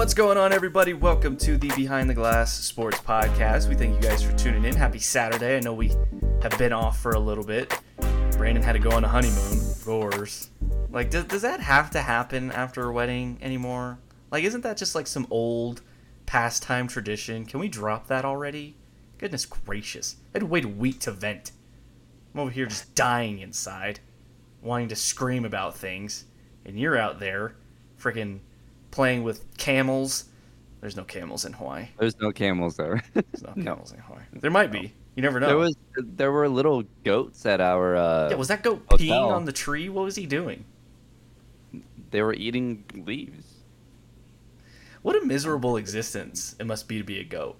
What's going on, everybody? Welcome to the Behind the Glass Sports Podcast. We thank you guys for tuning in. Happy Saturday. I know we have been off for a little bit. Brandon had to go on a honeymoon, course. Like, does, does that have to happen after a wedding anymore? Like, isn't that just like some old pastime tradition? Can we drop that already? Goodness gracious. I had to wait a week to vent. I'm over here just dying inside, wanting to scream about things, and you're out there freaking playing with camels. There's no camels in Hawaii. There's no camels there. There's no camels in Hawaii. There might be. You never know. There was there were little goats at our uh yeah, was that goat hotel. peeing on the tree? What was he doing? they were eating leaves. What a miserable existence it must be to be a goat.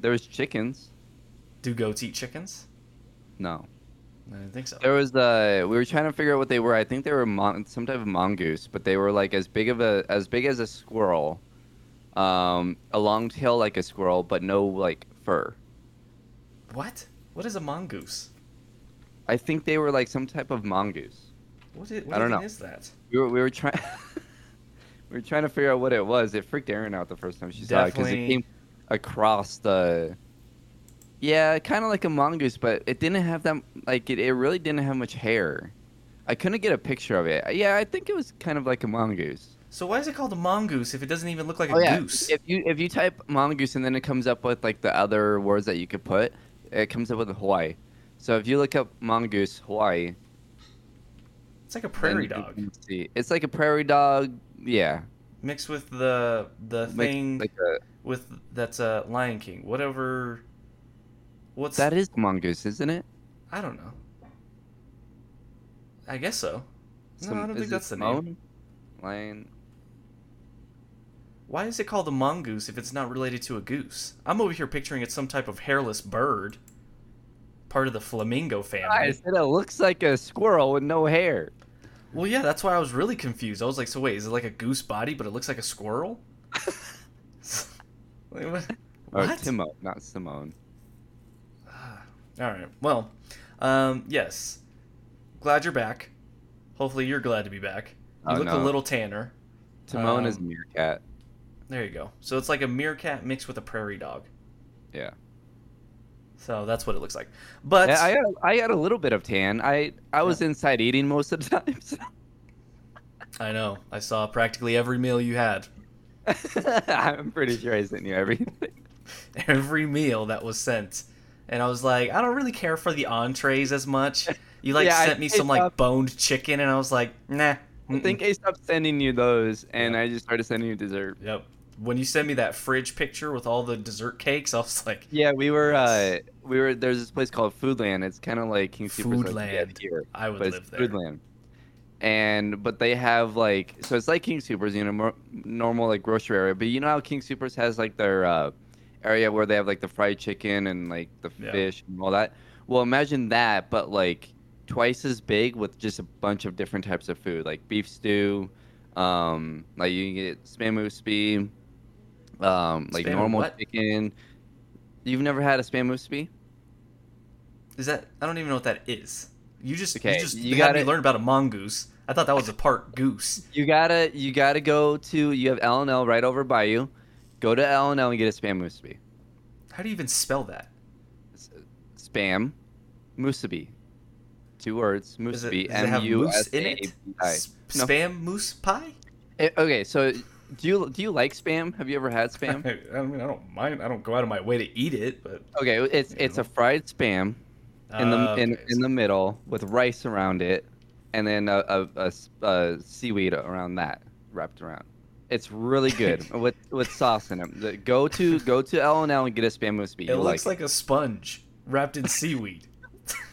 There was chickens. Do goats eat chickens? No. I didn't think so. There was uh we were trying to figure out what they were. I think they were mon- some type of mongoose, but they were like as big of a as big as a squirrel. Um a long tail like a squirrel, but no like fur. What? What is a mongoose? I think they were like some type of mongoose. What, is, what I don't know. is that? We were we were trying we were trying to figure out what it was. It freaked Erin out the first time she saw it because it came across the. Yeah, kind of like a mongoose, but it didn't have that. Like it, it really didn't have much hair. I couldn't get a picture of it. Yeah, I think it was kind of like a mongoose. So why is it called a mongoose if it doesn't even look like oh, a oh yeah, goose? if you if you type mongoose and then it comes up with like the other words that you could put, it comes up with Hawaii. So if you look up mongoose Hawaii, It's like a prairie dog see it's like a prairie dog. Yeah, mixed with the the like, thing like a with that's a Lion King. Whatever. What's That is mongoose, isn't it? I don't know. I guess so. No, Sim- I don't think that's the name. Lion. Why is it called a mongoose if it's not related to a goose? I'm over here picturing it's some type of hairless bird, part of the flamingo family. I said it looks like a squirrel with no hair. Well, yeah, that's why I was really confused. I was like, so wait, is it like a goose body, but it looks like a squirrel? Like, what? Or What? Timon, not Simone. All right. Well, um, yes. Glad you're back. Hopefully, you're glad to be back. You Oh, look a little tanner. Timon is Um, meerkat. There you go. So it's like a meerkat mixed with a prairie dog. Yeah. So that's what it looks like. But yeah I, had, I had a little bit of tan. I I was inside eating most of the time. so- I know. I saw practically every meal you had. I'm pretty sure I sent you everything. Every meal that was sent. And I was like, I don't really care for the entrees as much. You like Yeah, sent me some like boned chicken and I was like, nah. I think I stopped sending you those, and I just started sending you dessert. Yep. When you sent me that fridge picture with all the dessert cakes, I was like, Yeah, we were uh we were there's this place called Foodland. It's kind of like King Soopers like Foodland. here. I would but live there. Foodland. And but they have like so it's like King Soopers, you know, more, normal like grocery area. But you know how King Soopers has like their uh, area where they have like the fried chicken and like the Yeah. fish and all that. Well, imagine that, but like twice as big with just a bunch of different types of food, like beef stew, um, like you can get spam musubi, um, like Spam normal what? chicken. You've never had a spam musubi? Is that I don't even know what that is. You just Okay, you just you me gotta- learn about a mongoose. I thought that was a part goose. You gotta you gotta go to you have L and L right over by you. Go to L and L and get a spam musubi. How do you even spell that? Spam musubi. Two words. Musubi. have moose S in it? B I. Spam moose pie? Eh, Okay, so do you do you like spam? Have you ever had spam? I mean, I don't mind. I don't go out of my way to eat it, but Okay, it's it's a fried spam in the Uh, in, okay, in the middle with rice around it, and then a a seaweed around that wrapped around. It's really good with with sauce in it. The- Go to go to L and L and get a spam musubi. It You'll looks like like a sponge wrapped in seaweed.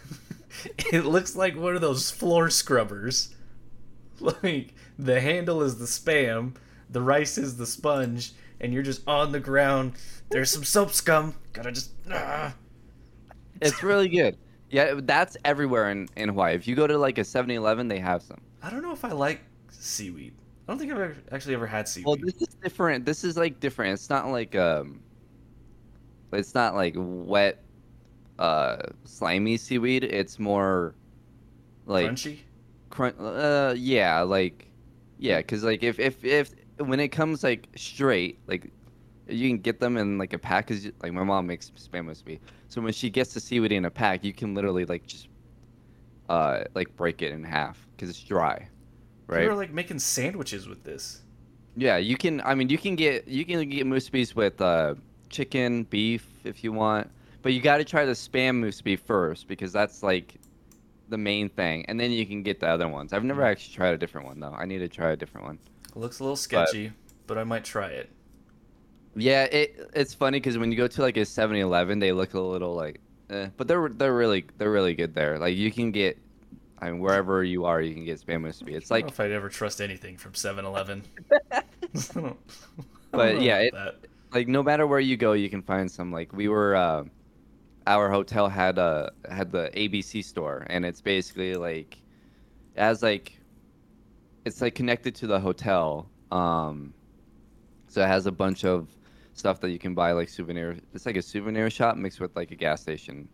it looks like one of those floor scrubbers. Like the handle is the spam, the rice is the sponge, and you're just on the ground. There's some soap scum. Gotta just. ah. It's really good. Yeah, that's everywhere in, in Hawaii. If you go to like a 7-Eleven, they have some. I don't know if I like seaweed. I don't think I've ever, actually ever had seaweed. Well, this is different. This is like different. It's not like um, it's not like wet, uh, slimy seaweed. It's more like Crunchy. crun- uh, yeah, like yeah, because like if if if when it comes like straight, like you can get them in like a pack. Cause like my mom makes spam musubi, so when she gets the seaweed in a pack, you can literally like just uh like break it in half because it's dry, right? You're like making sandwiches with this. Yeah, you can. I mean, you can get you can get musubis with uh, chicken, beef if you want, but you got to try the spam musubi first because that's like the main thing, and then you can get the other ones. I've never actually tried a different one though. I need to try a different one. It looks a little sketchy, but, I might try it. Yeah, it it's funny because when you go to like a 7-Eleven, they look a little like, eh, but they're they're really they're really good there. Like you can get, I mean, wherever you are, you can get spam musubi. It's I like don't know if I'd ever trust anything from 7-Eleven. But yeah, it- like no matter where you go, you can find some. Like we were, uh, our hotel had uh had the ABC store, and it's basically like, as like, it's like connected to the hotel. Um, so it has a bunch of stuff that you can buy like souvenir. It's like a souvenir shop mixed with like a gas station,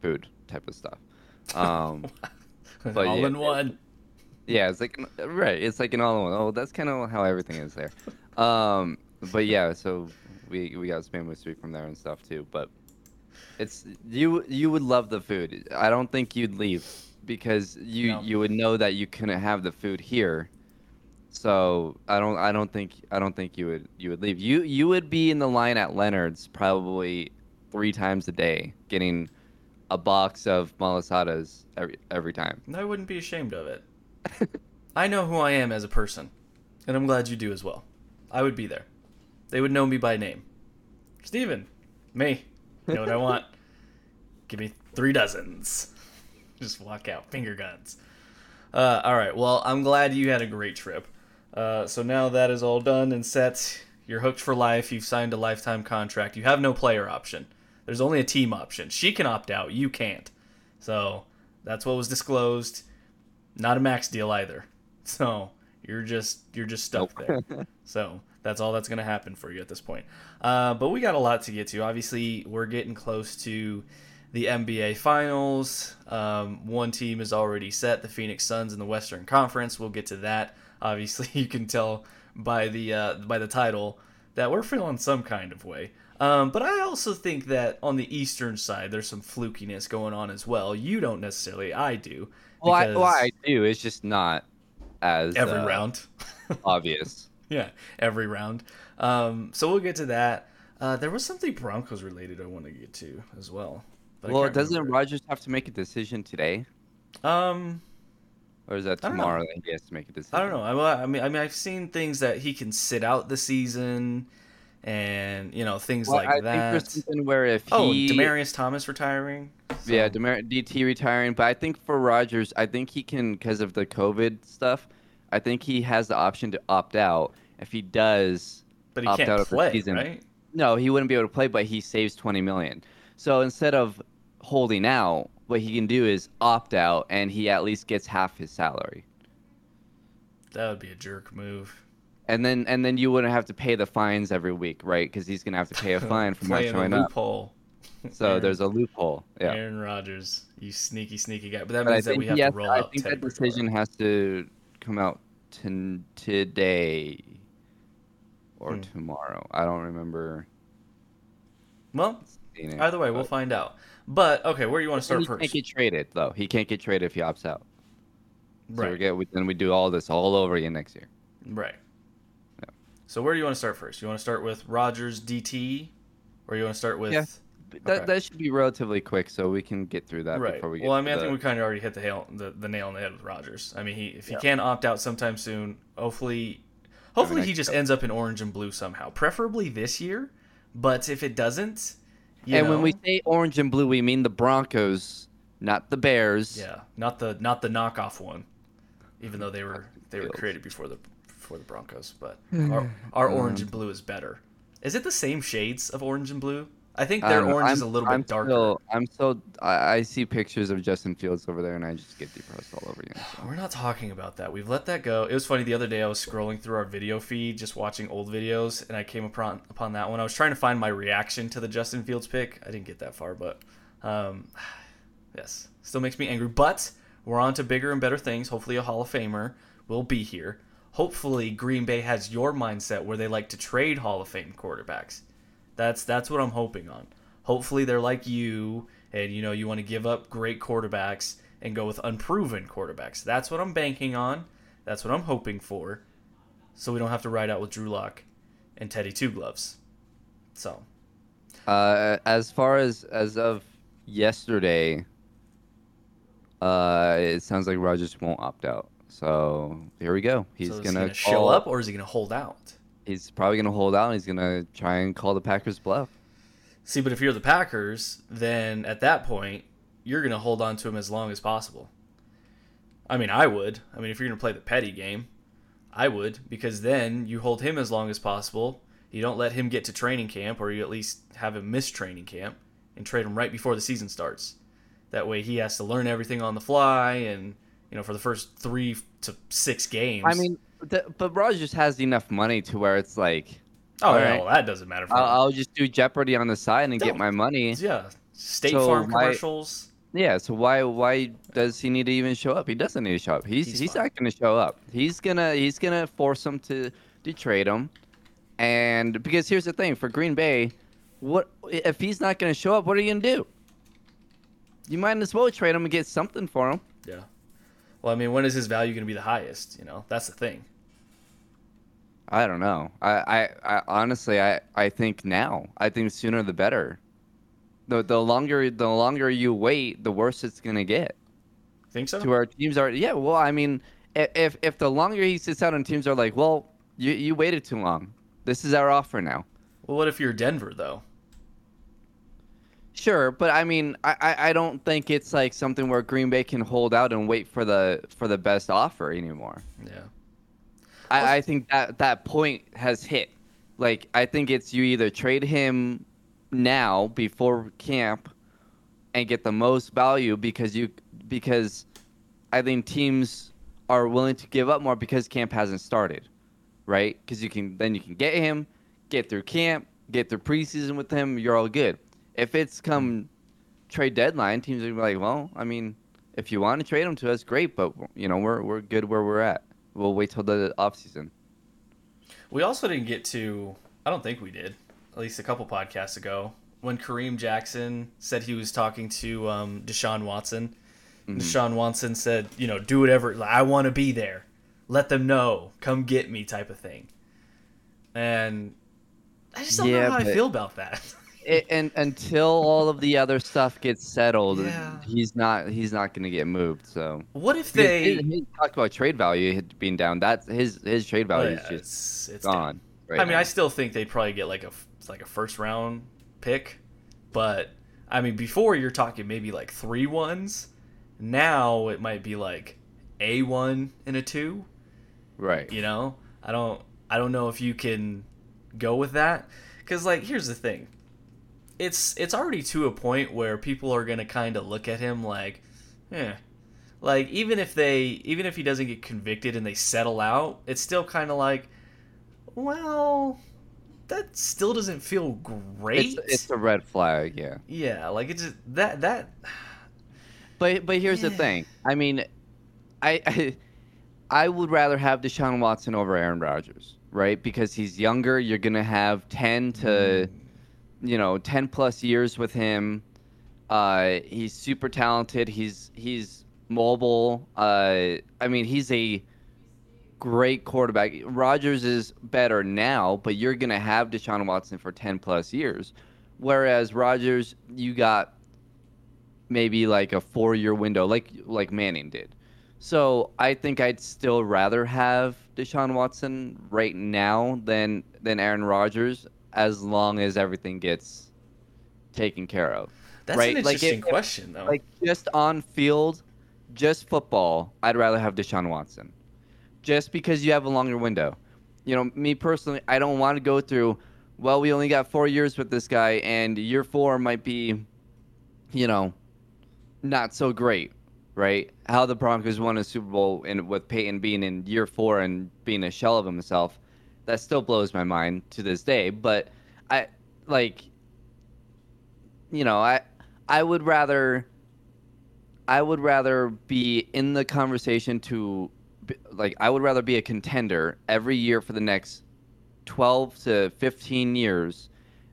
food type of stuff. Um, but all yeah, in one. yeah, it's like right. It's like an all-in-one. Oh, that's kind of how everything is there. Um, but yeah, so we we got spam musubi from there and stuff too. But it's you you would love the food. I don't think you'd leave because you No. you would know that you couldn't have the food here. So I don't I don't think I don't think you would you would leave. You you would be in the line at Leonard's probably three times a day getting a box of malasadas every every time. I wouldn't be ashamed of it. I know who I am as a person, and I'm glad you do as well. I would be there. They would know me by name. Stephen, me. You know what I want? Give me three dozens. Just walk out, finger guns. Uh, all right. Well, I'm glad you had a great trip. Uh, so now that is all done and set. You're hooked for life. You've signed a lifetime contract. You have no player option. There's only a team option. She can opt out. You can't. So that's what was disclosed. Not a max deal either. So you're just you're just stuck there. So that's all that's going to happen for you at this point. Uh, but we got a lot to get to. Obviously, we're getting close to the NBA Finals. Um, one team is already set, the Phoenix Suns in the Western Conference. We'll get to that. Obviously, you can tell by the uh, by the title that we're feeling some kind of way. Um, but I also think that on the Eastern side, there's some flukiness going on as well. You don't necessarily, I do. Well, I, well, I do. It's just not as every uh, round. obvious. yeah, every round. Um, so we'll get to that. Uh, there was something Broncos related I want to get to as well. Well, doesn't remember. Rodgers have to make a decision today, Um, or is that I don't know. tomorrow that he has to make a decision? I don't know. I, I mean, I mean, I've seen things that he can sit out the season, and you know things Well, like I think that. there's something where if Oh, he, Demaryius Thomas retiring. yeah, Demar- DT retiring, but I think for Rodgers, I think he can because of the COVID stuff. I think he has the option to opt out. If he does, but he opt can't of the play, season. right? no, he wouldn't be able to play, but he saves 20 million. So instead of holding out, what he can do is opt out, and he at least gets half his salary. That would be a jerk move. And then and then you wouldn't have to pay the fines every week, right? Because he's gonna have to pay a fine for not Playing showing a up. loophole. So Aaron- there's a loophole. Yeah. Aaron Rodgers, you sneaky, sneaky guy. But that But means that we have he has- to roll I out. think Teddy that decision has to come out t- today or Hmm. tomorrow. I don't remember. Well, seeing it, either way, we'll find out. But okay, where do you want to start he first? can't get traded though. He can't get traded if he opts out. So we Right, get we, then we do all this all over again next year. right. Yeah. So where do you want to start first? You want to start with Rodgers DT, or you want to start with Yeah. That Okay. that should be relatively quick, so we can get through that right? before we get. well, I to mean, I the- think we kind of already hit the, hail, the the nail on the head with Rodgers. I mean, he if he Yeah. can opt out sometime soon, hopefully, hopefully he just couple. ends up in orange and blue somehow, preferably this year. But if it doesn't, you and know, when we say orange and blue, we mean the Broncos, not the Bears. Yeah, not the not the knockoff one, even though they were they were created before the before the Broncos. But hmm. our, our hmm. orange and blue is better. Is it the same shades of orange and blue? I think I their don't orange is I'm- a little bit I'm darker. Still, I'm so I, I see pictures of Justin Fields over there, and I just get depressed all over again. So. We're not talking about that. We've let that go. It was funny the other day. I was scrolling through our video feed, just watching old videos, and I came upon upon that one. I was trying to find my reaction to the Justin Fields pick. I didn't get that far, but um, yes, still makes me angry. But we're on to bigger and better things. Hopefully, a Hall of Famer will be here. Hopefully Green Bay has your mindset where they like to trade Hall of Fame quarterbacks. That's that's what I'm hoping on. Hopefully they're like you and you know you want to give up great quarterbacks and go with unproven quarterbacks. That's what I'm banking on. That's what I'm hoping for. So we don't have to ride out with Drew Lock and Teddy Two Gloves. So, Uh, as far as as of yesterday, uh, it sounds like Rodgers won't opt out. So here we go. He's so is gonna, gonna show up or is he gonna hold out? He's probably gonna hold out. and He's gonna try and call the Packers bluff. See, but if you're the Packers, then at that point, you're going to hold on to him as long as possible. I mean, I would. I mean, if you're going to play the petty game, I would, because then you hold him as long as possible. You don't let him get to training camp, or you at least have him miss training camp and trade him right before the season starts. That way, he has to learn everything on the fly, and you know, for the first three to six games. I mean, the, but Rodgers has enough money to where it's like, oh, all yeah, right. well, that doesn't matter for I'll. I'll just do Jeopardy on the side and get Don't. my money. yeah, State So Farm why- commercials. Yeah, so why why does he need to even show up? He doesn't need to show up. He's He's he's, not going to show up. He's gonna he's gonna force him to to trade him, and because here's the thing for Green Bay, what if he's not going to show up? What are you gonna do? You might as well trade him and get something for him. Yeah. Well, I mean, when is his value going to be the highest? You know, that's the thing. I don't know. I, I, I honestly I, I think now. I think sooner the better. The the longer the longer you wait, the worse it's gonna get. Think so? to our teams are yeah well i mean if if the longer he sits out and teams are like well you you waited too long this is our offer now Well, what if you're Denver though? Sure but i mean I, I don't think it's like something where green bay can hold out and wait for the for the best offer anymore Yeah. i i think that that point has hit like i think it's you either trade him now before camp and get the most value because you because I think teams are willing to give up more because camp hasn't started, right? Because you can then you can get him, get through camp, get through preseason with him, you're all good. If it's come trade deadline, teams are gonna be like, well, I mean, if you want to trade him to us, great, but you know we're we're good where we're at. We'll wait till the offseason. We also didn't get to. I don't think we did. At least a couple podcasts ago, when Kareem Jackson said he was talking to um, Deshaun Watson. Deshaun Watson said, "You know, do whatever. I want to be there. Let them know. Come get me." Type of thing. And I just don't Yeah, know how I feel about that. It, and until all of the other stuff gets settled, Yeah. he's not he's not gonna get moved. So what if they? he, he talked about trade value being down. That's his his trade Oh, value yeah, is just oh, it's, it's down. gone. Right I mean, now. I still think they'd probably get like a like a first round pick, but I mean, before you're talking maybe like three ones. Now it might be like a one and a two. right. You know, I don't I don't know if you can go with that because like here's the thing, it's it's already to a point where people are gonna kind of look at him like, eh. Like even if they even if he doesn't get convicted and they settle out, it's still kind of like, well, that still doesn't feel great. It's it's a red flag, yeah. yeah, like it's just, that that But but here's the thing. I mean, I, I I would rather have Deshaun Watson over Aaron Rodgers, right? Because he's younger. You're gonna have ten to, you know, ten plus years with him. Uh, he's super talented. He's he's mobile. Uh, I mean, he's a great quarterback. Rodgers is better now, but you're gonna have Deshaun Watson for ten plus years. Whereas Rodgers, you got maybe like a four year window, like like Manning did. So I think I'd still rather have Deshaun Watson right now than than Aaron Rodgers, as long as everything gets taken care of. that's Right, an like, interesting if- question though. Like just on field, just football, I'd rather have Deshaun Watson. Just because you have a longer window. You know, me personally, I don't want to go through, well, we only got four years with this guy, and year four might be, you know, not so great, right? How the Broncos won a Super Bowl and with Peyton being in year four and being a shell of himself, that still blows my mind to this day. But I like, you know, I I would rather I would rather be in the conversation to like I would rather be a contender every year for the next 12 to 15 years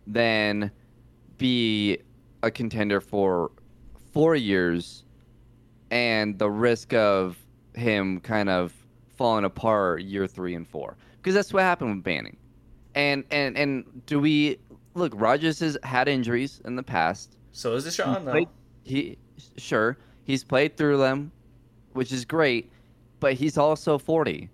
than be a contender for 4 years and the risk of him kind of falling apart year 3 and 4 because that's what happened with Manning. And and and do we look Rodgers has had injuries in the past. So is Deshaun though. He sure, he's played through them, which is great, but he's also 40.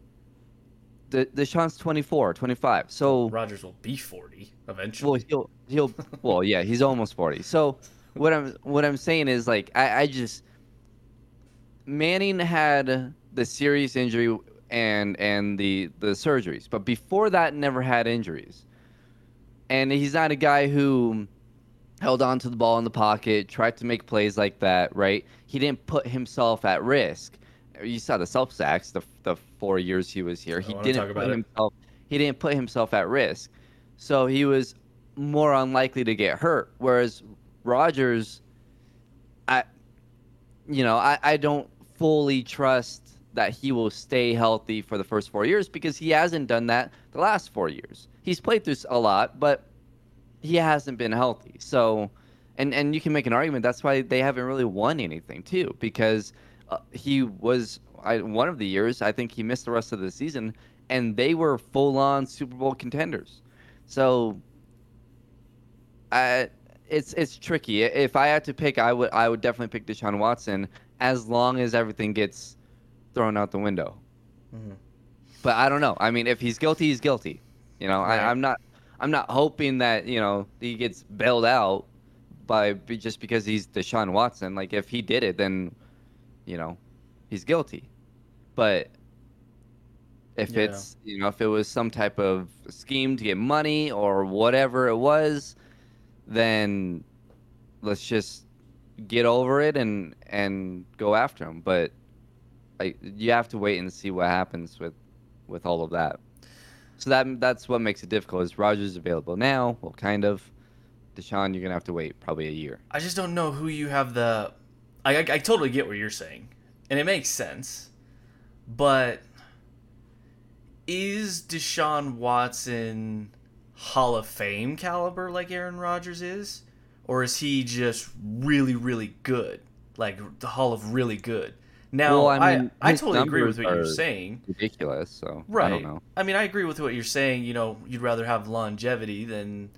The Deshaun's 24, 25. So Rodgers will be 40 eventually. well, he'll he'll well, yeah, he's almost 40. So what I'm what I'm saying is like I, I just Manning had the serious injury and and the the surgeries, but before that never had injuries. And he's not a guy who held on to the ball in the pocket, tried to make plays like that, right? He didn't put himself at risk. You saw the self sacks the the four years he was here. He didn't talk put it. himself. He didn't put himself at risk, so he was more unlikely to get hurt. Whereas Rodgers, I, you know, I, I don't fully trust that he will stay healthy for the first four years because he hasn't done that the last four years. He's played through a lot, but he hasn't been healthy. So, and and you can make an argument that's why they haven't really won anything too because uh, he was I, one of the years I think he missed the rest of the season and they were full on Super Bowl contenders. So, I it's it's tricky. If I had to pick, I would I would definitely pick Deshaun Watson as long as everything gets thrown out the window. Mhm. But I don't know. I mean, if he's guilty, he's guilty. You know, Right. I, I'm not I'm not hoping that you know he gets bailed out by just because he's Deshaun Watson. Like if he did it, then you know he's guilty. But if Yeah. it's you know if it was some type of scheme to get money or whatever it was, then let's just get over it and and go after him. But I, you have to wait and see what happens with with all of that. So that that's what makes it difficult. Is Rodgers available now? Well, kind of. Deshaun, you're gonna have to wait probably a year. I just don't know who you have the. I, I, I totally get what you're saying, and it makes sense, but is Deshaun Watson Hall of Fame caliber like Aaron Rodgers is, or is he just really really good, like the Hall of really good? Now Well, I I mean, I, his totally agree with what you're saying. Ridiculous. So Right. I don't know. I mean, I agree with what you're saying. You know, you'd rather have longevity than,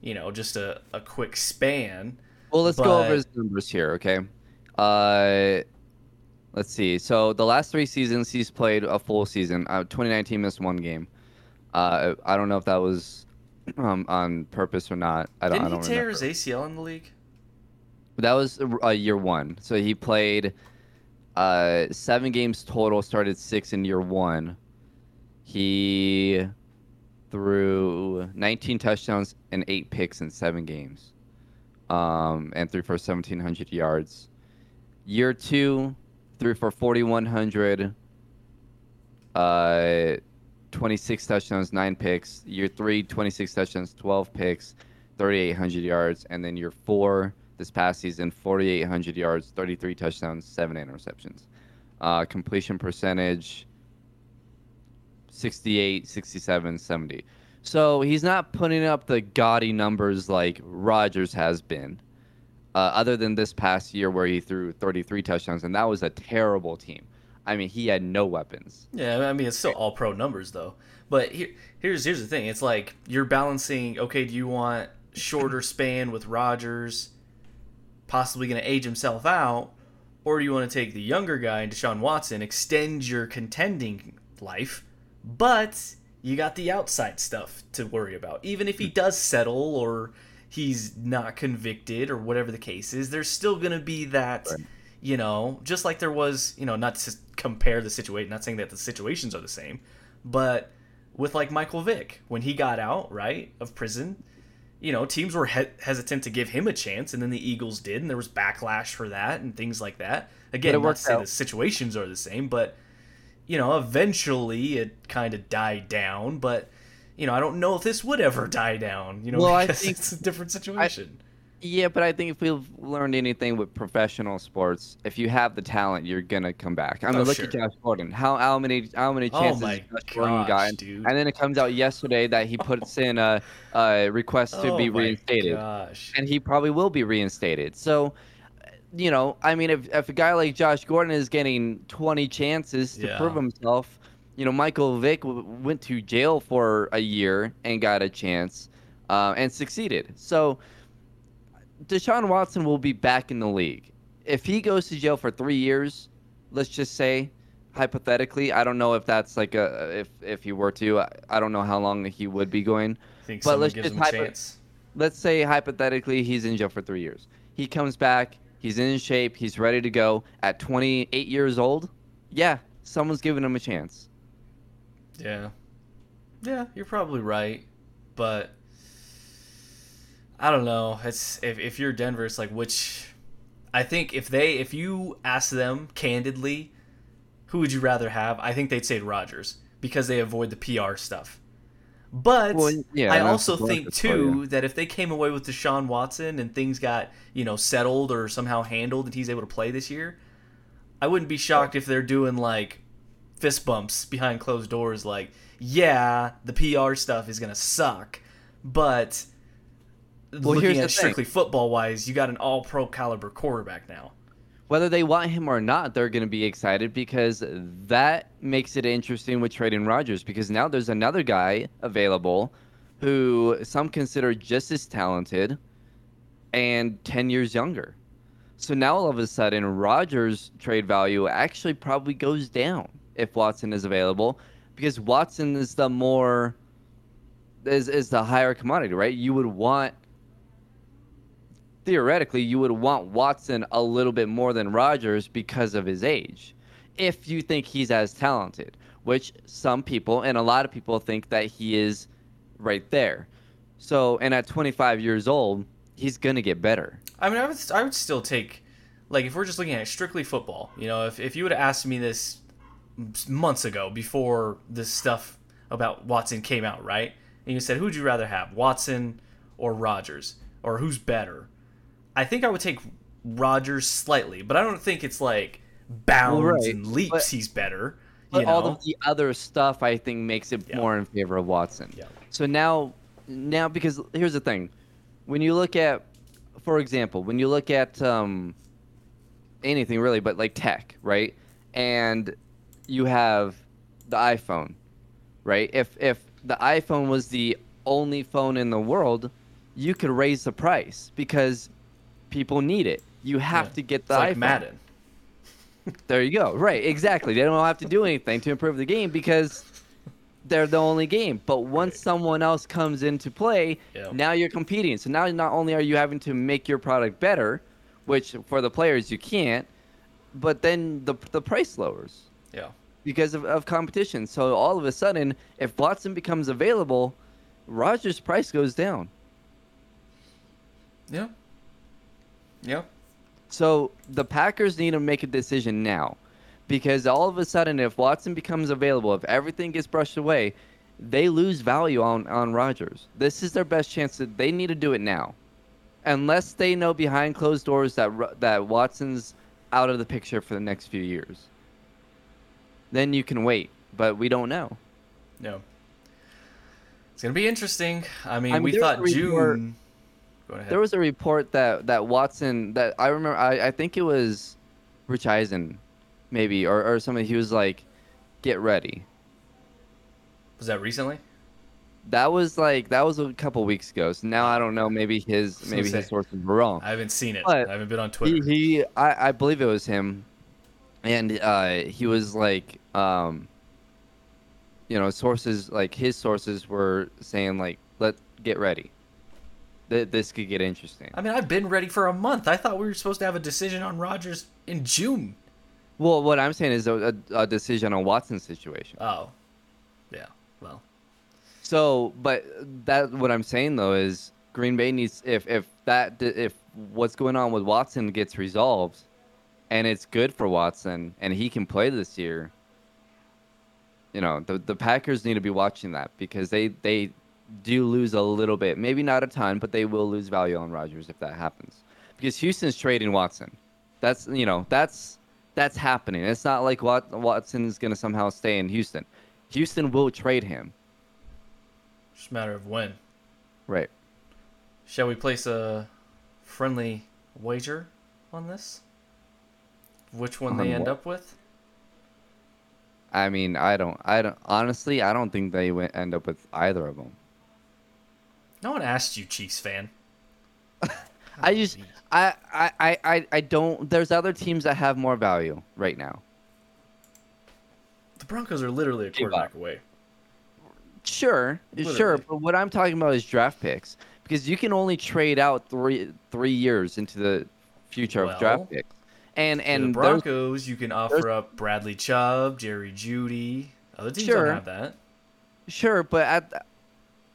you know, just a, a quick span. Well, let's go over his numbers here, okay? Uh, let's see. So the last three seasons, he's played a full season. Uh, 2019 missed one game. Uh, I don't know if that was um, on purpose or not. I don't. Didn't I don't he tear remember. his ACL in the league? That was uh, year one. So he played uh, seven games total. Started six in year one. He threw 19 touchdowns and eight picks in seven games, um, and threw for 1,700 yards. Year two, threw for 4,100. Uh, 26 touchdowns, nine picks. Year three, 26 touchdowns, 12 picks, 3,800 yards. And then year four, this past season, 4,800 yards, 33 touchdowns, seven interceptions. Uh, completion percentage, 68, 67, 70. So he's not putting up the gaudy numbers like Rodgers has been, uh, other than this past year where he threw 33 touchdowns, and that was a terrible team. I mean, he had no weapons. Yeah, I mean it's still all pro numbers though. But here, here's here's the thing. It's like you're balancing. Okay, do you want shorter span with Rodgers, possibly going to age himself out, or do you want to take the younger guy, Deshaun Watson, extend your contending life, but you got the outside stuff to worry about. Even if he hmm. does settle or he's not convicted or whatever the case is, there's still going to be that Right. you know, just like there was, you know, not to compare the situation, not saying that the situations are the same, but with like Michael Vick when he got out, right, of prison, you know, teams were he- hesitant to give him a chance, and then the Eagles did, and there was backlash for that and things like that. Again, not to say out. the situations are the same, but you know, eventually it kind of died down, but. You know, I don't know if this would ever die down. You know, Well, I think- it's a different situation. Yeah, but I think if we've learned anything with professional sports, if you have the talent, you're gonna come back. I mean, Oh, look sure. at Josh Gordon. How how many how many Oh chances has Josh Gordon dude. And then it comes out yesterday that he puts in a, a request to oh be reinstated, Gosh. and he probably will be reinstated. So, you know, I mean, if if a guy like Josh Gordon is getting 20 chances to Yeah. prove himself, you know, Michael Vick w- went to jail for a year and got a chance, uh, and succeeded. So. Deshaun Watson will be back in the league. If he goes to jail for three years, let's just say, hypothetically, I don't know if that's like a if if he were to, I, I don't know how long he would be going. Think but someone let's gives just him a hypo- chance. Let's say hypothetically he's in jail for three years. He comes back, he's in shape, he's ready to go at 28 years old. Yeah, someone's giving him a chance. Yeah. Yeah, you're probably right. But I don't know. It's if if you're Denver, it's like which I think if they if you ask them candidly, who would you rather have? I think they'd say Rodgers because they avoid the PR stuff. But Well, yeah, I also think too yeah. that if they came away with Deshaun Watson and things got, you know, settled or somehow handled and he's able to play this year, I wouldn't be shocked if they're doing like fist bumps behind closed doors like, yeah, the PR stuff is gonna suck, but here's looking the at thing. strictly football wise, you got an all pro caliber quarterback now. whether they want him or not, they're going to be excited because that makes it interesting with trading Rodgers because now there's another guy available who some consider just as talented and 10 years younger. So now all of a sudden, Rodgers' trade value actually probably goes down if Watson is available because Watson is the more is is the higher commodity, right? You would want theoretically you would want Watson a little bit more than Rodgers because of his age. If you think he's as talented, which some people and a lot of people think that he is right there. So, and at 25 years old, he's going to get better. I mean, I would I would still take like if we're just looking at strictly football. You know, if if you would have asked me this months ago before this stuff about Watson came out, right? And you said, who'd you rather have, Watson or Rodgers, or who's better? I think I would take Rodgers slightly, but I don't think it's like bounds Well, right, and leaps but- he's better. But You know? all of the other stuff I think makes it Yeah. more in favor of Watson. Yeah. So now now because here's the thing. When you look at for example, when you look at um anything really but like tech, right? And you have the iPhone, right? If if the iPhone was the only phone in the world, you could raise the price because people need it. You have Yeah. to get it's the like iPhone. Madden. There you go. Right, exactly. They don't have to do anything to improve the game because they're the only game. But once Right. someone else comes into play, Yeah. now you're competing. So now not only are you having to make your product better, which for the players you can't, but then the the price lowers Yeah. because of, of competition. So all of a sudden, if Watson becomes available, Rodgers' price goes down. Yeah. Yeah. So the Packers need to make a decision now. Because all of a sudden, if Watson becomes available, if everything gets brushed away, they lose value on, on Rodgers. This is their best chance. That they need to do it now. Unless they know behind closed doors that that Watson's out of the picture for the next few years. Then you can wait, but we don't know. No. It's gonna be interesting. I mean, I mean, we thought June. Go ahead. There was a report that that Watson that I remember I, I think it was Rich Eisen maybe or, or somebody he was like get ready. was that recently? That was like that was a couple weeks ago. So now I don't know maybe his maybe his say. sources were wrong. I haven't seen it. But I haven't been on He, Twitter. he I, I believe it was him and uh he was like um you know sources like his sources were saying like let get ready. Th- this could get interesting. I mean, I've been ready for a month. I thought we were supposed to have a decision on Rodgers in June. Well, what I'm saying is a, a, a decision on Watson's situation. Oh, yeah. Well, So, but that what I'm saying though is Green Bay needs if if that if what's going on with Watson gets resolved, and it's good for Watson and he can play this year. You know, the the Packers need to be watching that because they they do lose a little bit. Maybe not a ton, but they will lose value on Rodgers if that happens. Because Houston's trading Watson. That's you know that's that's happening. It's not like Wat- Watson is gonna somehow stay in Houston. Houston will trade him. Just a matter of when. Right. Shall we place a friendly wager on this? Which one On they end what? up with? I mean, I don't, I don't. Honestly, I don't think they end up with either of them. No one asked you, Chiefs fan. I just, I, I, I, I, don't. There's other teams that have more value right now. The Broncos are literally a quarterback away. Sure, sure, but what I'm talking about is draft picks because you can only trade out three three years into the future of draft picks, and and the those- Broncos, you can offer up Bradley Chubb, Jerry Jeudy. Other teams Sure. don't have that. sure, but at the-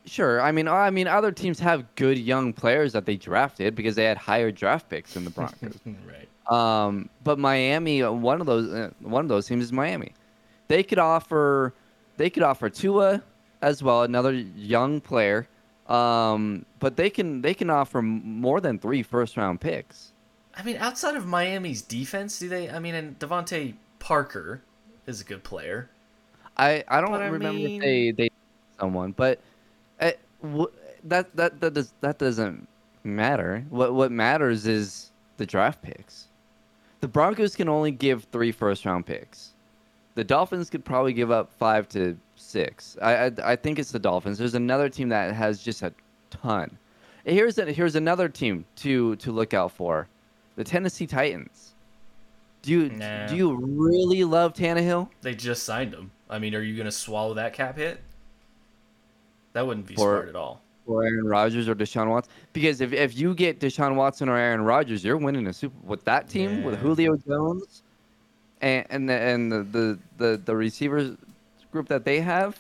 sure, I mean, I mean, other teams have good young players that they drafted because they had higher draft picks than the Broncos. right. Um, but Miami, one of those, uh, one of those teams is Miami. They could offer, they could offer Tua as well, another young player. Um, but they can they can offer more than three first round picks. I mean, outside of Miami's defense, do they? I mean, and DeVante Parker is a good player. I I don't But I remember mean- if they they someone, but that that that does that doesn't matter. What what matters is the draft picks. The Broncos can only give three first round picks. The Dolphins could probably give up five to six. I I, I think it's the Dolphins. There's another team that has just a ton. Here's a, here's another team to to look out for, the Tennessee Titans. Do you Nah. do you really love Tannehill? They just signed him. I mean, are you going to swallow that cap hit? That wouldn't be For- smart at all. or Aaron Rodgers or Deshaun Watson. Because if, if you get Deshaun Watson or Aaron Rodgers, you're winning a Super with that team with Julio Jones and and the and the, the, the, the receivers group that they have.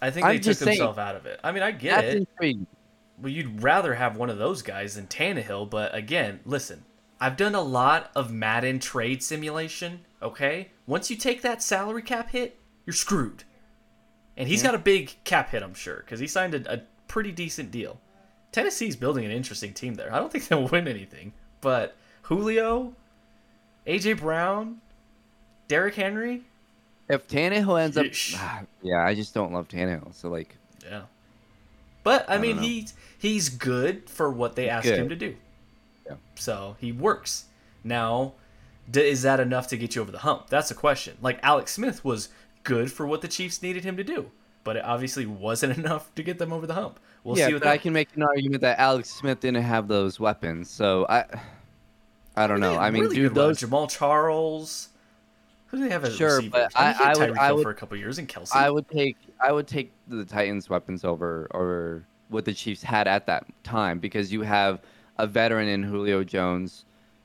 I think I'm they took just saying- out of it. I mean, I get That's it. intriguing. Well, you'd rather have one of those guys than Tannehill, but again, listen, I've done a lot of Madden trade simulation, okay? Once you take that salary cap hit, you're screwed. And he's got a big cap hit, I'm sure, because he signed a, a pretty decent deal. Tennessee's building an interesting team there. I don't think they'll win anything, but Julio, AJ Brown, Derrick Henry, If Tannehill ends Yeesh. up, yeah, I just don't love Tannehill. So like, yeah. But I, I mean, he's he's good for what they asked good. him to do. Yeah. So he works. Now, d- is that enough to get you over the hump? That's the question. Like Alex Smith was good for what the Chiefs needed him to do, but it obviously wasn't enough to get them over the hump. We'll yeah, see what but I can make an argument that Alex Smith didn't have those weapons. So I, I don't know. I mean, really dude, those Jamaal Charles. Who do they have as Sure, receivers? but I, I- I would- I would- for a couple years and Kelce. I would take I would take the Titans' weapons over over what the Chiefs had at that time because you have a veteran in Julio Jones,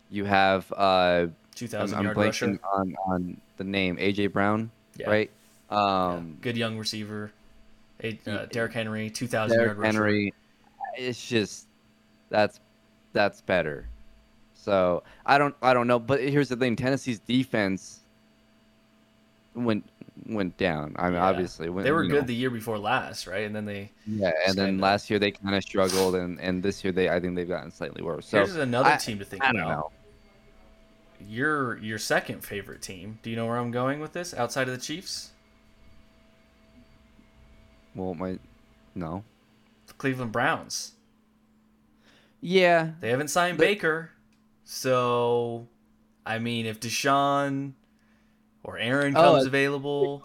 you have uh, Two I'm, I'm yard rusher. on on the name AJ Brown, Yeah. right? Yeah. Um, Good young receiver. A, uh, Derrick Henry, two thousand yard rusher. Henry, it's just that's that's better. So I don't I don't know, but here's the thing: Tennessee's defense went went down. I mean, Yeah. obviously when, They were good know, the year before last, right? And then they Yeah, and then last year they kind of struggled, and, and this year they I think they've gotten slightly worse. So here's another I- team to think I about. know. Your your second favorite team. Do you know where I'm going with this? Outside of the Chiefs, Well, my no. the Cleveland Browns. Yeah, They haven't signed They- Baker, so I mean, if Deshaun or Aaron Oh, comes uh, available,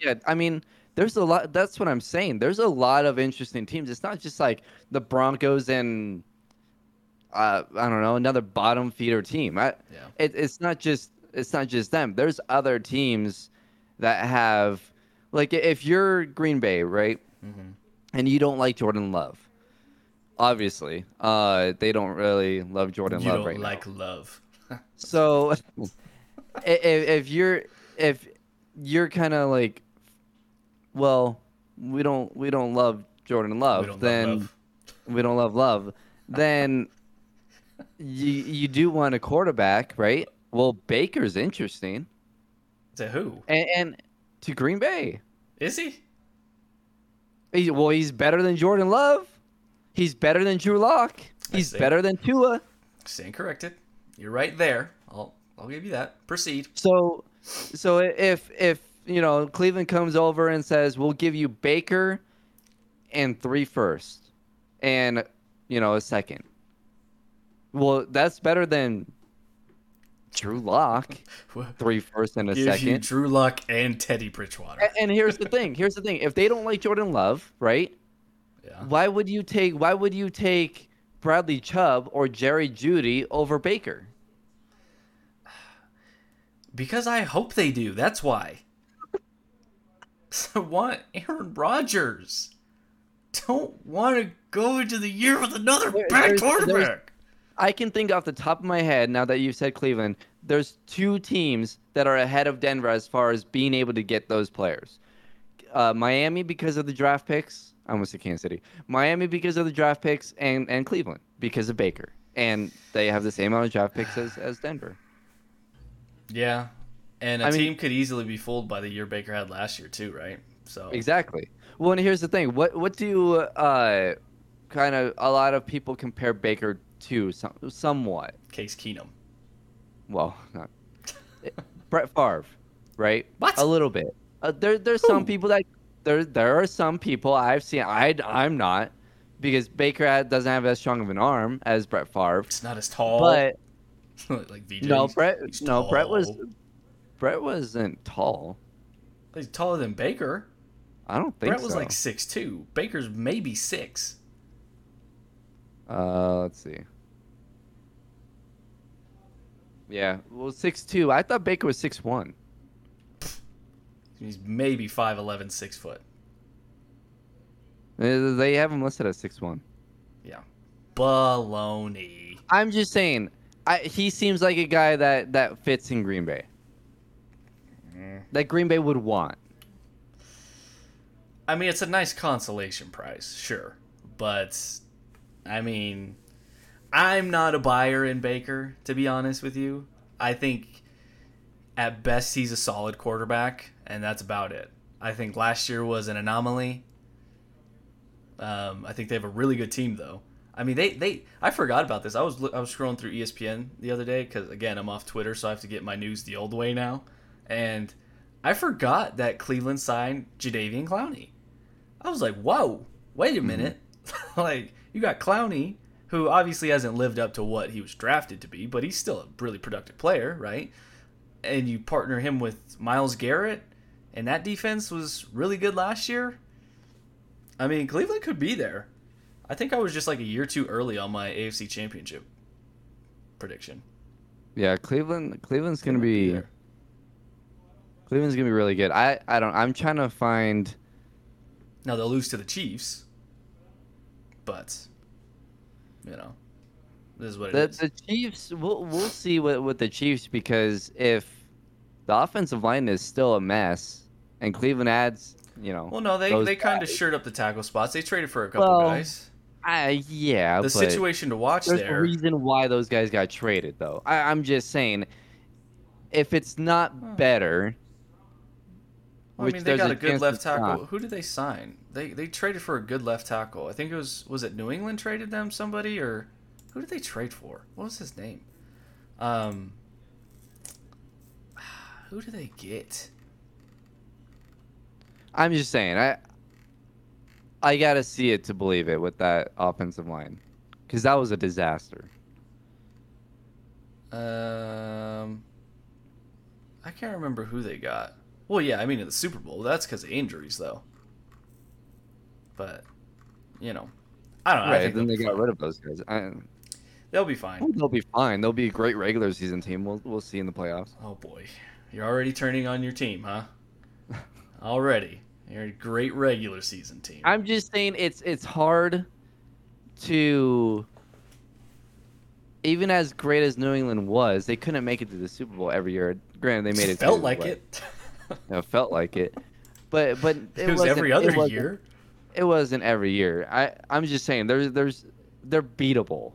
yeah. I mean, there's a lot. That's what I'm saying. There's a lot of interesting teams. It's not just like the Broncos and uh, I don't know another bottom feeder team. I, yeah, it, it's not just it's not just them. There's other teams that have like if you're Green Bay, right? hmm and you don't like Jordan Love. Obviously, uh, they don't really love Jordan you Love don't right like now. love. So, if, if you're if you're kind of like, well, we don't we don't love Jordan Love, we then love love. we don't love Love, then you you do want a quarterback, right? Well, Baker's interesting, To who and, and to Green Bay. is he? He, well, he's better than Jordan Love. He's better than Drew Lock. He's better than Tua. Stand corrected. You're right there. I'll I'll give you that. Proceed. So, so if if you know Cleveland comes over and says we'll give you Baker and three first, and you know a second. Well, that's better than Drew Lock, three first and a Give you second. Drew Lock and Teddy Bridgewater. A- And here's the thing. Here's the thing. If they don't like Jordan Love, right? Yeah. Why would you take Why would you take Bradley Chubb or Jerry Jeudy over Baker? Because I hope they do. That's why. I want Aaron Rodgers. Don't want to go into the year with another There- bad there's- there's- quarterback. I can think off the top of my head now that you've said Cleveland. There's two teams that are ahead of Denver as far as being able to get those players. Uh, Miami because of the draft picks. I almost said Kansas City. Miami because of the draft picks, and and Cleveland because of Baker. And they have the same amount of draft picks as, as Denver. Yeah. And a I mean- team could easily be fooled by the year Baker had last year too, right? So Exactly. Well, and here's the thing. What what do uh, kind of a lot of people compare Baker to? Some, somewhat. Case Keenum. Well, not Brett Favre, right? What? A little bit. Uh, there there's some people that there there are some people I've seen. I I'm not because Baker doesn't have as strong of an arm as Brett Favre. It's not as tall. But like VJ. no, Brett no Brett was. Brett wasn't tall. He's taller than Baker. I don't think Brett was like six two. Baker's maybe six. Uh, let's see. Yeah, well, six two. I thought Baker was six one. He's maybe 5'11", 6 foot. They have him listed as six one. Yeah. Baloney. I'm just saying, I, he seems like a guy that that fits in Green Bay. Mm. That Green Bay would want. I mean, it's a nice consolation prize, sure. But, I mean, I'm not a buyer in Baker, to be honest with you. I think at best he's a solid quarterback, and that's about it. I think last year was an anomaly. Um, I think they have a really good team, though. I mean, they, they I forgot about this. I was I was scrolling through ESPN the other day because again I'm off Twitter, so I have to get my news the old way now. And I forgot that Cleveland signed Jadeveon Clowney. I was like, whoa, wait a minute. like, you got Clowney, who obviously hasn't lived up to what he was drafted to be, but he's still a really productive player, right? And you partner him with Myles Garrett, and that defense was really good last year. I mean, Cleveland could be there. I think I was just like a year too early on my AFC Championship prediction. Yeah, Cleveland. Cleveland's gonna Might be. Cleveland's gonna be really good. I I don't. I'm trying to find. Now they'll lose to the Chiefs, but you know, this is what it The is. the Chiefs. We'll we'll see with with the Chiefs because if the offensive line is still a mess and Cleveland adds, you know. Well, no, they they kind of shored up the tackle spots. They traded for a couple Well, guys. I yeah. The but situation to watch There's there. a reason why those guys got traded, though. I, I'm just saying, if it's not better, Well, I mean, they got a a good left tackle. not. Who did they sign? They they traded for a good left tackle. I think it was was it New England traded them somebody or who did they trade for? What was his name? Um, who did they get? I'm just saying, I I gotta see it to believe it with that offensive line, because that was a disaster. Um, I can't remember who they got. Well, yeah, I mean in the Super Bowl. That's because of injuries, though. But you know, I don't know. I Right? Then they got rid of those guys. I, they'll be fine. Oh, they'll be fine. They'll be a great regular season team. We'll we'll see in the playoffs. Oh boy, you're already turning on your team, huh? already, you're a great regular season team. I'm just saying it's it's hard to even as great as New England was, they couldn't make it to the Super Bowl every year. Granted, they made it. Felt like it. It felt like it, but but it, it was every it other wasn't- year. It wasn't every year. I I'm just saying there's there's they're beatable.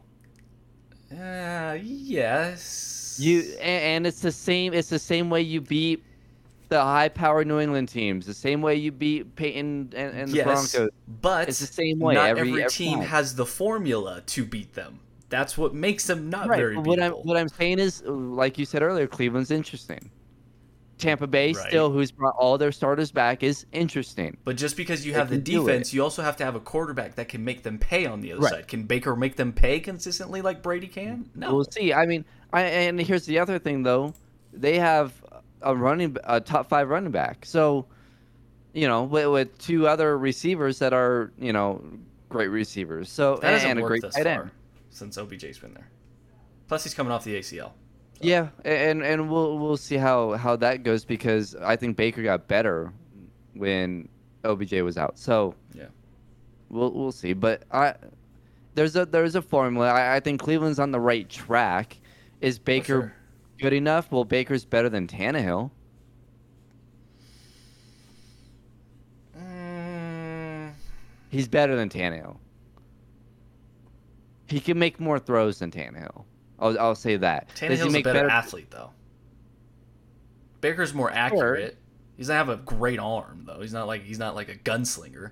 Uh, yes. You and, and it's the same. It's the same way you beat the high-powered New England teams, the same way you beat Peyton and, and the yes, Broncos. but It's the same way not every- every, every team time. has the formula to beat them. That's what makes them not Right. very what I'm what I'm saying is, like you said earlier, Cleveland's interesting. Tampa Bay Right. still, who's brought all their starters back, is interesting. But just because you They have the defense, you also have to have a quarterback that can make them pay on the other Right. side. Can Baker make them pay consistently like Brady can? No. We'll see. I mean, I, and here's the other thing though, they have a running a top five running back. So, you know, with, with two other receivers that are you know great receivers. So that hasn't and a great tight end. since OBJ's been there. Plus, he's coming off the ACL. Yeah, and and we'll we'll see how how that goes because I think Baker got better when OBJ was out. So Yeah. we'll we'll see. But I there's a there's a formula. I, I think Cleveland's on the right track. Is Baker sure. good enough? Well, Baker's better than Tannehill. Mm, He's better than Tannehill. He can make more throws than Tannehill. I'll, I'll say that. Does he Tannehill's a better, better athlete, though. Baker's more accurate. He doesn't have a great arm, though. He's not like he's not like a gunslinger.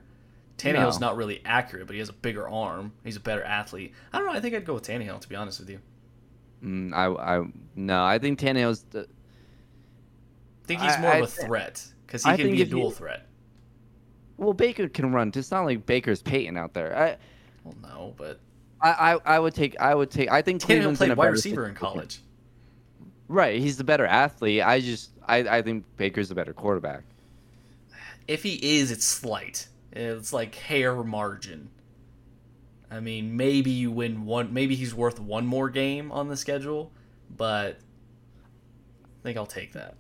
Tannehill's No. not really accurate, but he has a bigger arm. He's a better athlete. I don't know. I think I'd go with Tannehill, to be honest with you. Mm, I, I no, I think Tannehill's. The, I think he's more I of a threat because he I can be a dual threat. well, Baker can run. It's not like Baker's Peyton out there. I, Well, no, but I, I, I would take. I would take. I think Cleveland's played wide receiver in college. Right, he's the better athlete. I just, I, I think Baker's the better quarterback. If he is, it's slight. It's like hair margin. I mean, maybe you win one. Maybe he's worth one more game on the schedule, but I think I'll take that.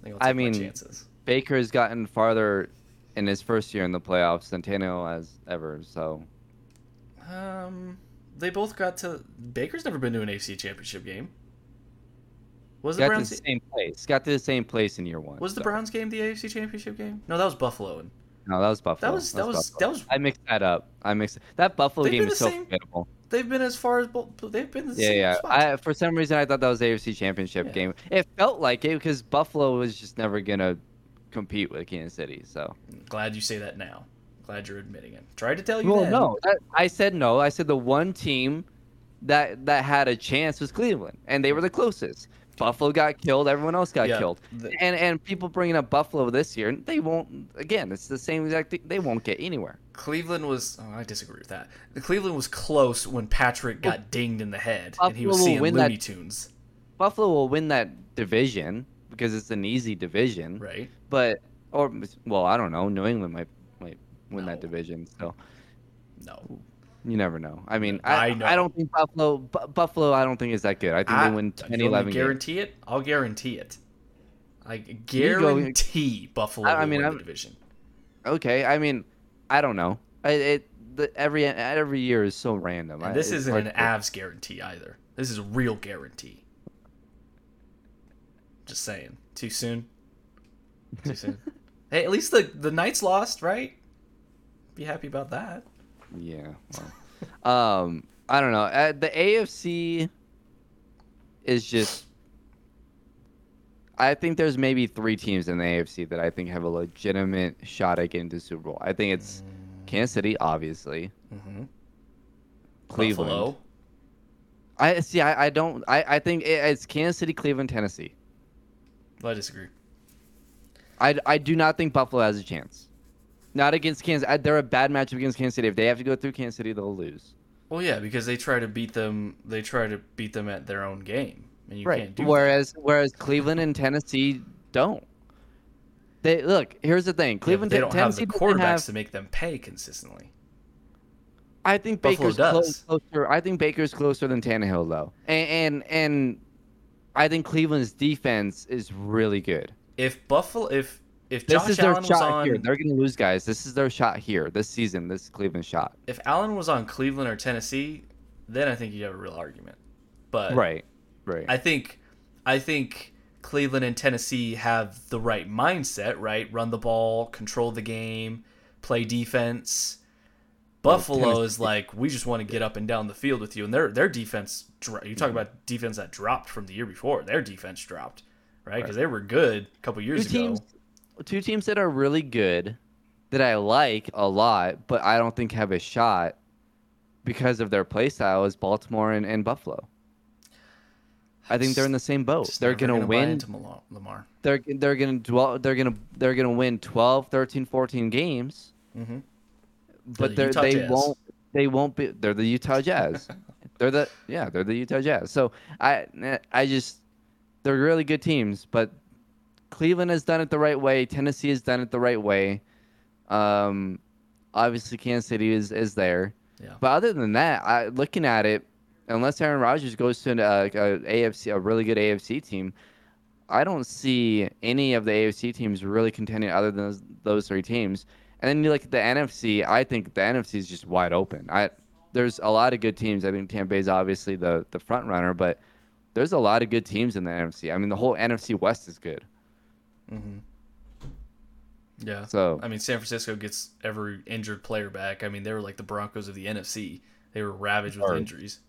I think I'll take I mean, chances. Baker has gotten farther in his first year in the playoffs than Tannehill has ever. So Um, they both got to. Baker's never been to an AFC Championship game. Was the got to Browns? the same place. Got to the same place in year one. Was the. Browns game the AFC Championship game? No, that was Buffalo. And No, that was Buffalo. that was that was Buffalo. that was. I mixed that up. I mixed that Buffalo They've game is so same- forgettable. They've been as far as bo- they've been the Yeah, same yeah. I, for some reason, I thought that was the AFC Championship Yeah. game. It felt like it because Buffalo was just never gonna compete with Kansas City. So. Glad you say that now. Glad you're admitting it. Tried to tell you Well, then. no, that, I said no. I said the one team that that had a chance was Cleveland, and they were the closest. Buffalo got killed. Everyone else got Yeah, killed. the- And and people bringing up Buffalo this year, they won't. Again, it's the same exact thing. They won't get anywhere. Cleveland was. Oh, I disagree with that. The Cleveland was close when Patrick got dinged in the head and he was will seeing win that- Looney Tunes. Buffalo will win that division because it's an easy division. Right. But or well, I don't know. New England might win that division. So No. you never know. I mean, I I, know. I, don't think Buffalo Bu- Buffalo. I don't think is that good. I think I, they win if 10, you want me 11 to games. guarantee it. I'll guarantee it. I go- guarantee Buffalo I- I mean, win I'm- the division. Okay, I mean, I don't know. I, it the, every every year is so random. And this isn't an to- Avs guarantee either. This is a real guarantee. Just saying. Too soon. Too soon. hey, at least the the Knights lost, right? Be happy about that. Yeah. Well, um, I don't know. Uh, the AFC is just. I think there's maybe three teams in the AFC that I think have a legitimate shot at getting to Super Bowl. I think it's Kansas City, obviously. Mm-hmm. Cleveland. Buffalo. I see. I, I don't. I, I think it, it's Kansas City, Cleveland, Tennessee. I disagree. I, I do not think Buffalo has a chance. Not against Kansas. They're a bad matchup against Kansas City. If they have to go through Kansas City, they'll lose. Well, yeah, because they try to beat them. They try to beat them at their own game, and you can't do that. Whereas whereas Cleveland and Tennessee don't. They look. Here's the thing. Yeah, Cleveland, they don't have Tennessee the doesn't quarterbacks have- to make them pay consistently. I think Buffalo Baker's does. closer. I think Baker's closer than Tannehill though, and, and and I think Cleveland's defense is really good. If Buffalo, if if This Josh is their Allen was shot on, here. They're going to lose, guys. This is their shot here. This season, this Cleveland shot. if Allen was on Cleveland or Tennessee, then I think you have a real argument. But Right. Right. I think I think Cleveland and Tennessee have the right mindset, right? Run the ball, control the game, play defense. Buffalo is like we just want to get up and down the field with you, and their their defense. You talk mm-hmm. about defense that dropped from the year before. Their defense dropped, right? Because they were good a couple two years teams. ago. Two teams that are really good, that I like a lot, but I don't think have a shot because of their play style is Baltimore and, and Buffalo. I think they're in the same boat. Just They're gonna, win. into Lamar. They're they're gonna dwell. They're gonna they're gonna win 12, 13, 14 games, Mm-hmm. but the they're, Utah they Jazz. won't. They won't be. They're the Utah Jazz. they're the yeah. They're the Utah Jazz. So I I just they're really good teams, but Cleveland has done it the right way. Tennessee has done it the right way. Um, obviously Kansas City is is there. Yeah. But other than that, I, looking at it, unless Aaron Rodgers goes to an, uh, a AFC, a really good AFC team, I don't see any of the AFC teams really contending other than those, those three teams. And then you look at the NFC. I think the NFC is just wide open. I there's a lot of good teams. I think Tampa Bay is obviously the the front runner, but there's a lot of good teams in the NFC. I mean, the whole NFC West is good. Mm-hmm. Yeah. So I mean, San Francisco gets every injured player back. I mean, they were like the Broncos of the NFC. They were ravaged with Hard. injuries.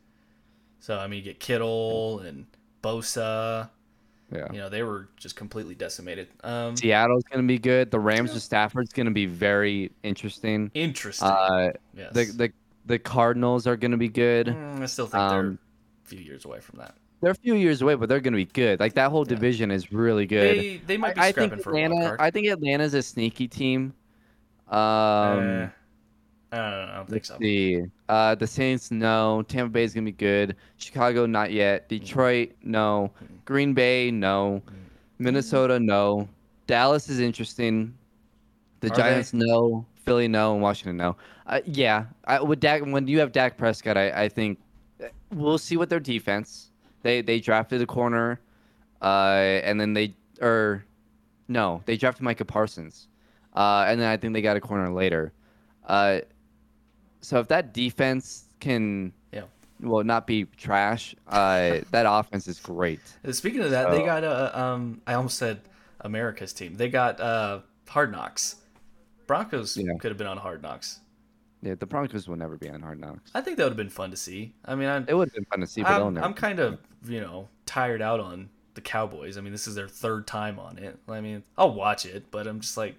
So I mean, you get Kittle and Bosa. yeah. You know, they were just completely decimated. Um, Seattle's gonna be good. The Rams with Stafford's gonna be very interesting. interesting. Uh, yes. the the the Cardinals are gonna be good. Mm, I still think they're um, a few years away from that. They're a few years away, but they're gonna be good. Like that whole Yeah. division is really good. They they might be I, I think scrapping for a wild Atlanta. card. I think Atlanta's a sneaky team. Um, Uh, I don't know. I don't think let's so. see. Uh, the Saints, no. Tampa Bay's gonna be good. Chicago, not yet. Detroit, no. Mm. Green Bay, no. Minnesota, no. Dallas is interesting. The Are they? Giants, no. Philly, no. And Washington, no. Uh, yeah, I, with Dak, when you have Dak Prescott, I, I think uh, we'll see what their defense. They they drafted a corner, uh, and then they or no, they drafted Micah Parsons, uh, and then I think they got a corner later. Uh, so if that defense can, Yeah. well, not be trash, uh, that offense is great. Speaking of that, they got uh, um I almost said America's team. They got uh Hard Knocks. Broncos Yeah. could have been on Hard Knocks. Yeah, the Broncos will never be on Hard Knocks. I think that would have been fun to see. I mean, I'm It would have been fun to see, but I'm. I'm kind of you know tired out on the Cowboys. I mean, this is their third time on it. I mean, I'll watch it, but I'm just like,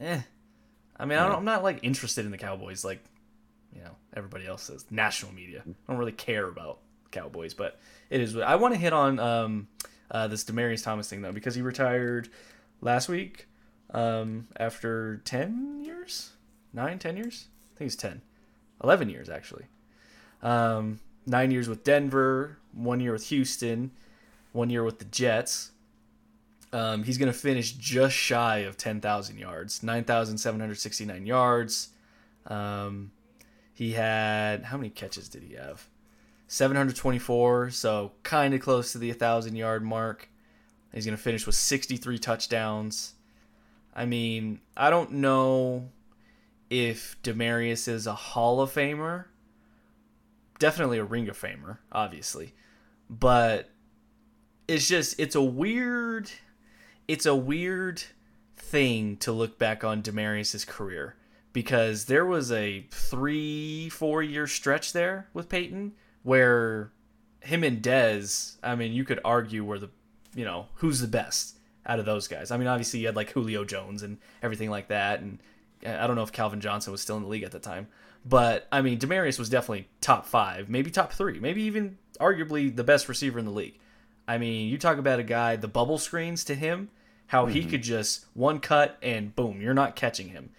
eh. I mean, I don't, I'm not like interested in the Cowboys like you know everybody else is. National media. I don't really care about Cowboys, but it is. I want to hit on um, uh, this Demaryius Thomas thing though because he retired last week um, after ten years, nine, ten years. I think it's 10, 11 years actually. Um, nine years with Denver, one year with Houston, one year with the Jets. Um, he's going to finish just shy of 10,000 yards, 9,769 yards. Um, he had, how many catches did he have? 724, so kind of close to the 1,000 yard mark. He's going to finish with 63 touchdowns. I mean, I don't know if Demaryius is a Hall of Famer. Definitely a Ring of Famer, obviously. But it's just it's a weird it's a weird thing to look back on Demaryius's career because there was a 3 4 year stretch there with Peyton where him and Dez, I mean, you could argue were the you know, who's the best out of those guys. I mean, obviously you had like Julio Jones and everything like that and uh, I don't know if Calvin Johnson was still in the league at the time, but I mean, Demarius was definitely top five, maybe top three, maybe even arguably the best receiver in the league. I mean, you talk about a guy, the bubble screens to him, how he mm-hmm. could just one cut and boom, you're not catching him.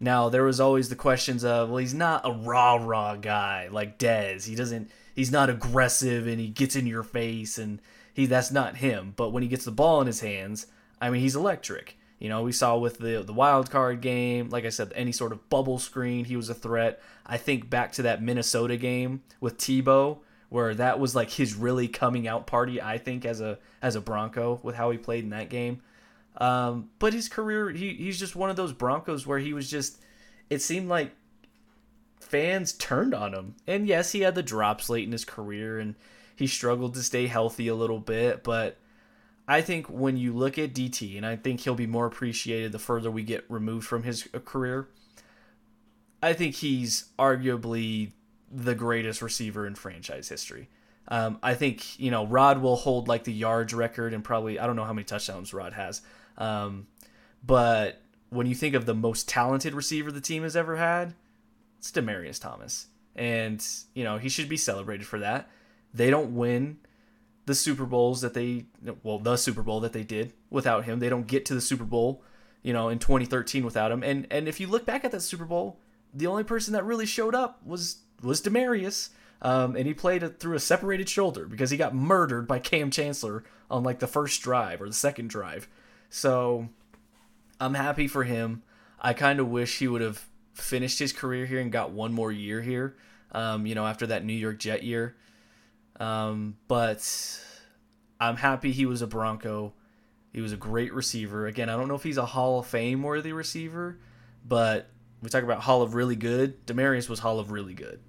Now there was always the questions of, well, he's not a raw raw guy like Dez. He doesn't, he's not aggressive and he gets in your face and he that's not him. But when he gets the ball in his hands, I mean, he's electric. You know, we saw with the the wild card game, like I said, any sort of bubble screen, he was a threat. I think back to that Minnesota game with Tebow, where that was like his really coming out party. I think as a as a Bronco with how he played in that game. Um, but his career, he, he's just one of those Broncos where he was just. It seemed like fans turned on him, and yes, he had the drops late in his career, and he struggled to stay healthy a little bit, but. I think when you look at DT, and I think he'll be more appreciated the further we get removed from his career. I think he's arguably the greatest receiver in franchise history. Um, I think you know Rod will hold like the yards record and probably I don't know how many touchdowns Rod has, um, But when you think of the most talented receiver the team has ever had, it's Demaryius Thomas. And, you know, he should be celebrated for that. They don't win the Super Bowls that they, well, the Super Bowl that they did without him. They don't get to the Super Bowl, you know, in 2013 without him. And and if you look back at that Super Bowl, the only person that really showed up was was Demaryius. Um, and he played it through a separated shoulder because he got murdered by Kam Chancellor on like the first drive or the second drive. So I'm happy for him. I kind of wish he would have finished his career here and got one more year here. Um, you know, after that New York Jet year. Um, but I'm happy he was a Bronco. He was a great receiver. Again, I don't know if he's a Hall of Fame worthy receiver, but we talk about Hall of really good. Demaryius was Hall of really good.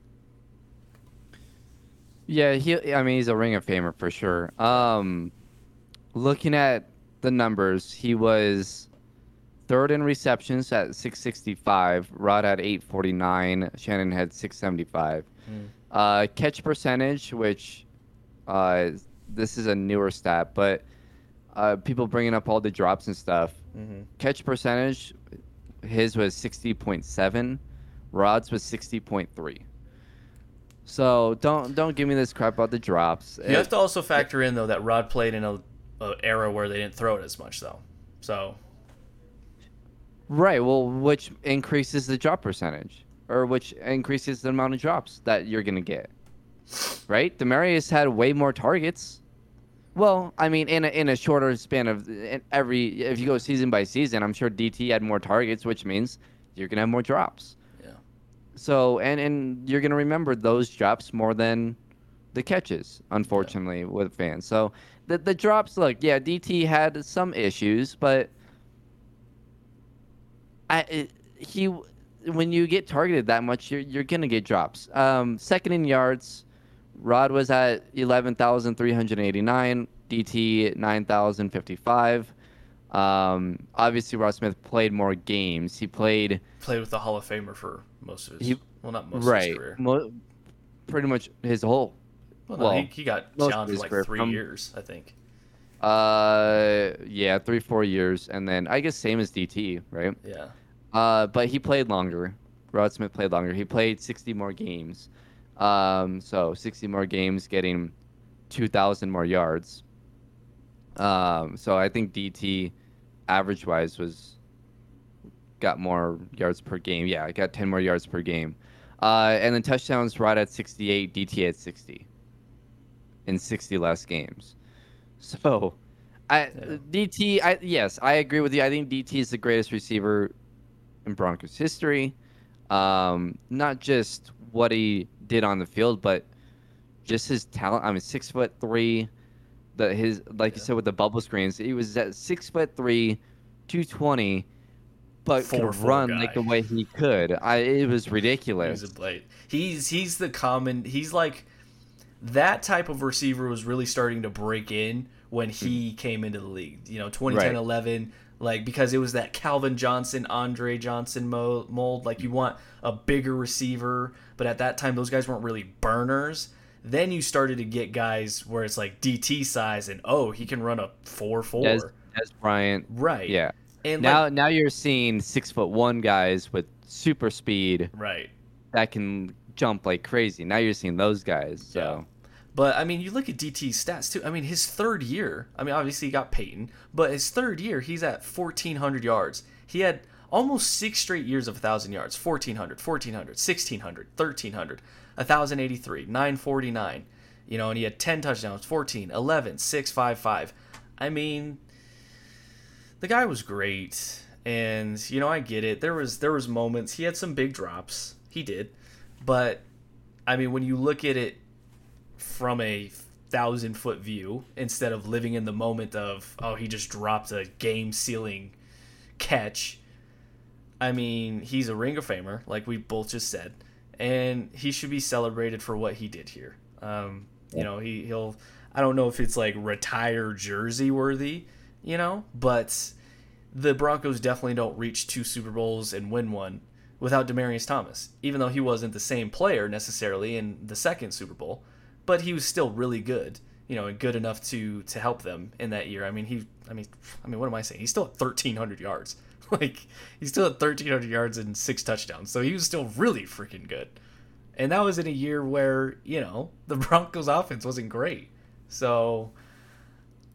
Yeah, he. I mean, he's a Ring of Famer for sure. Um, looking at the numbers, he was third in receptions at 665. Rod had 849. Shannon had 675. Mm. Uh, catch percentage, which uh, this is a newer stat, but uh, people bringing up all the drops and stuff. Mm-hmm. Catch percentage, his was 60.7. Rod's was 60.3. So don't don't give me this crap about the drops. You it, have to also factor in though that Rod played in a, a, era where they didn't throw it as much though. So Right, well which increases the drop percentage or which increases the amount of drops that you're going to get. Right? Demaryius had way more targets. Well, I mean, in a, in a shorter span of every, if you go season by season, I'm sure DT had more targets, which means you're gonna have more drops. So, and and you're gonna remember those drops more than the catches, unfortunately, yeah. with fans. So, the the drops, look, yeah, DT had some issues, but I it, he when you get targeted that much, you're you're gonna get drops. Um, second in yards, Rod was at eleven thousand three hundred eighty nine. DT nine thousand fifty five. Um, obviously, Rod Smith played more games. He played played with the Hall of Famer for most of his. He, well, not most right, of his career. Mo- pretty much his whole. Well, no, well he, he, got challenged for like three From, years, I think. Uh, yeah, three four years, and then I guess same as DT, right? Yeah. Uh, but he played longer. Rod Smith played longer. He played 60 more games. Um, so 60 more games, getting 2,000 more yards. Um, so I think DT, average wise, was got more yards per game. Yeah, I got 10 more yards per game. Uh, and then touchdowns, Rod at 68, DT at 60 in 60 less games. So, I yeah. DT, I yes, I agree with you. I think DT is the greatest receiver in Broncos history. Um, not just what he did on the field, but just his talent. I mean, six foot three. The his like yeah. you said with the bubble screens, he was at six foot three, two twenty, but four, could run guy. like the way he could. I it was ridiculous. He's a blade. He's he's the common. He's like that type of receiver was really starting to break in when he mm-hmm. came into the league. You know, 2010, right. 11, like because it was that Calvin Johnson, Andre Johnson mold. Like you want a bigger receiver, but at that time those guys weren't really burners. Then you started to get guys where it's like DT size and oh he can run a four four. Dez Bryant, right? Yeah. And now like, now you're seeing six foot one guys with super speed, right? That can jump like crazy. Now you're seeing those guys. So. Yeah. But I mean, you look at DT's stats too. I mean, his third year. I mean, obviously he got Peyton, but his third year, he's at 1,400 yards. He had almost six straight years of 1,000 yards 1,400, 1,400, 1,600, 1,300, 1,083, 949. You know, and he had 10 touchdowns 14, 11, 6, 5, 5. I mean, the guy was great. And, you know, I get it. There was there was moments he had some big drops. He did. But I mean, when you look at it from a thousand foot view instead of living in the moment of oh he just dropped a game ceiling catch. I mean, he's a Ring of Famer, like we both just said, and he should be celebrated for what he did here. Um, you know, he he'll I don't know if it's like retire jersey worthy, you know, but the Broncos definitely don't reach two Super Bowls and win one without Demaryius Thomas, even though he wasn't the same player necessarily in the second Super Bowl but he was still really good. you know, and good enough to to help them in that year. I mean, he, I mean, I mean, what am I saying? He's still at 1,300 yards. like he's still at 1,300 yards and six touchdowns. So he was still really freaking good. And that was in a year where you know the Broncos' offense wasn't great. So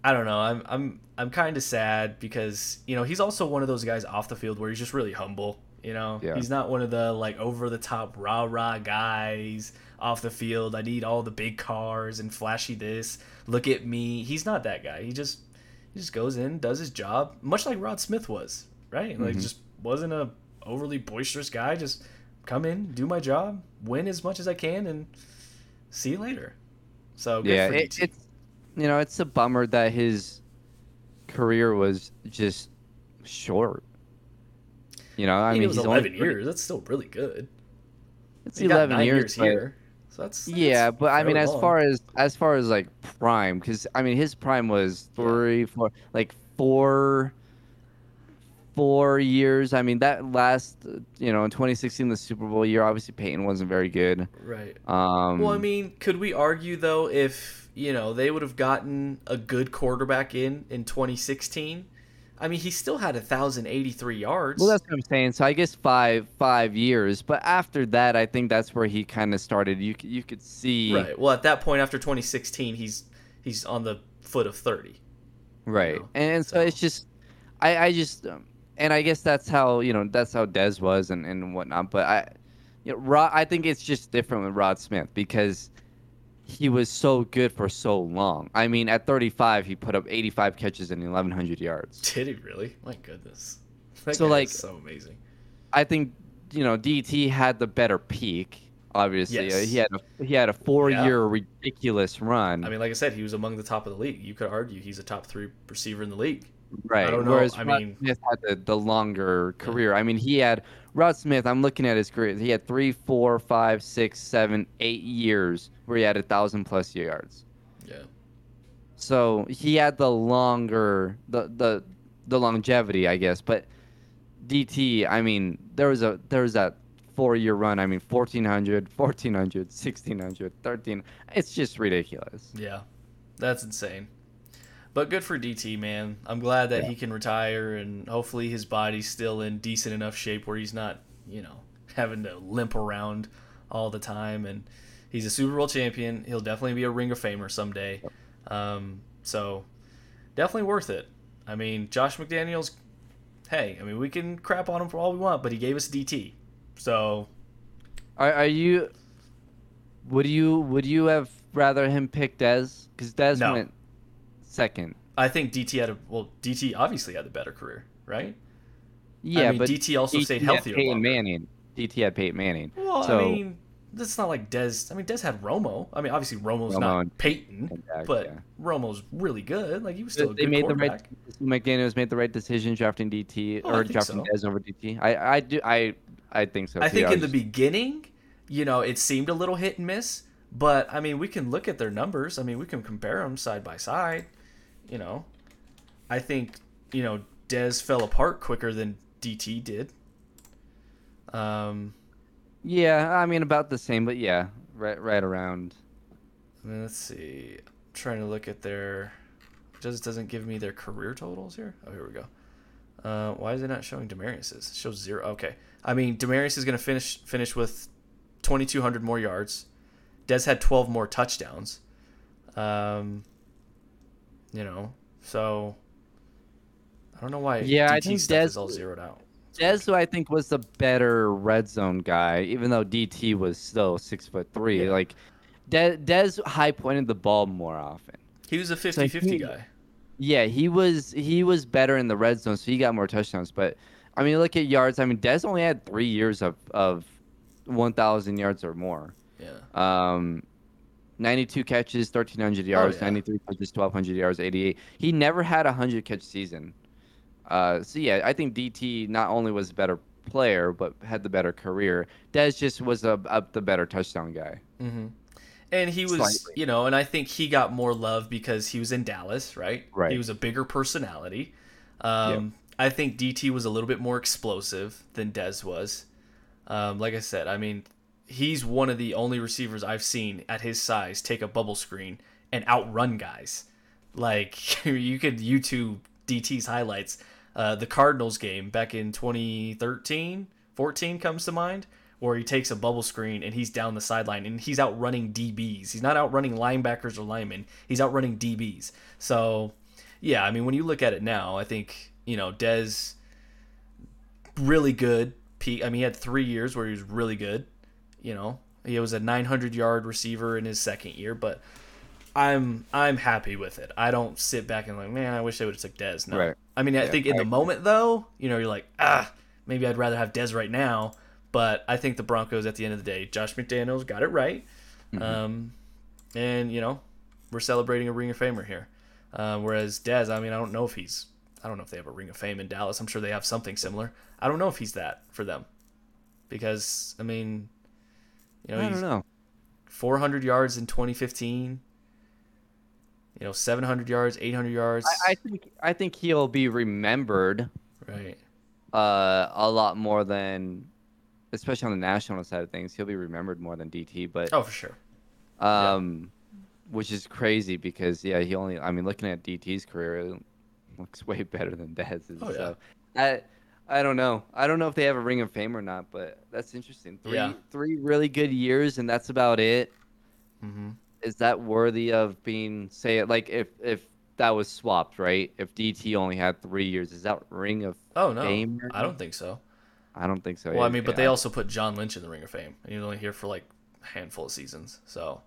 I don't know. I'm I'm I'm kind of sad because you know he's also one of those guys off the field where he's just really humble. You know, Yeah. he's not one of the like over the top rah rah guys off the field. I need all the big cars and flashy this. Look at me. He's not that guy. He just he just goes in, does his job, much like Rod Smith was, right? Like Mhm. just wasn't a overly boisterous guy. Just come in, do my job, win as much as I can, and see you later. So good yeah, for it, it's you know it's a bummer that his career was just short. You know, I, I mean, mean, it was he's 11 only, years. That's still really good. It's He eleven years, but- here. So that's, Yeah, that's but I mean, fairly as far as as far as like prime, because I mean, his prime was three, four, like four, four years. I mean, that last, you know, in 2016, the Super Bowl year, obviously Peyton wasn't very good. right. Um, Well, I mean, could we argue though if you know they would have gotten a good quarterback in in 2016? I mean, he still had 1,083 yards. well, that's what I'm saying. So I guess five five years, but after that, I think that's where he kind of started. You you could see right. Well, at that point after 2016, he's he's on the foot of 30. Right. know, And so, so- it's just, I, I just, um, and I guess that's how, you know, that's how Dez was and, and whatnot. But I, you know, Rod, I think it's just different with Rod Smith because he was so good for so long. I mean, at 35, he put up 85 catches and 1,100 yards. Did he really? My goodness. That So, like- so amazing. I think, you know, DT had the better peak. Obviously, Uh, Yes. he had a he had a four year ridiculous run. I mean, like I said, he was among the top of the league. You could argue he's a top three receiver in the league. Right. don't know, Whereas I Rod mean- Smith had the, the longer career. I mean, he had Rod Smith. I'm looking at his career. He had three, four, five, six, seven, eight years where he had a thousand plus yards. Yeah. So he had the longer the the the longevity, I guess. But DT, I mean, there was a there was that four year run. I mean, 1400, 1400, 1600, 13. It's just ridiculous. Yeah, that's insane. But good for DT, man. I'm glad that he can retire, and hopefully his body's still in decent enough shape where he's not, you know, having to limp around all the time. And he's a Super Bowl champion. He'll definitely be a Ring of Famer someday. Um, so definitely worth it. I mean, Josh McDaniels. Hey, I mean, we can crap on him for all we want, but he gave us DT. So Are, are you? Would you would you have rather him pick Dez? Because Dez No. went second. I think DT had a well. DT obviously had the better career, right? Yeah, mean, but DT also stayed healthier Peyton longer. Manning. DT had Peyton Manning. Well, so, I mean, that's not like Dez. I mean, Dez had Romo. I mean, obviously Romo's Romo not Peyton, Dak, but yeah. Romo's really good. Like he was still a they good made the right. McDaniel's made the right decision drafting DT Oh, or drafting so. Dez over DT. I I do I I think so. I too. think was in the beginning, you know, it seemed a little hit and miss, but I mean, we can look at their numbers. I mean, we can compare them side by side. You know, I think you know Dez fell apart quicker than DT did. Um, yeah, I mean about the same, but yeah, right right around. let's see. I'm trying to look at their. Just doesn't give me their career totals here. Oh, here we go. Uh, why is it not showing Demaryius's? It shows zero. Okay. I mean, Demarius is going to finish finish with 2,200 more yards. Dez had 12 more touchdowns. Um, you know, so I don't know why. Yeah, I think stuff Dez- is all zeroed out. Dez, who I think was the better red zone guy, even though DT was still six foot three. Yeah. Like, De- Dez high pointed the ball more often. He was a 50-50 he- guy. Yeah, he was he was better in the red zone, so he got more touchdowns. But I mean, look at yards. I mean, Dez only had three years of of one thousand yards or more. Yeah. Um, 92 catches, 1,300 yards, Oh, yeah. 93 catches, 1,200 yards, 88. He never had a 100 catch season. Uh, so, yeah, I think DT not only was a better player, but had the better career. Dez just was a, a, the better touchdown guy. Mm-hmm. And he was, Slightly. you know, and I think he got more love because he was in Dallas, right? Right. He was a bigger personality. Um, I think DT was a little bit more explosive than Dez was. Um, like I said, I mean, he's one of the only receivers I've seen at his size take a bubble screen and outrun guys. Like you could YouTube DT's highlights. Uh, the Cardinals game back in 2013, 14 comes to mind, where he takes a bubble screen and he's down the sideline and he's outrunning DBs. He's not outrunning linebackers or linemen. He's outrunning DBs. So, yeah, I mean, when you look at it now, I think you know Dez really good. I mean, he had three years where he was really good. You know, he was a 900 yard receiver in his second year, but I'm I'm happy with it. I don't sit back and like, man, I wish they would have took Dez. No, Right. I mean, I Yeah, think in I the agree. moment though, you know, you're like, ah, maybe I'd rather have Dez right now. But I think the Broncos, at the end of the day, Josh McDaniels got it right. Mm-hmm. Um, and you know, we're celebrating a Ring of Famer here. Uh, whereas Dez, I mean, I don't know if he's, I don't know if they have a Ring of Fame in Dallas. I'm sure they have something similar. I don't know if he's that for them, because I mean, you know, I don't know. 400 yards in 2015. You know, 700 yards, 800 yards. I, I think I think he'll be remembered right. uh, a lot more than, especially on the national side of things. He'll be remembered more than DT, but Oh, for sure. um, which is crazy because yeah, he only. I mean, looking at DT's career, it looks way better than Dez's. Oh, yeah. So I, I don't know. I don't know if they have a Ring of Fame or not, but that's interesting. Three, Yeah. three really good years, and that's about it. hmm Is that worthy of being say like if if that was swapped, right? If DT only had three years, is that Ring of Oh no, Fame I don't think so. I don't think so. Well, I mean, but Yeah, they also put John Lynch in the Ring of Fame, and he was only here for like a handful of seasons. So,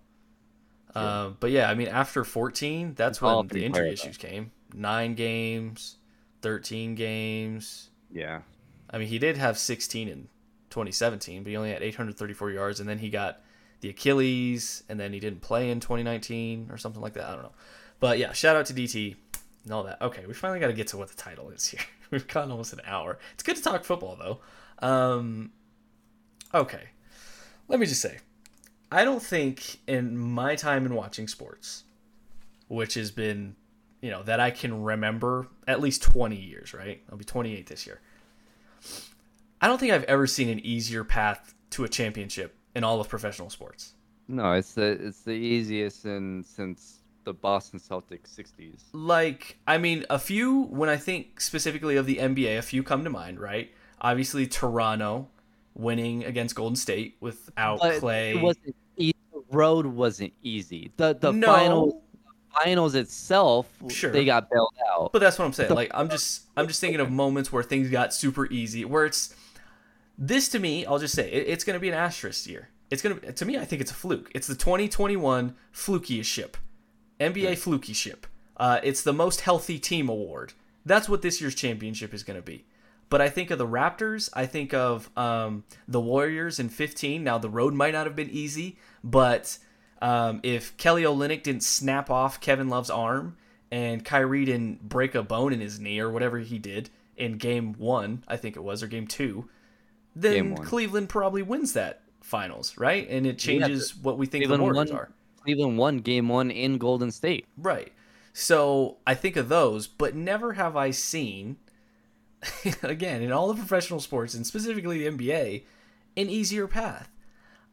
um, but yeah, I mean, after 14, that's Hall when the injury issues came. Nine games, 13 games. Yeah. I mean, he did have 16 in 2017, but he only had 834 yards, and then he got the Achilles, and then he didn't play in 2019 or something like that. I don't know. But yeah, shout out to DT and all that. Okay, we finally got to get to what the title is here. We've gone almost an hour. It's good to talk football, though. Um, okay, let me just say, I don't think in my time in watching sports, which has been, you know, that I can remember at least 20 years, right? I'll be 28 this year. I don't think I've ever seen an easier path to a championship in all of professional sports. No, it's the it's the easiest in since the Boston Celtics '60s. Like, I mean, a few, when I think specifically of the NBA, a few come to mind, right? Obviously, Toronto winning against Golden State without But Clay. it wasn't easy. The road wasn't easy. The the No. finals finals itself, Sure. they got bailed out. But that's what I'm saying. Like I'm just I'm just thinking of moments where things got super easy. Where it's this to me, I'll just say it, it's going to be an asterisk year. It's going to to me, I think it's a fluke. It's the 2021 flukiest ship, NBA fluky ship. Uh, it's the most healthy team award. That's what this year's championship is going to be. But I think of the Raptors. I think of um, the Warriors in 15. Now the road might not have been easy, but um, if Kelly Olynyk didn't snap off Kevin Love's arm and Kyrie didn't break a bone in his knee or whatever he did in Game One, I think it was, or Game Two, then Game. Cleveland probably wins that finals, right? And it changes what we think the Warriors won. are. Cleveland won Game One in Golden State. Right. So I think of those, but never have I seen, again, in all the professional sports and specifically the NBA, an easier path.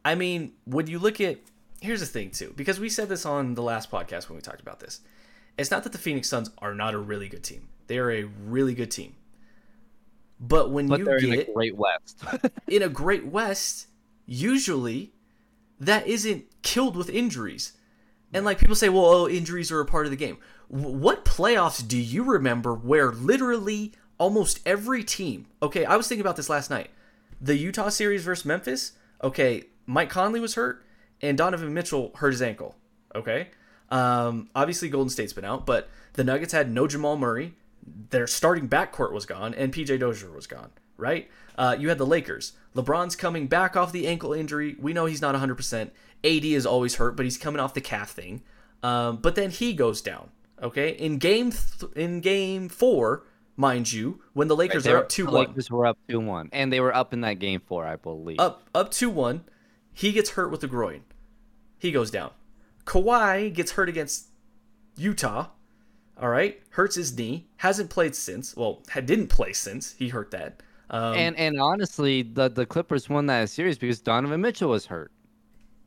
I mean, when you look at, here's the thing too, because we said this on the last podcast when we talked about this. It's not that the Phoenix Suns are not a really good team. They are a really good team. But when But you they're in get the Great West. in a Great West, usually that isn't killed with injuries. And like people say, well, oh, injuries are a part of the game. W- what playoffs do you remember where literally almost every team? Okay, I was thinking about this last night. The Utah series versus Memphis. Okay, Mike Conley was hurt, and Donovan Mitchell hurt his ankle. Okay, um, obviously Golden State's been out, but the Nuggets had no Jamal Murray. Their starting backcourt was gone, and PJ Dozier was gone. Right? Uh, you had the Lakers. LeBron's coming back off the ankle injury. We know he's not 100%. AD is always hurt, but he's coming off the calf thing. Um, but then he goes down. Okay, in game th- in game four, mind you, when the Lakers They are up two the one, Lakers were up two one, and they were up in that game four, I believe. up up two one, he gets hurt with the groin. He goes down. Kawhi gets hurt against Utah. All right, hurts his knee. Hasn't played since. Well, had, didn't play since he hurt that. Um, and and honestly, the the Clippers won that series because Donovan Mitchell was hurt.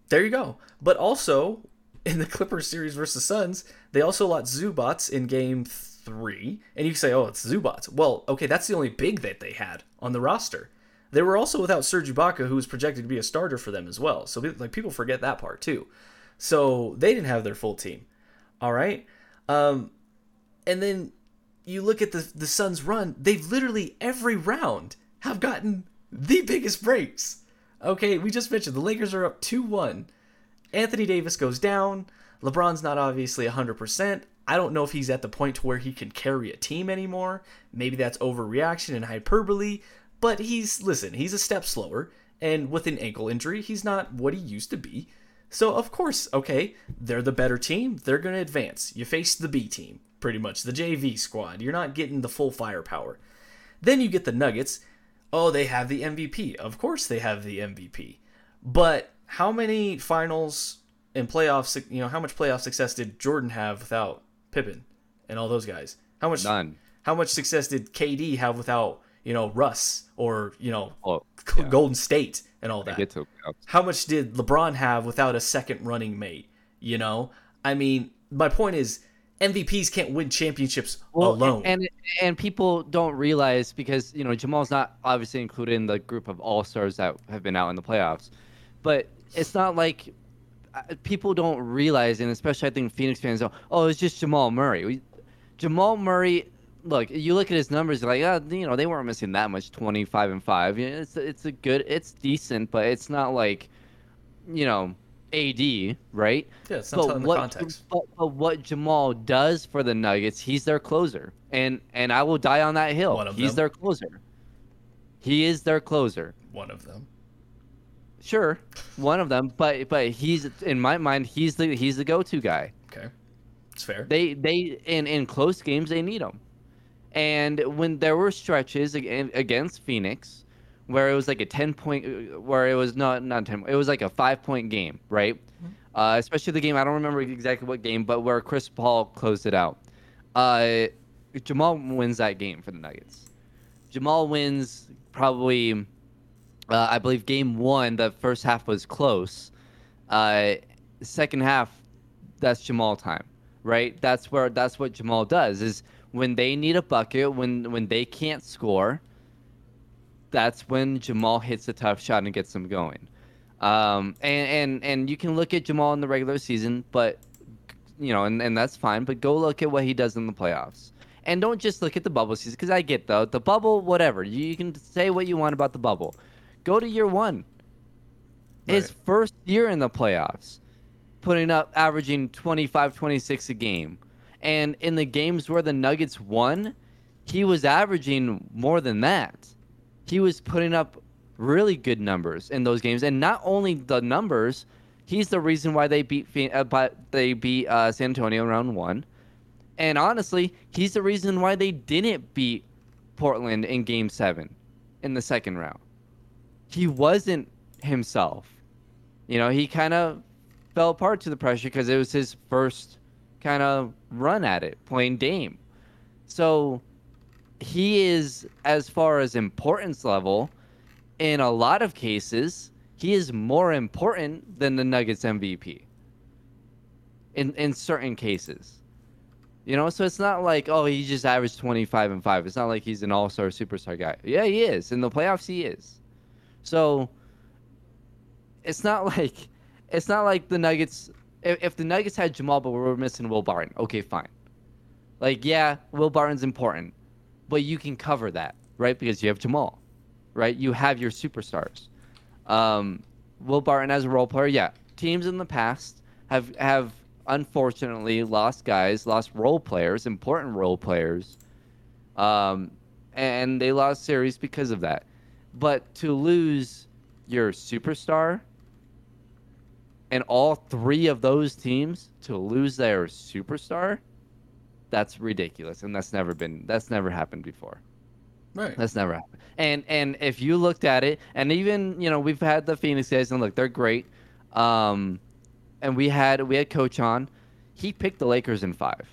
there you go. But also, in the Clippers series versus Suns, they also lost Zubac in game three. And you say, oh, it's Zubac. Well, okay, that's the only big that they had on the roster. They were also without Serge Ibaka, who was projected to be a starter for them as well. So like people forget that part too. So they didn't have their full team. All right. Um, and then you look at the the Suns' run; they've literally every round have gotten the biggest breaks. Okay, we just mentioned the Lakers are up two one. Anthony Davis goes down. LeBron's not obviously 100%. I don't know if he's at the point to where he can carry a team anymore. Maybe that's overreaction and hyperbole, but he's listen, he's a step slower and with an ankle injury, he's not what he used to be. So, of course, okay, they're the better team. They're going to advance. You face the B team, pretty much, the JV squad. You're not getting the full firepower. Then you get the Nuggets. Oh, they have the MVP. Of course, they have the MVP. But how many finals and playoffs, you know, how much playoff success did Jordan have without Pippen and all those guys? How much? None. How much success did KD have without, you know, Russ or, you know, Oh, yeah. Golden State and all that? to how much did LeBron have without a second running mate? You know, I mean, my point is MVPs can't win championships alone. And and people don't realize because you know Jamal's not obviously included in the group of all stars that have been out in the playoffs, but it's not like uh, people don't realize, and especially I think Phoenix fans don't. Oh, it's just Jamal Murray. We, Jamal Murray. Look, you look at his numbers, you're like, ah, you know, they weren't missing that much, 25 and five. You know, it's it's a good, it's decent, but it's not like, you know, AD, right? yeah, it's not the what, context. But, but what Jamal does for the Nuggets, he's their closer, and and I will die on that hill. One of he's them. their closer. He is their closer. One of them. Sure, one of them, but but he's in my mind, he's the he's the go-to guy. Okay, it's fair. They they in in close games they need him, and when there were stretches against Phoenix, where it was like a ten point, where it was not not ten, it was like a five point game, right? Uh, especially the game I don't remember exactly what game, but where Chris Paul closed it out. Uh, Jamal wins that game for the Nuggets. Jamal wins probably. Uh, I believe game one, the first half was close. Uh, second half, that's Jamal time, right? That's where that's what Jamal does is when they need a bucket, when when they can't score, that's when Jamal hits a tough shot and gets them going. Um, and and and you can look at Jamal in the regular season, but you know, and, and that's fine. But go look at what he does in the playoffs, and don't just look at the bubble season because I get the the bubble, whatever. You, you can say what you want about the bubble. Go to year one. His first year in the playoffs, putting up averaging 25, 26 a game. And in the games where the Nuggets won, he was averaging more than that. He was putting up really good numbers in those games, and not only the numbers, he's the reason why they beat uh, they beat uh, San Antonio round one. And honestly, he's the reason why they didn't beat Portland in Game Seven, in the second round. He wasn't himself. You know, he kind of fell apart to the pressure because it was his first kind of run at it, playing Dame. So he is, as far as importance level, in a lot of cases, he is more important than the Nuggets MVP. In in certain cases. You know, so it's not like, oh, he just averaged 25 and 5. It's not like he's an all star superstar guy. Yeah, he is. In the playoffs, he is. So it's not like it's not like the Nuggets. If, if the Nuggets had Jamal, but we were missing Will Barton, okay, fine. Like, yeah, Will Barton's important, but you can cover that, right? Because you have Jamal, right? You have your superstars. Um, Will Barton as a role player, yeah. Teams in the past have have unfortunately lost guys, lost role players, important role players, um, and they lost series because of that. But to lose your superstar and all three of those teams to lose their superstar, that's ridiculous, and that's never been that's never happened before. Right. That's never happened. And and if you looked at it, and even you know we've had the Phoenix guys, and look, they're great. Um, and we had we had Coach on. He picked the Lakers in five.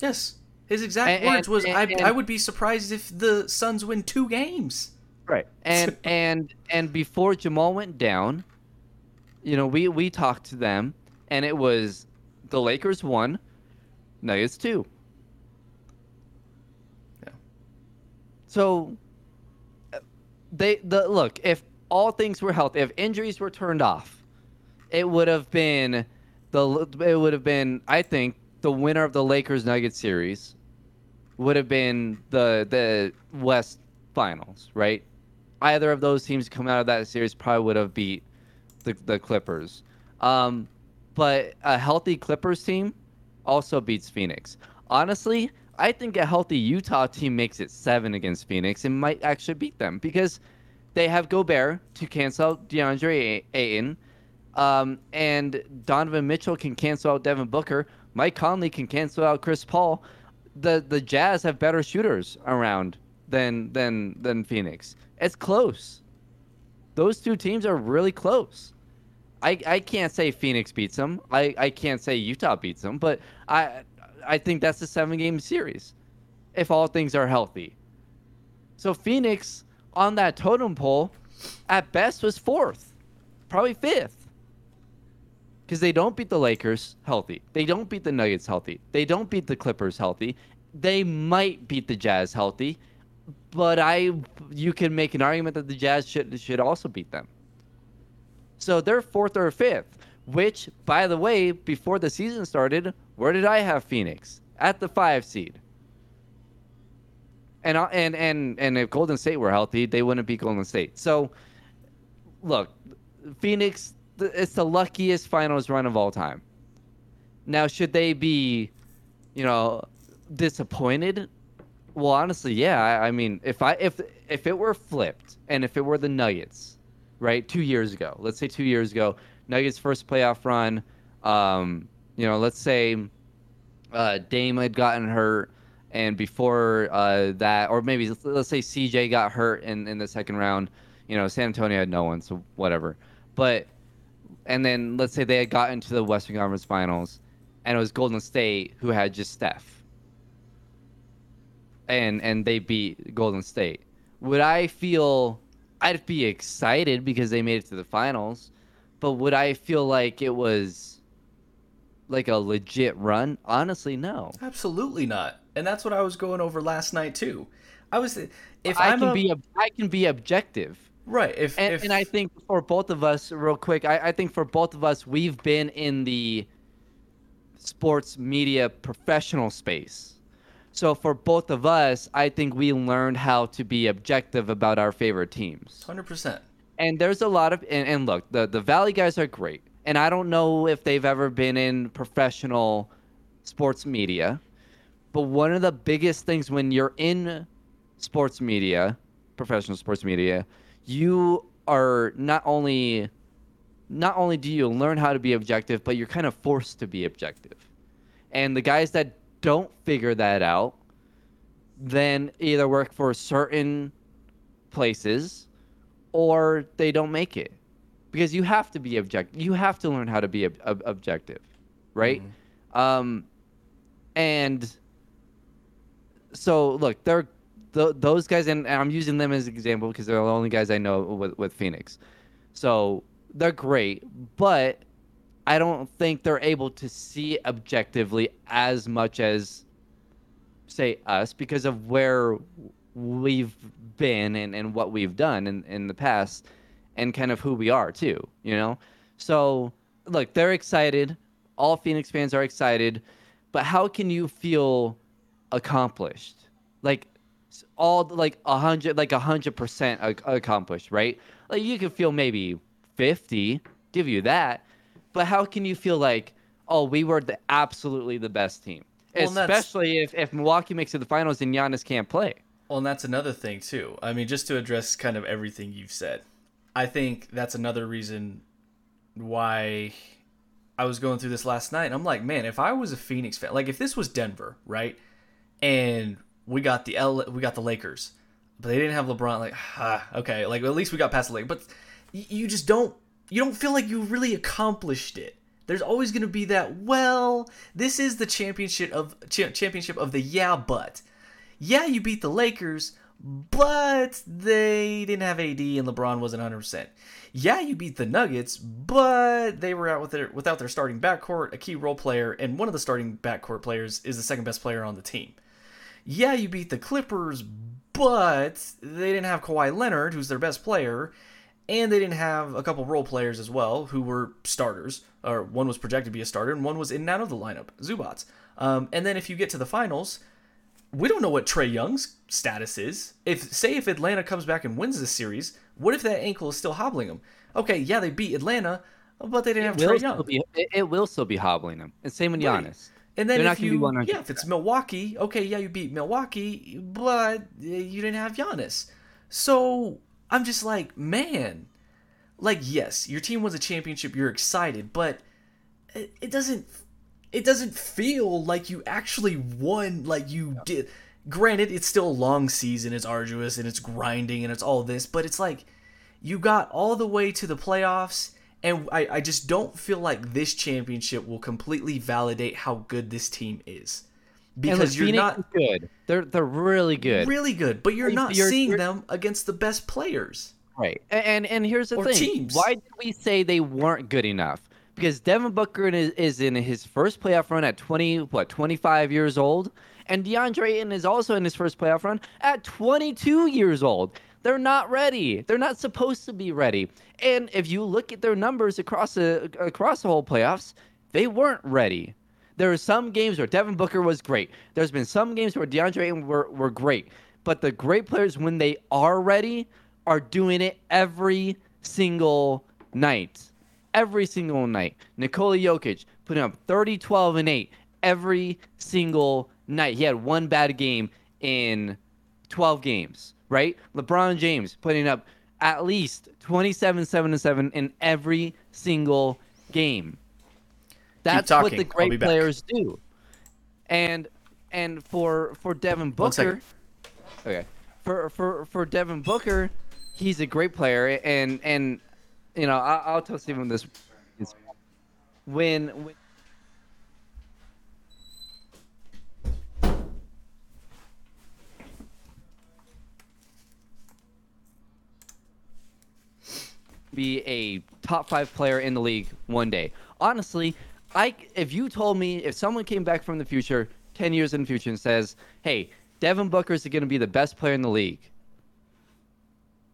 Yes. His exact And- words was, and- I, and- "I would be surprised if the Suns win two games." Right. And and and before Jamal went down, you know, we we talked to them, and it was the Lakers one, Nuggets two. Yeah. So they the look if all things were healthy, if injuries were turned off, it would have been the it would have been I think the winner of the Lakers Nuggets series would have been the the West Finals, right? Either of those teams come out of that series probably would have beat the the Clippers. Um, but a healthy Clippers team also beats Phoenix. Honestly, I think a healthy Utah team makes it seven against Phoenix and might actually beat them because they have Gobert to cancel DeAndre Ayton, um, and Donovan Mitchell can cancel out Devin Booker. Mike Conley can cancel out Chris Paul. The the Jazz have better shooters around than than than Phoenix. It's close. Those two teams are really close. I, I can't say Phoenix beats them. I, I can't say Utah beats them, but I I think that's a seven game series if all things are healthy. So Phoenix on that totem pole at best was fourth, probably fifth. Because they don't beat the Lakers healthy. They don't beat the Nuggets healthy. They don't beat the Clippers healthy. They might beat the Jazz healthy, but I you can make an argument that the Jazz should should also beat them. So they're fourth or fifth, which, by the way, before the season started, where did I have Phoenix? At the five seed. And uh, and and and if Golden State were healthy, they wouldn't beat Golden State. So, look, Phoenix, it's the luckiest finals run of all time. Now, should they be, you know, disappointed? Well, honestly, yeah. I, I mean, if I if if it were flipped and if it were the Nuggets, right, two years ago, let's say two years ago, Nuggets first playoff run, um, you know, let's say uh, Dame had gotten hurt, and before uh, that, or maybe let's say CJ got hurt in, in the second round. You know, San Antonio had no one, so whatever. But and then let's say they had gotten to the Western Conference Finals, and it was Golden State who had just Steph, and and they beat Golden State. Would I feel? I'd be excited because they made it to the finals, but would I feel like it was like a legit run? Honestly, no. Absolutely not. And that's what I was going over last night too. I was if I I'm can a, be I can be objective. right. If And, if and I think for both of us, real quick, I, I think for both of us, we've been in the sports media professional space. So for both of us, I think we learned how to be objective about our favorite teams. hundred percent. And there's a lot of and, and look, the the Valley guys are great. And I don't know if they've ever been in professional sports media, but one of the biggest things when you're in sports media, professional sports media, you are not only not only do you learn how to be objective, but you're kind of forced to be objective. And the guys that don't figure that out then either work for certain places or they don't make it. Because you have to be objective you have to learn how to be ob- ob- objective right? Um and so look they're th- those guys and, and i'm using them as an example because they're the only guys i know with, with phoenix. So they're great but i don't think they're able to see objectively as much as say us because of where we've been and, and what we've done in, in the past and kind of who we are too, you know? So look, they're excited. All Phoenix fans are excited, but how can you feel accomplished? Like all like a hundred like a hundred percent accomplished, right? Like you can feel maybe fifty, give you that, but how can you feel like, oh, we were the absolutely the best team? Well, Especially if, if Milwaukee makes it to the finals and Giannis can't play. Well, and that's another thing too. I mean, just to address kind of everything you've said, I think that's another reason why I was going through this last night. I'm like, man, if I was a Phoenix fan, like if this was Denver, right, and we got the L, we got the Lakers, but they didn't have LeBron. Like, ah, okay, like at least we got past the Lakers. But you just don't, you don't feel like you really accomplished it. There's always going to be that. Well, this is the championship of cha- championship of the yeah, but yeah, you beat the Lakers, but they didn't have AD and LeBron wasn't 100%. Yeah, you beat the Nuggets, but they were out with their, without their starting backcourt, a key role player, and one of the starting backcourt players is the second best player on the team. Yeah, you beat the Clippers, but they didn't have Kawhi Leonard, who's their best player, and they didn't have a couple role players as well who were starters, or one was projected to be a starter, and one was in and out of the lineup, Zubac. Um, and then if you get to the finals, we don't know what Trae Young's status is. If say if Atlanta comes back and wins this series, what if that ankle is still hobbling him? Okay, yeah, they beat Atlanta, but they didn't it have Trae Young. Be, it, it, will still be hobbling him, And same with Giannis. Right. And then They're if you, yeah, if it's Milwaukee, okay, yeah, you beat Milwaukee, but you didn't have Giannis. So I'm just like, man, like yes, your team wins a championship, you're excited, but it, it doesn't it doesn't feel like you actually won like you did. Granted it's still a long season it's arduous and it's grinding and it's all this but it's like you got all the way to the playoffs and I, I just don't feel like this championship will completely validate how good this team is because you're Phoenix not good they're they're really good really good but you're not you're, seeing you're, them against the best players right and and here's the thing teams. why did we say they weren't good enough because Devin Booker is, is in his first playoff run at 20, what, 25 years old. And DeAndre Ayton is also in his first playoff run at 22 years old. They're not ready. They're not supposed to be ready. And if you look at their numbers across the across the whole playoffs, they weren't ready. There are some games where Devin Booker was great. There's been some games where DeAndre Ayton were, were great. But the great players, when they are ready, are doing it every single night every single night. Nikola Jokic putting up 30, 12, and 8 every single night. He had one bad game in 12 games, right? LeBron James putting up at least 27, 7, and 7 in every single game. That's what the great players do. And and for for Devin Booker, okay, for for for Devin Booker, he's a great player, and and you know, I, will tell Stephen this: when, when be a top five player in the league one day. Honestly, I if you told me if someone came back from the future, ten years in the future, and says, "Hey, Devin Booker is going to be the best player in the league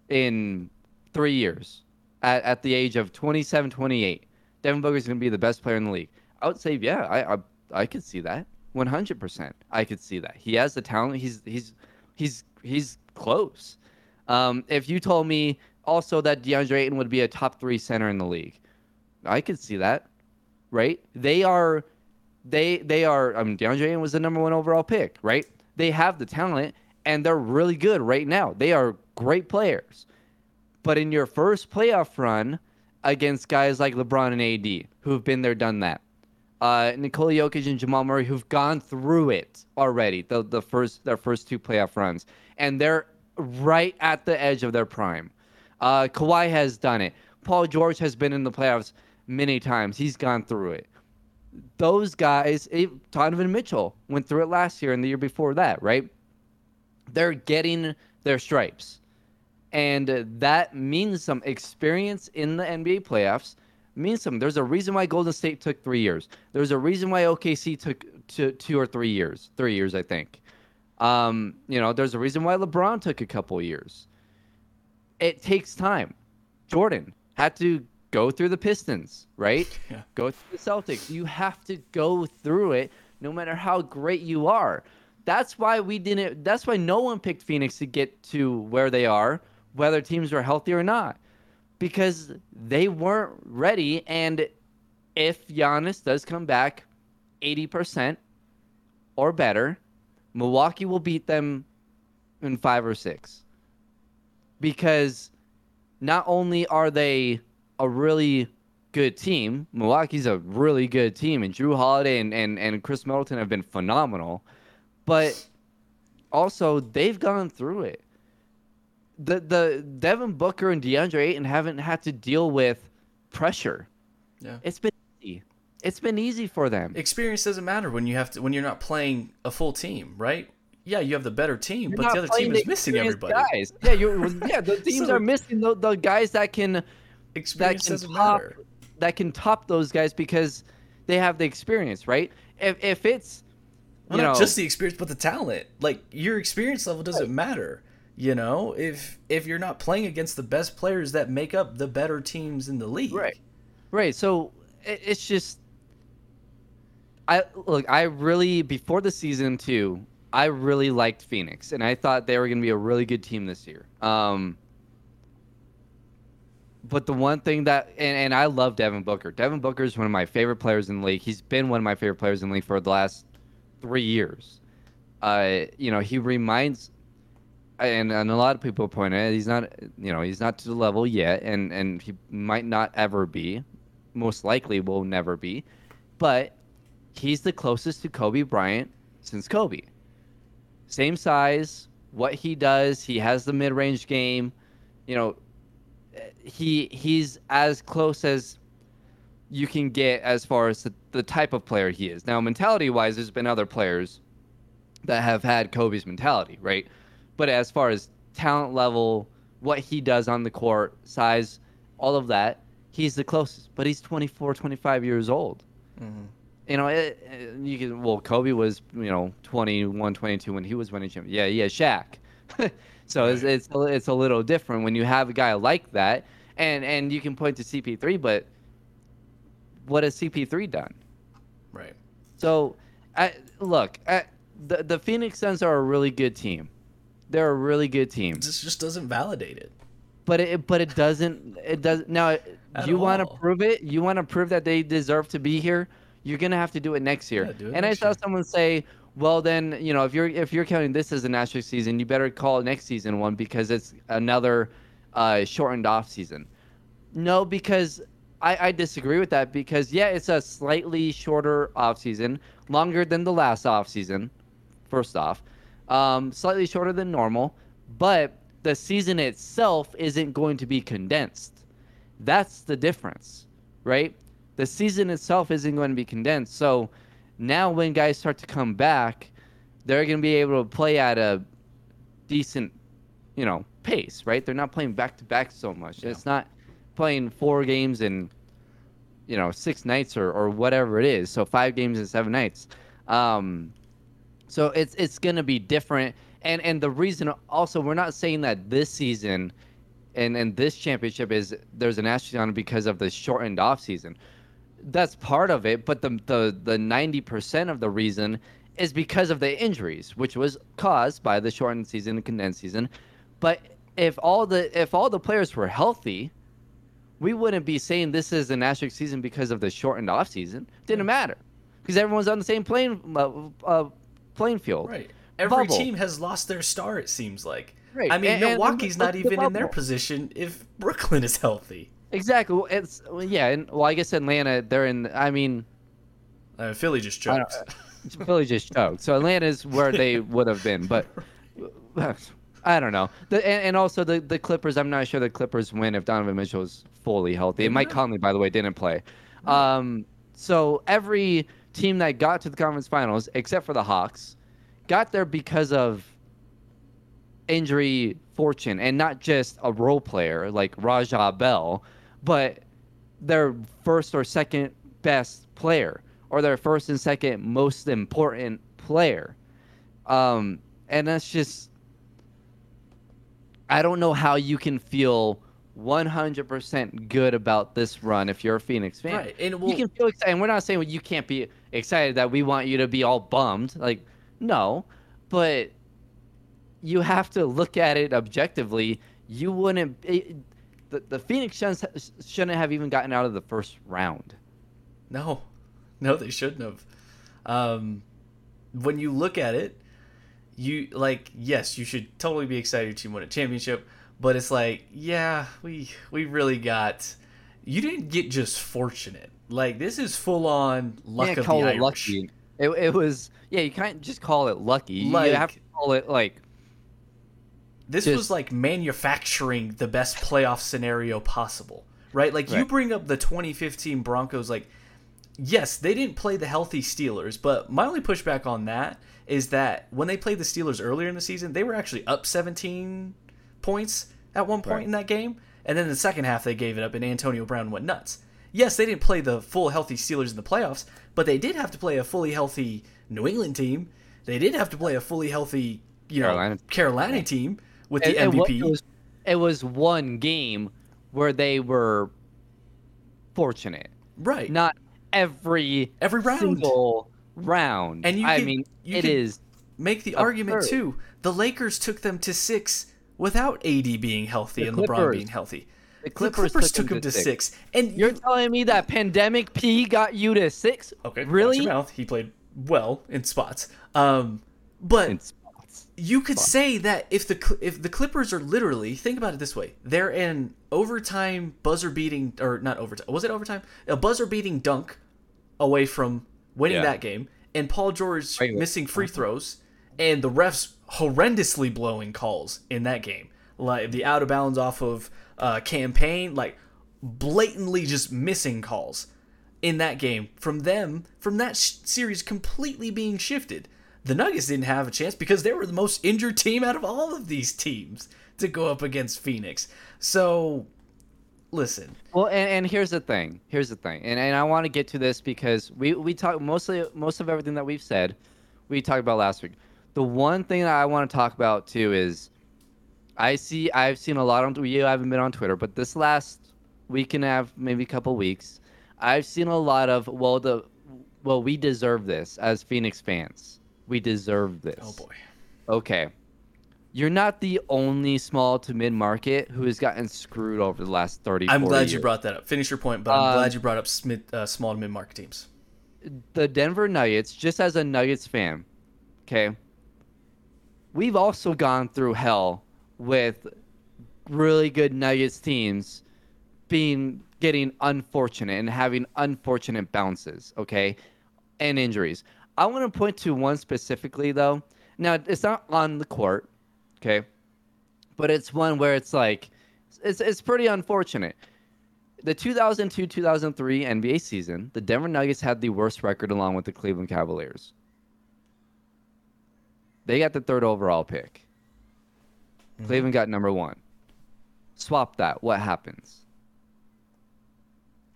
in three years," at, at the age of 27, 28, Devin Booker is going to be the best player in the league. I would say, yeah, I, I, I could see that. 100%. I could see that. He has the talent. He's, he's, he's, he's close. Um, if you told me also that DeAndre Ayton would be a top three center in the league, I could see that. Right? They are, they, they are. I mean, DeAndre was the number one overall pick. Right? They have the talent, and they're really good right now. They are great players. But in your first playoff run against guys like LeBron and AD, who've been there, done that, uh, Nikola Jokic and Jamal Murray, who've gone through it already, the the first their first two playoff runs, and they're right at the edge of their prime. Uh, Kawhi has done it. Paul George has been in the playoffs many times. He's gone through it. Those guys, Donovan Mitchell went through it last year and the year before that, right? They're getting their stripes and that means some experience in the NBA playoffs means something. There's a reason why Golden State took three years. There's a reason why OKC took two, two or three years, three years, I think. Um, you know, there's a reason why LeBron took a couple years. It takes time. Jordan had to go through the Pistons, right? Yeah. Go through the Celtics. You have to go through it, no matter how great you are. That's why we didn't. That's why no one picked Phoenix to get to where they are whether teams were healthy or not because they weren't ready. And if Giannis does come back 80% or better, Milwaukee will beat them in five or six. Because not only are they a really good team, Milwaukee's a really good team, and Jrue Holiday and, and, and Khris Middleton have been phenomenal, but also they've gone through it the the Devin Booker and DeAndre Ayton haven't had to deal with pressure. Yeah. It's been easy. It's been easy for them. Experience doesn't matter when you have to when you're not playing a full team, right? yeah, you have the better team, You're but the other team is missing everybody. Guys. Yeah, you yeah, the teams So- are missing the, the guys that can Experience can doesn't top- matter. that can top those guys because they have the experience, right? If if it's Well, you not know just the experience, but the talent. Like your experience level doesn't matter. You know, if if you're not playing against the best players that make up the better teams in the league, Right. Right. So it, it's just, I look. I really before the season two, I really liked Phoenix, and I thought they were going to be a really good team this year. Um, but the one thing that, and, and I love Devin Booker. Devin Booker is one of my favorite players in the league. He's been one of my favorite players in the league for the last three years. Uh, you know, he reminds and, and a lot of people point out he's not you know he's not to the level yet and and he might not ever be most likely will never be but he's the closest to kobe bryant since kobe same size what he does he has the mid-range game you know he he's as close as you can get as far as the, the type of player he is now mentality wise there's been other players that have had kobe's mentality right but as far as talent level, what he does on the court, size, all of that, he's the closest. But he's 24, 25 years old. Mhm. You know, it, it- you can. Well, Kobe was you know 21, 22 when he was winning champion. Yeah, yeah, Shaq. so it's, it's a- it's a little different when you have a guy like that, and and you can point to CP3, but what has CP3 done? right. So, I, look, I, the the Phoenix Suns are a really good team. They're a really good team, This just doesn't validate it. but it but it doesn't it does now. At you want to prove it? You want to prove that they deserve to be here? You're gonna have to do it next year. Yeah, it and next I saw year. someone say, "Well, then you know if you're if you're counting this as an asterisk season, you better call next season one because it's another uh, shortened off season." No, because I, I disagree with that because yeah, it's a slightly shorter off season, longer than the last off season. First off, um, slightly shorter than normal, but the season itself isn't going to be condensed. That's the difference, right? The season itself isn't going to be condensed. So now when guys start to come back, they're going to be able to play at a decent, you know, pace, right? They're not playing back to back so much. It's not playing four games in, you know, six nights or, or whatever it is. So five games in seven nights. Um, so it's it's gonna be different. And and the reason also we're not saying that this season and and this championship is there's an asterisk on because of the shortened off season. That's part of it, but the the the ninety percent of the reason is because of the injuries, which was caused by the shortened season and condensed season. But if all the if all the players were healthy, we wouldn't be saying this is an asterisk season because of the shortened off season. Didn't matter because everyone's on the same plane uh, uh, playing field. Right. Every Bubble. team has lost their star. It seems like. Right. I mean, And- and Milwaukee's not look at even in their position if Brooklyn is healthy. Exactly. It's well, yeah, and well, I guess Atlanta they're in. I mean, Uh, Philly just choked. Philly just choked, so Atlanta's where they would have been, but I don't know. The, and, and also the the Clippers. I'm not sure the Clippers win if Donovan Mitchell is fully healthy. And Mike. Conley, by the way, didn't play. Um, so every team that got to the conference finals, except for the Hawks, got there because of injury fortune, and not just a role player like Raja Bell, but their first or second best player or their first and second most important player. Um, and that's just, I don't know how you can feel 100% good about this run if you're a Phoenix fan. Right, and we'll- you can feel excited. And we're not saying well, you can't be excited that we want you to be all bummed. Like, no, but you have to look at it objectively. You wouldn't. It, the, the Phoenix Suns shouldn't have even gotten out of the first round. No, no, they shouldn't have. Um, when you look at it, you like yes, you should totally be excited to win a championship, but it's like yeah, we we really got. You didn't get just fortunate. Like this is full on luck of the Irish. lucky. It, it was yeah. You can't just call it lucky. You have to call it like This Just- was like manufacturing the best playoff scenario possible, right? Like you bring up the 2015 Broncos, like yes, they didn't play the healthy Steelers, but my only pushback on that is that when they played the Steelers earlier in the season, they were actually up 17 points at one point Right. in that game, and then in the second half they gave it up, and Antonio Brown went nuts. Yes, they didn't play the full healthy Steelers in the playoffs, but they did have to play a fully healthy New England team. They did have to play a fully healthy, you know, Carolina. Carolina team with the And- and MVP. it was it was one game where they were fortunate, right. not every Every round. single round. And you I could- mean, you it is make the argument too. The Lakers took them to six without AD being healthy The and LeBron being healthy. the Clippers, Clippers, took them to six. And You're you- telling me that pandemic P got you to six? okay, really? He played well in spots. Um, but In spots. You could say that if the if the Clippers are literally think about it this way, they're an overtime buzzer beating or not overtime. Was it overtime? A buzzer beating dunk away from winning Yeah. that game, and Paul George missing free throws, and the refs horrendously blowing calls in that game, like the out of bounds off of uh, campaign, like blatantly just missing calls in that game from them from that sh- series completely being shifted. The Nuggets didn't have a chance because they were the most injured team out of all of these teams to go up against Phoenix. So, listen, Well, and, and here's the thing. Here's the thing, and, and I want to get to this because we we talk mostly most of everything that we've said, we talked about last week. The one thing that I want to talk about too is, I see I've seen a lot on you haven't been on Twitter, but this last week and a half, maybe a couple weeks, I've seen a lot of well the well we deserve this as Phoenix fans. We deserve this. oh boy. Okay. You're not the only small to mid market who has gotten screwed over the last 30 I'm 40 glad you brought that up. Finish your point, but I'm Um, glad you brought up Smith, uh, small to mid market teams. the Denver Nuggets, just as a Nuggets fan, okay, we've also gone through hell with really good Nuggets teams being getting unfortunate and having unfortunate bounces, okay, and injuries. I want to point to one specifically though. Now it's not on the court, okay, but it's one where it's like it's it's pretty unfortunate. The 2002-2003 NBA season, the Denver Nuggets had the worst record along with the Cleveland Cavaliers. They got the third overall pick. Mm-hmm. Cleveland got number 1. Swap that. What happens?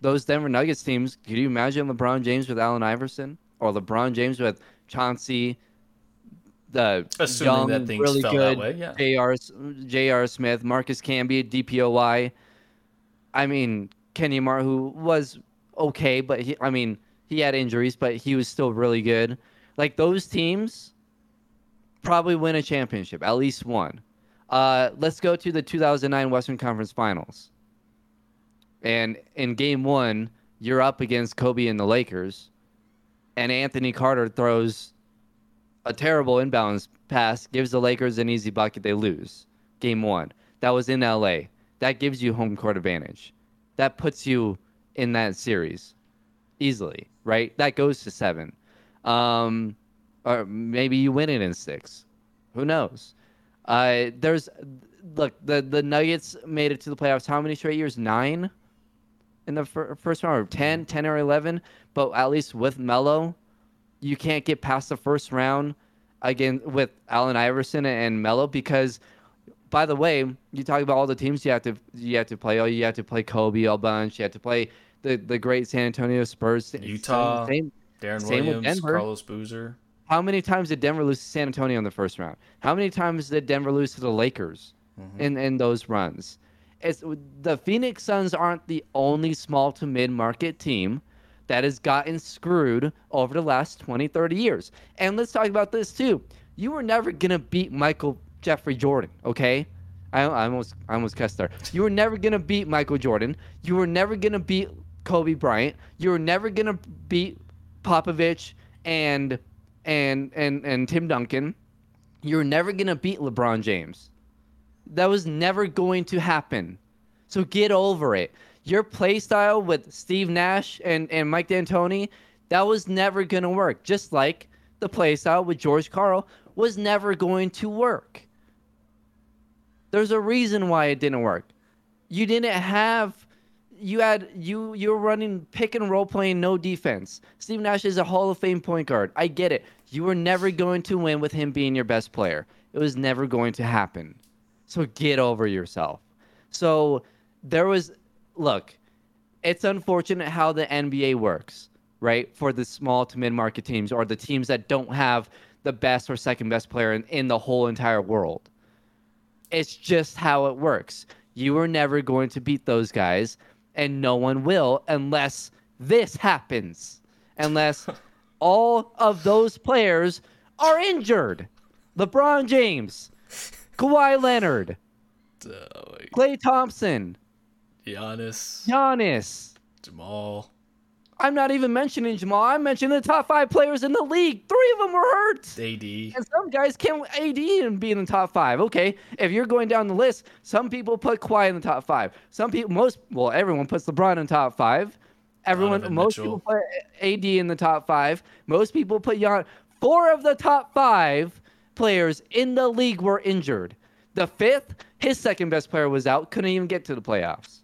Those Denver Nuggets teams, could you imagine LeBron James with Allen Iverson or LeBron James with Chauncey the Assuming young, that things really good way, yeah. J.R. J.R. Smith, Marcus Camby, DPOY. I mean, Kenny Mar, who was okay, but he, I mean, he had injuries, but he was still really good. Like those teams probably win a championship, at least one. Uh, let's go to the 2009 Western Conference Finals. And in game one, you're up against Kobe and the Lakers, and Anthony Carter throws a terrible inbounds pass, gives the Lakers an easy bucket, they lose. Game one. That was in LA. That gives you home court advantage. That puts you in that series easily, right? That goes to seven. Um, or maybe you win it in six. Who knows? Uh, there's look the the Nuggets made it to the playoffs. How many straight years? Nine in the fir- first round, or 10, mm-hmm. 10 or eleven. But at least with Melo, you can't get past the first round again with Allen Iverson and Melo because by the way, you talk about all the teams you have to you have to play. Oh, you have to play Kobe a bunch. You have to play the the great San Antonio Spurs. Utah. Same, Deron Same with Williams, Denver. Carlos Boozer. how many times did Denver lose to San Antonio in the first round? How many times did Denver lose to the Lakers mm-hmm. in, in those runs? It's the Phoenix Suns aren't the only small to mid market team that has gotten screwed over the last 20, 30 years. And let's talk about this too. You were never gonna beat Michael Jeffrey Jordan, okay? I, I almost I almost cussed there. You were never gonna beat Michael Jordan. You were never gonna beat Kobe Bryant. You were never gonna beat Popovich and and and and Tim Duncan. You're never gonna beat LeBron James. That was never going to happen. So get over it. Your play style with Steve Nash and, and Mike D'Antoni, that was never gonna work. Just like the play style with George Karl was never going to work. There's a reason why it didn't work. You didn't have you had you you were running pick and roll playing no defense. Steve Nash is a Hall of Fame point guard. I get it. You were never going to win with him being your best player. It was never going to happen. So get over yourself. So there was look, it's unfortunate how the NBA works, right? For the small to mid market teams or the teams that don't have the best or second best player in, in the whole entire world. It's just how it works. You are never going to beat those guys, and no one will unless this happens. Unless all of those players are injured. LeBron James, Kawhi Leonard, Klay Thompson, Giannis, Giannis. Jamal. I'm not even mentioning Jamal. I'm mentioning the top five players in the league. Three of them were hurt. AD. And some guys can't AD and be in the top five. Okay, if you're going down the list, some people put Kawhi in the top five. Some people, most, well, everyone puts LeBron in the top five. Everyone, Donovan most Mitchell. people put AD in the top five. Most people put Jan. Four of the top five players in the league were injured. The fifth, his second best player was out, couldn't even get to the playoffs.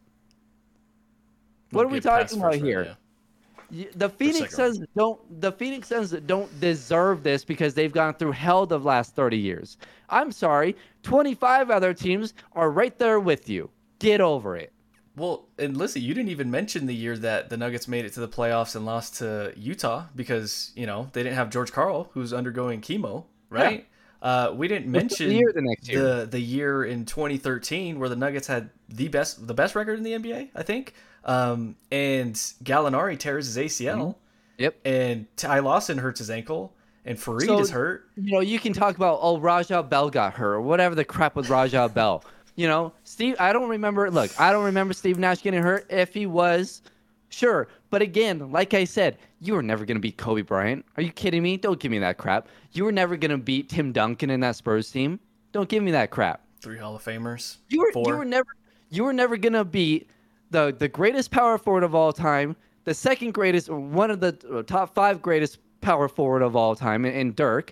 What are we talking about round, here? yeah. The Phoenix. Suns don't. The Phoenix Suns don't deserve this because they've gone through hell the last thirty years. I'm sorry. Twenty-five other teams are right there with you. Get over it. Well, and listen, you didn't even mention the year that the Nuggets made it to the playoffs and lost to Utah because you know they didn't have George Karl, who's undergoing chemo, right? Uh, we didn't What's the mention year the year? the the year in 2013 where the Nuggets had the best the best record in the NBA, I think. Um, and Gallinari tears his ACL, Mm-hmm. Yep. and Ty Lawson hurts his ankle, and Faried So- is hurt. You know, you can talk about oh Raja Bell got hurt or whatever the crap with Raja Bell. You know, Steve. I don't remember. Look, I don't remember Steve Nash getting hurt. If he was, sure. But again, like I said, you were never gonna beat Kobe Bryant. Are you kidding me? Don't give me that crap. You were never gonna beat Tim Duncan in that Spurs team. Don't give me that crap. Three Hall of Famers. You were Four. you were never you were never gonna beat the the greatest power forward of all time, the second greatest, one of the uh, top five greatest power forward of all time in, in Dirk,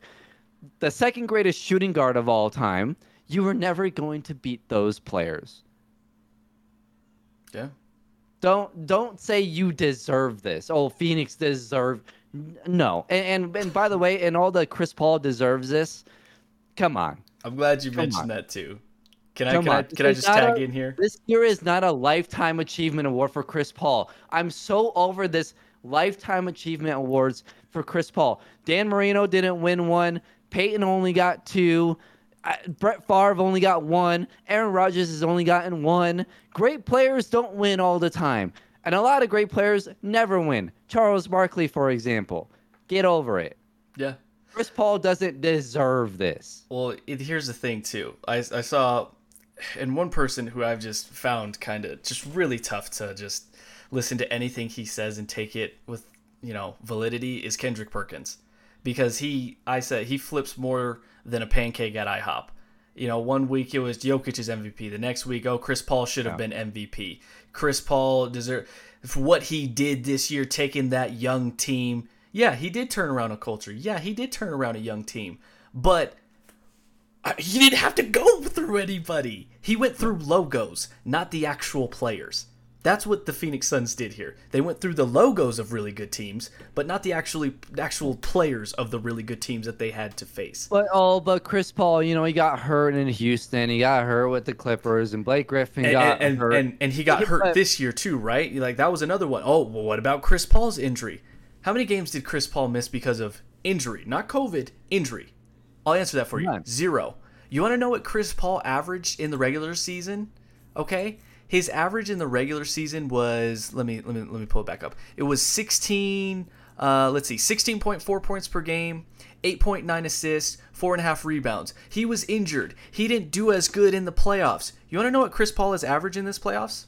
the second greatest shooting guard of all time. You were never going to beat those players. yeah. Don't don't say you deserve this. Oh, Phoenix deserve. No, and, and and by the way, and all the Chris Paul deserves this. Come on. I'm glad you Come mentioned on. that too. Can I Come can I can I just tag a- in here? This year is not a lifetime achievement award for Chris Paul. I'm so over this lifetime achievement awards for Chris Paul. Dan Marino didn't win one. Peyton only got two. Brett Favre only got one. Aaron Rodgers has only gotten one. Great players don't win all the time. And a lot of great players never win. Charles Barkley, for example. Get over it. Yeah. Chris Paul doesn't deserve this. Well, it, here's the thing too. I, I saw, and one person who I've just found kind of just really tough to just listen to anything he says and take it with you know validity is Kendrick Perkins, because he I said he flips more than a pancake at IHOP. You know, one week it was Jokic's MVP. The next week, oh, Chris Paul should have been MVP. Chris Paul deserve what he did this year, taking that young team. Yeah, he did turn around a culture. Yeah, he did turn around a young team. But uh, he didn't have to go through anybody. He went through logos, not the actual players. That's what the Phoenix Suns did here. They went through the logos of really good teams, but not the actually actual players of the really good teams that they had to face. But oh, but Chris Paul, you know, he got hurt in Houston. He got hurt with the Clippers, and Blake Griffin And got and, hurt. and and he got hurt this year too, right? Like that was another one. Oh, well, what about Chris Paul's injury? How many games did Chris Paul miss because of injury? Not COVID, injury. I'll answer that for you. None. Zero. You want to know what Chris Paul averaged in the regular season? Okay, his average in the regular season was let me let me let me pull it back up. It was 16. Uh, let's see, 16.4 points per game, 8.9 assists, four and a half rebounds. He was injured. He didn't do as good in the playoffs. You want to know what Chris Paul is average in this playoffs?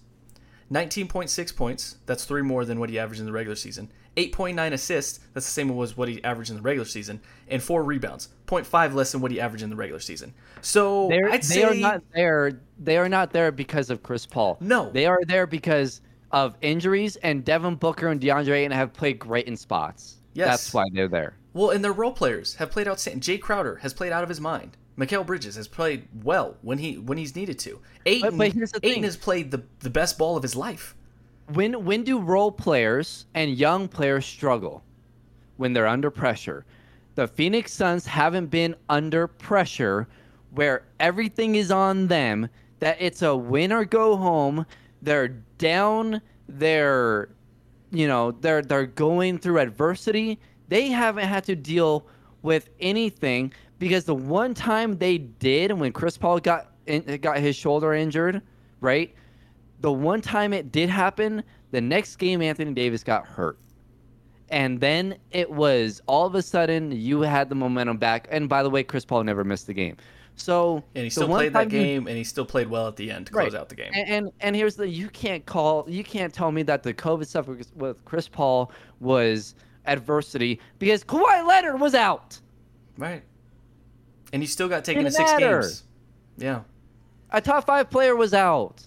19.6 points. That's three more than what he averaged in the regular season. 8.9 assists. That's the same as what he averaged in the regular season. And four rebounds. 0.5 less than what he averaged in the regular season. So They're, I'd they say are not there. They are not there because of Chris Paul. No. they are there because of injuries, and Devin Booker and DeAndre Ayton have played great in spots. Yes. that's why they're there. Well, and their role players have played outstanding. Jae Crowder has played out of his mind. Mikal Bridges has played well when he when he's needed to. Ayton, but Ayton thing. has played the, the best ball of his life. When when do role players and young players struggle when they're under pressure? The Phoenix Suns haven't been under pressure where everything is on them, that it's a win or go home. They're down, they're you know, they're they're going through adversity. They haven't had to deal with anything because the one time they did when Chris Paul got in, got his shoulder injured, right? The one time it did happen, the next game Anthony Davis got hurt. And then it was all of a sudden you had the momentum back. And by the way, Chris Paul never missed the game. So And he still played that time you- game, and he still played well at the end to close out the game. and, and and here's the you can't call you can't tell me that the COVID stuff with, Chris Paul was adversity because Kawhi Leonard was out. Right. And he still got taken to six matter. games. Yeah. A top five player was out.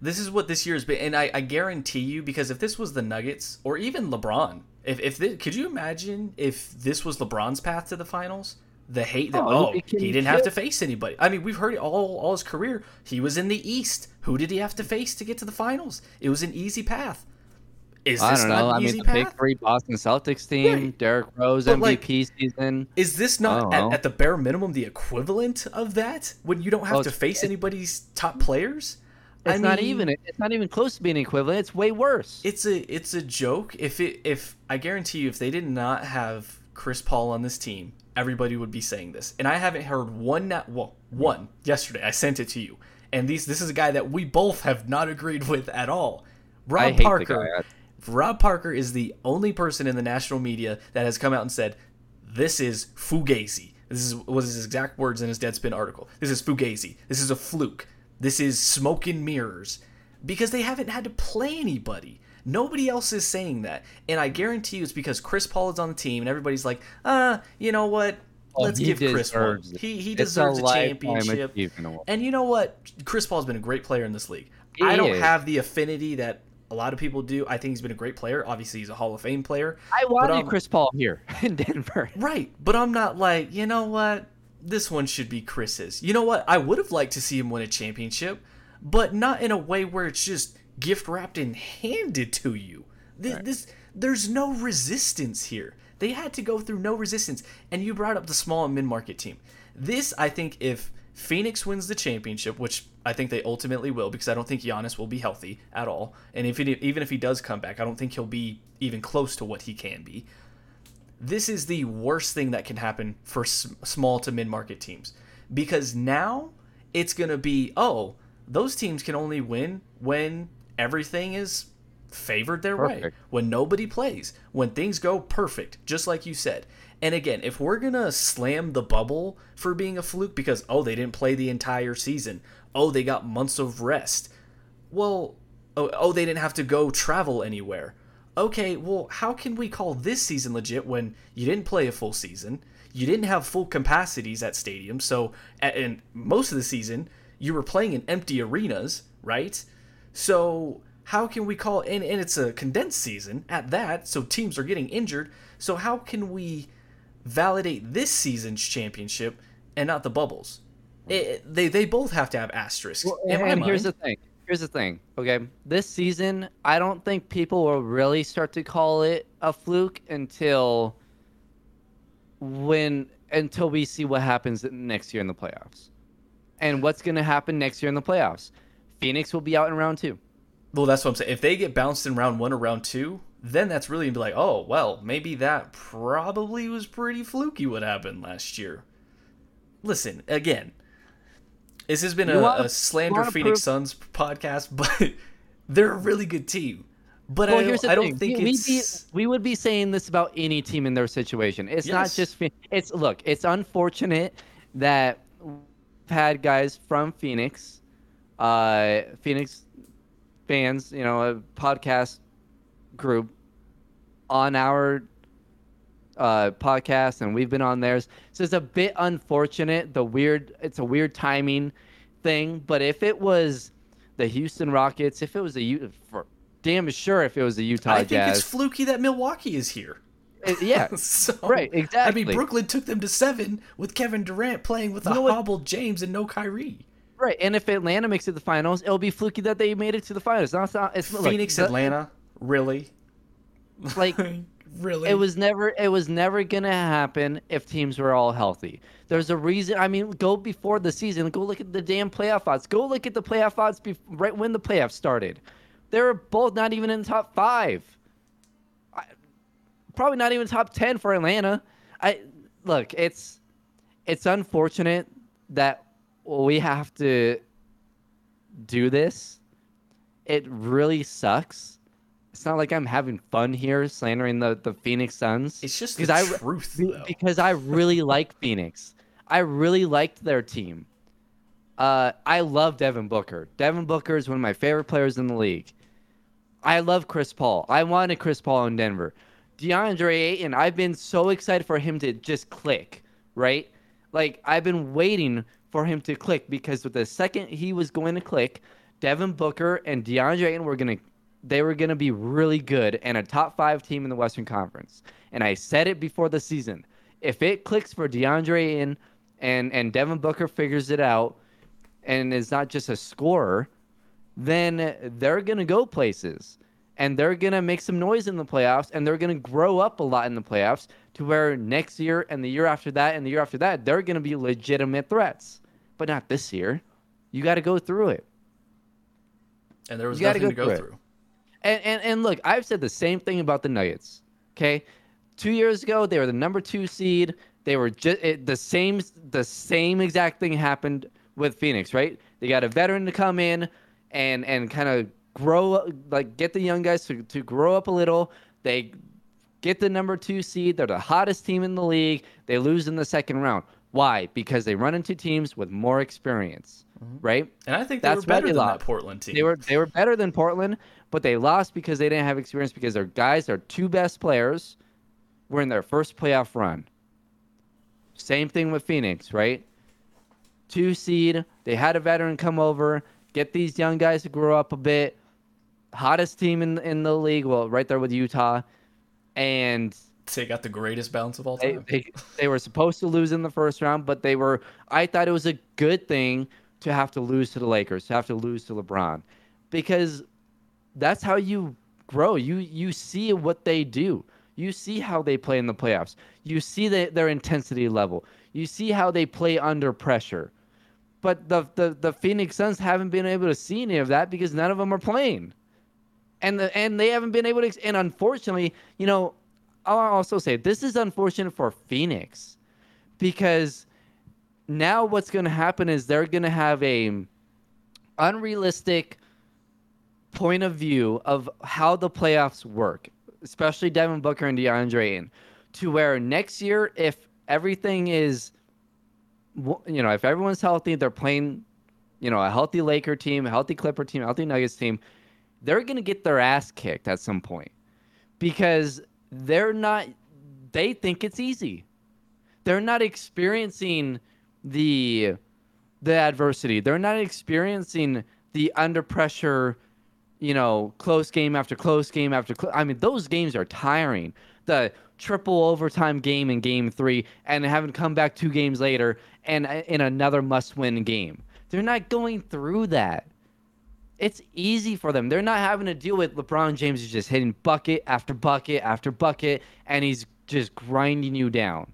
This is what this year's been, and I, I guarantee you, because if this was the Nuggets or even LeBron, if if this, could you imagine if this was LeBron's path to the finals? The hate that Oh, oh, he didn't have to face anybody. I mean, we've heard it all all his career. He was in the East. Who did he have to face to get to the finals? It was an easy path. Is I this don't not know. an I mean, easy the path? big three Boston Celtics team, Right. Derrick Rose But, like, MVP season. Is this not at, at the bare minimum the equivalent of that when you don't have Well, to it's- face anybody's top players? It's I not mean, even. It's not even close to being equivalent. It's way worse. It's a it's a joke. If it if I guarantee you, if they did not have Chris Paul on this team, everybody would be saying this. And I haven't heard one not well one yesterday. I sent it to you, and these this is a guy that we both have not agreed with at all. I Rob hate the Parker. guy. Rob Parker is the only person in the national media that has come out and said, "This is fugazi." This is was his exact words in his Deadspin article. This is fugazi. This is a fluke. This is smoke and mirrors, because they haven't had to play anybody. Nobody else is saying that, and I guarantee you it's because Chris Paul is on the team, and everybody's like, "Ah, you know what? Oh, Let's he give Chris Paul. He he It's a deserves a, championship." And you know what? Chris Paul's been a great player in this league. He I don't is. have the affinity that a lot of people do. I think he's been a great player. Obviously, he's a Hall of Fame player. I wanted Chris Paul here in Denver. Right. But I'm not like, you know what? This one should be Chris's. You know what? I would have liked to see him win a championship, but not in a way where it's just gift wrapped and handed to you. This, this there's no resistance here. They had to go through no resistance. And you brought up the small and mid market team. This, I think, if Phoenix wins the championship, which I think they ultimately will, because I don't think Giannis will be healthy at all. And if it, even if he does come back, I don't think he'll be even close to what he can be this is the worst thing that can happen for s- small to mid market teams because now it's going to be oh those teams can only win when everything is favored their way when nobody plays when things go perfect just like you said and again if we're going to slam the bubble for being a fluke because oh they didn't play the entire season oh they got months of rest well, oh, oh, they didn't have to go travel anywhere. Okay, well, how can we call this season legit when you didn't play a full season? You didn't have full capacities at stadiums, so and most of the season you were playing in empty arenas, right? So how can we call and, and it's a condensed season at that, so teams are getting injured. So how can we validate this season's championship and not the bubbles? It, they they both have to have asterisks. Well, and, and here's the thing. Here's the thing. Okay, this season, I don't think people will really start to call it a fluke until when until we see what happens next year in the playoffs. And what's going to happen next year in the playoffs? Phoenix will be out in round two. Well, that's what I'm saying. If they get bounced in round one or round two, then that's really gonna be like, oh, well, maybe that probably was pretty fluky what happened last year. Listen, again, this has been a, wanna- a slander Phoenix prove- Suns podcast, but they're a really good team. But Well, I, here's don't, the I don't thing. think we, it's. Be, we would be saying this about any team in their situation. It's not just. It's look. It's unfortunate that we've had guys from Phoenix, uh, Phoenix fans, you know, a podcast group on our uh, podcast, and we've been on theirs. So it's a bit unfortunate. The weird. It's a weird timing thing. But if it was the Houston Rockets, if it was the U, for damn sure, if it was the Utah I think Jazz, it's fluky that Milwaukee is here. it- yeah, so, right, exactly. I mean, Brooklyn took them to seven with Kevin Durant playing with a You know hobbled James and no Kyrie. Right, and if Atlanta makes it to the finals, it'll be fluky that they made it to the finals. It's not. It's Phoenix, the- Atlanta, really? Like really? it was never. It was never gonna happen if teams were all healthy. There's a reason. I mean, go before the season. Go look at the damn playoff odds. Go look at the playoff odds bef- right when the playoffs started. They were both not even in top five. I, probably not even top ten for Atlanta. I look. It's it's unfortunate that we have to do this. It really sucks. It's not like I'm having fun here slandering the, the Phoenix Suns. It's just because I truth, though. because I really like Phoenix. I really liked their team. Uh, I love Devin Booker. Devin Booker is one of my favorite players in the league. I love Chris Paul. I wanted Chris Paul in Denver. DeAndre Ayton, I've been so excited for him to just click, right? Like I've been waiting for him to click because with the second he was going to click, Devin Booker and DeAndre Ayton were gonna they were gonna be really good and a top five team in the Western Conference. And I said it before the season. If it clicks for DeAndre Ayton and and Devin Booker figures it out and is not just a scorer, then they're going to go places and they're going to make some noise in the playoffs and they're going to grow up a lot in the playoffs to where next year and the year after that and the year after that, they're going to be legitimate threats. But not this year. You got to go through it. and there was you nothing to go go through through. And, and and look, I've said the same thing about the Nuggets. Okay, two years ago they were the number two seed. They were just eh, the same. The same exact thing happened with Phoenix, right? They got a veteran to come in and and kind of grow, like get the young guys to, to grow up a little. They get the number two seed. They're the hottest team in the league. They lose in the second round. Why? Because they run into teams with more experience, mm-hmm. right? And I think they That's were better than lost. that Portland team. They were they were better than Portland, but they lost because they didn't have experience because their guys, their two best players, were in their first playoff run. Same thing with Phoenix, right? Two seed, they had a veteran come over, get these young guys to grow up a bit. Hottest team in in the league, well, right there with Utah, and They got the greatest bounce of all they, time. they, they were supposed to lose in the first round, but they were. I thought it was a good thing to have to lose to the Lakers, to have to lose to LeBron, because that's how you grow. You you see what they do. You see how they play in the playoffs. You see the, their intensity level. You see how they play under pressure. But the, the the Phoenix Suns haven't been able to see any of that because none of them are playing and the, and they haven't been able to. And unfortunately, you know, I'll also say this is unfortunate for Phoenix because now what's going to happen is they're going to have a unrealistic point of view of how the playoffs work, especially Devin Booker and DeAndre Ayton, to where next year, if everything is, you know, if everyone's healthy, they're playing, you know, a healthy Laker team, a healthy Clipper team, a healthy Nuggets team, they're going to get their ass kicked at some point. Because they're not, they think it's easy. They're not experiencing the the adversity. They're not experiencing the under pressure, you know, close game after close game after close. I mean, those games are tiring. The triple overtime game in game three and having come back two games later and uh, in another must win game. They're not going through that. It's easy for them. They're not having to deal with LeBron James is just hitting bucket after bucket after bucket and he's just grinding you down.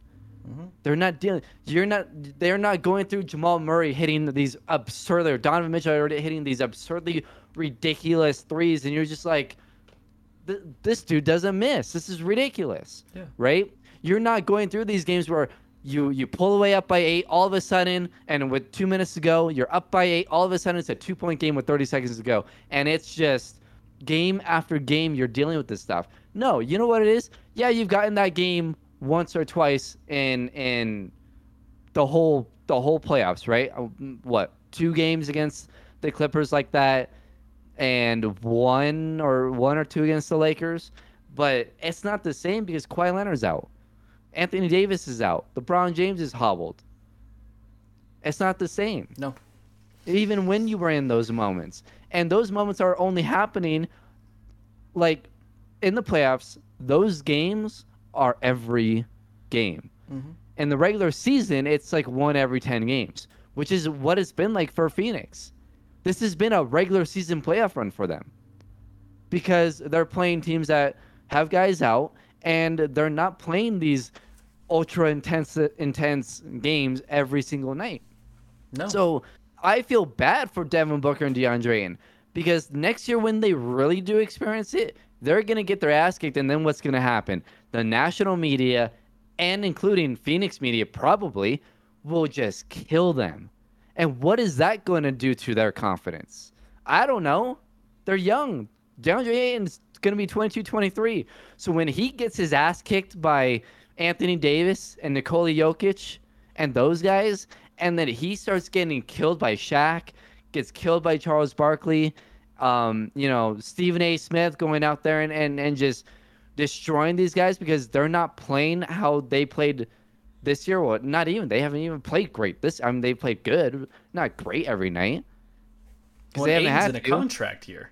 Mm-hmm. They're not dealing. You're not. They're not going through Jamal Murray hitting these absurd. Or Donovan Mitchell already hitting these absurdly ridiculous threes, and you're just like, this dude doesn't miss. This is ridiculous. Yeah. Right? You're not going through these games where you you pull away up by eight all of a sudden, and with two minutes to go, you're up by eight. All of a sudden, it's a two point game with 30 seconds to go, and it's just game after game. You're dealing with this stuff. No, you know what it is? Yeah, you've gotten that game once or twice in in the whole the whole playoffs, right? Uh, What two games against the Clippers like that, and one or one or two against the Lakers, but it's not the same because Kawhi Leonard's out, Anthony Davis is out, LeBron James is hobbled. It's not the same no. even when you were in those moments. And those moments are only happening like in the playoffs, those games are every game. Mhm. In the regular season, it's like one every 10 games. which is what it's been like for Phoenix. This has been a regular season playoff run for them because they're playing teams that have guys out and they're not playing these ultra intense intense games every single night. No. So I feel bad for Devin Booker and DeAndre Ayton because next year when they really do experience it, they're gonna get their ass kicked, and then what's gonna happen? The national media and including Phoenix media probably will just kill them. And what is that going to do to their confidence? I don't know. They're young. DeAndre Ayton's going to be 22, 23. So when he gets his ass kicked by Anthony Davis and Nikola Jokic and those guys, and then he starts getting killed by Shaq, gets killed by Charles Barkley, um, you know, Stephen A. Smith going out there and, and, and just destroying these guys because they're not playing how they played this year. Well, not even. They haven't even played great. This I mean, they played good, not great every night. Well, they haven't had in a to. contract here.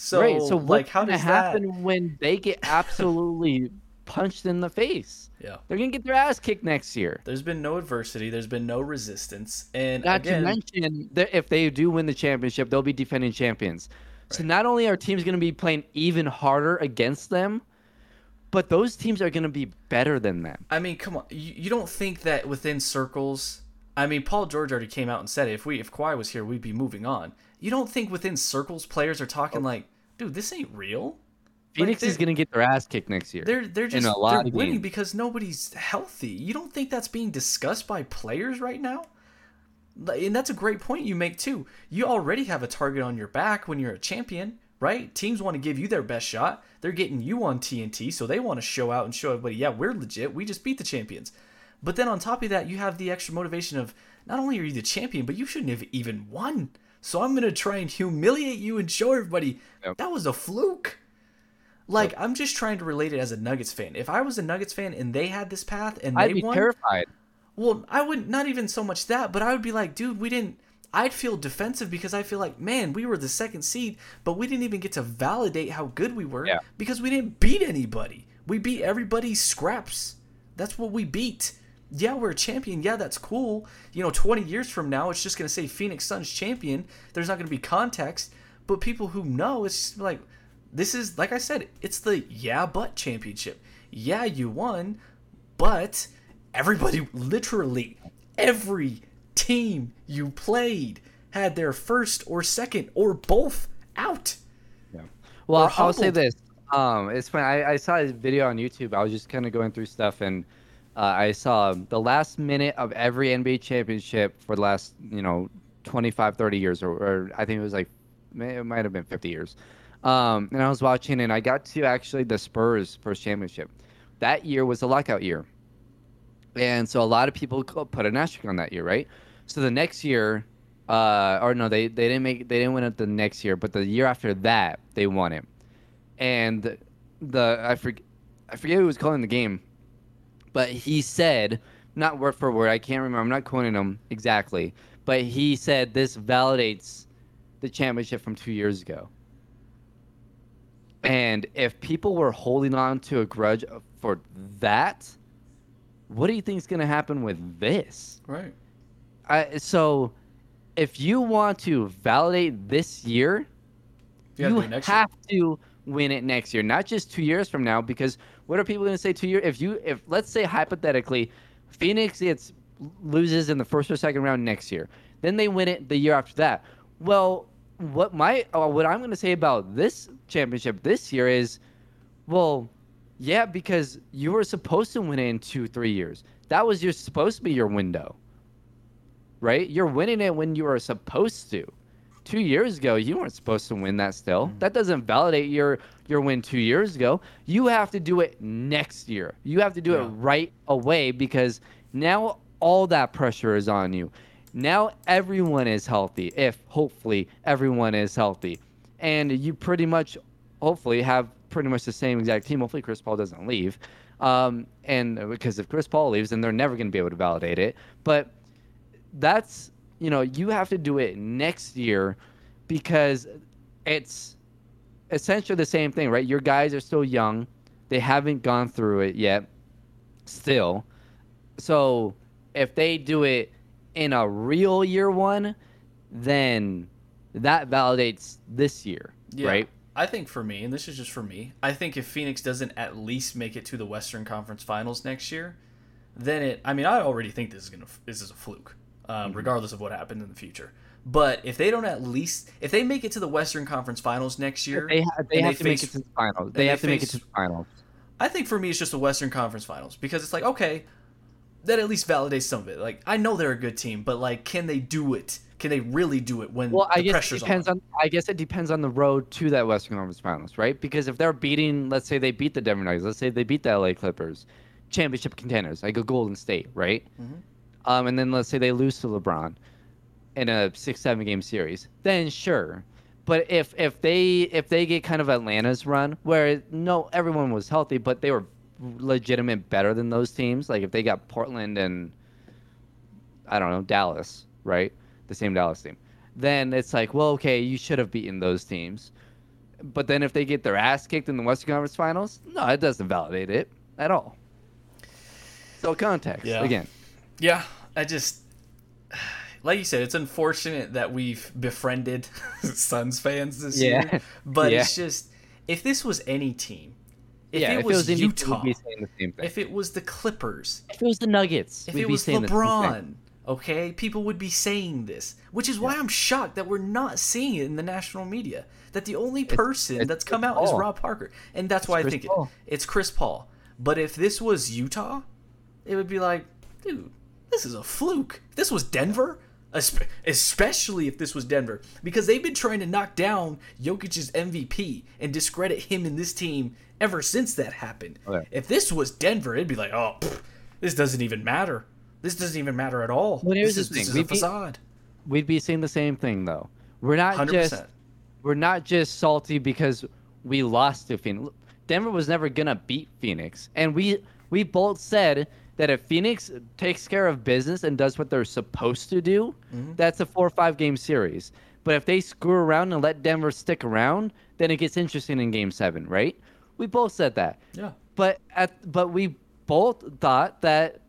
So, right. So like, what's how gonna does happen that... when they get absolutely punched in the face? Yeah, they're gonna get their ass kicked next year. There's been no adversity. There's been no resistance, and not again... to mention that if they do win the championship, they'll be defending champions. Right. So not only are teams gonna be playing even harder against them, but those teams are going to be better than them. I mean, come on. You, you don't think that within circles. I mean, Paul George already came out and said it. If we if Kawhi was here, we'd be moving on. You don't think within circles players are talking oh. like, dude, this ain't real. Phoenix like is going to get their ass kicked next year. They're they're just they're winning games. because nobody's healthy. You don't think that's being discussed by players right now? And that's a great point you make too. You already have a target on your back when you're a champion right? Teams want to give you their best shot. They're getting you on TNT, so they want to show out and show everybody, yeah, we're legit. We just beat the champions. But then on top of that, you have the extra motivation of not only are you the champion, but you shouldn't have even won. So I'm gonna try and humiliate you and show everybody yep. that was a fluke. Like yep. I'm just trying to relate it as a Nuggets fan. If I was a Nuggets fan and they had this path and I'd they be won, terrified. Well, I would not even so much that, but I would be like, dude, we didn't I'd feel defensive because I feel like, man, we were the second seed, but we didn't even get to validate how good we were yeah. because we didn't beat anybody. We beat everybody's scraps. That's what we beat. Yeah, we're a champion. Yeah, that's cool. You know, 20 years from now, it's just going to say Phoenix Suns champion. There's not going to be context. But people who know, it's just like, this is, like I said, it's the yeah, but championship. Yeah, you won, but everybody, literally, every team you played had their first or second or both out. Yeah. Well, I'll say this. Um, it's funny. I, I saw a video on YouTube. I was just kind of going through stuff, and uh, I saw the last minute of every NBA championship for the last, you know, 25, 30 years, or, or I think it was like, it might have been 50 years. Um, and I was watching, and I got to actually the Spurs first championship. That year was a lockout year. And so a lot of people put an asterisk on that year, right? So the next year, uh, or no, they, they didn't make they didn't win it the next year, but the year after that they won it. And the I forget I forget who was calling the game, but he said not word for word. I can't remember. I'm not quoting him exactly, but he said this validates the championship from two years ago. And if people were holding on to a grudge for that, what do you think is going to happen with this? Right. I, so if you want to validate this year, you, you have to win it next year, not just two years from now. Because what are people going to say two years? If you, if let's say hypothetically, Phoenix gets loses in the first or second round next year, then they win it the year after that. Well, what my uh, what I'm going to say about this championship this year is, well, yeah, because you were supposed to win it in two three years. That was your supposed to be your window right? You're winning it when you are supposed to. Two years ago, you weren't supposed to win that still. Mm-hmm. That doesn't validate your your win two years ago. You have to do it next year. You have to do yeah. it right away because now all that pressure is on you. Now everyone is healthy, if hopefully everyone is healthy. And you pretty much, hopefully, have pretty much the same exact team. Hopefully, Chris Paul doesn't leave. Um, and because if Chris Paul leaves, then they're never going to be able to validate it. But that's you know you have to do it next year because it's essentially the same thing, right? Your guys are still young; they haven't gone through it yet, still. So if they do it in a real year one, then that validates this year, Yeah. right? I think for me, and this is just for me, I think if Phoenix doesn't at least make it to the Western Conference Finals next year, then it. I mean, I already think this is gonna. This is a fluke, um, regardless of what happened in the future. But if they don't at least, if they make it to the Western Conference Finals next year, They, ha- they have they to make it to the finals. they They have to make it to the finals. I think for me it's just the Western Conference Finals because it's like okay, that at least validates some of it. Like I know they're a good team, but like, can they do it? Can they really do it when Well, the I guess it depends on? on. I guess it depends on the road to that Western Conference Finals, right? Because if they're beating, let's say they beat the Denver Nuggets, let's say they beat the LA Clippers, championship contenders, like a Golden State, right? Mhm. Um, and then let's say they lose to LeBron in a six-seven game series, then sure. But if if they if they get kind of Atlanta's run, where no everyone was healthy, but they were legitimate better than those teams, like if they got Portland and I don't know Dallas, right? The same Dallas team. Then it's like, well, okay, you should have beaten those teams. But then if they get their ass kicked in the Western Conference Finals, no, it doesn't validate it at all. So context Yeah. again. Yeah, I just like you said, it's unfortunate that we've befriended Suns fans this Yeah. year. But Yeah. it's just if this was any team, if yeah, it if was it was Utah, Utah, we'd be saying the same thing. if it was the Clippers, If it was the Nuggets, if we'd it be was saying the same. LeBron, okay, people would be saying this, which is why I'm shocked that we're not seeing it in the national media. That the only person it's that's come Chris out is Rob Parker, and that's why I Chris think it, it's Chris Paul. But if this was Utah, it would be like, dude, this is a fluke. If this was Denver, especially if this was Denver, because they've been trying to knock down Jokic's MVP and discredit him in this team ever since that happened. Oh, okay. If this was Denver, it'd be like, oh, pff, this doesn't even matter. This doesn't even matter at all. Well, this is, the this is a We'd be- facade. We'd be saying the same thing though. We're not Hundred just we're not just salty because we lost to Phoenix. Denver was never gonna beat Phoenix, and we we both said that if Phoenix takes care of business and does what they're supposed to do, Mm-hmm. that's a four or five game series. But if they screw around and let Denver stick around, then it gets interesting in Game Seven, right? We both said that. Yeah. But at but we both thought that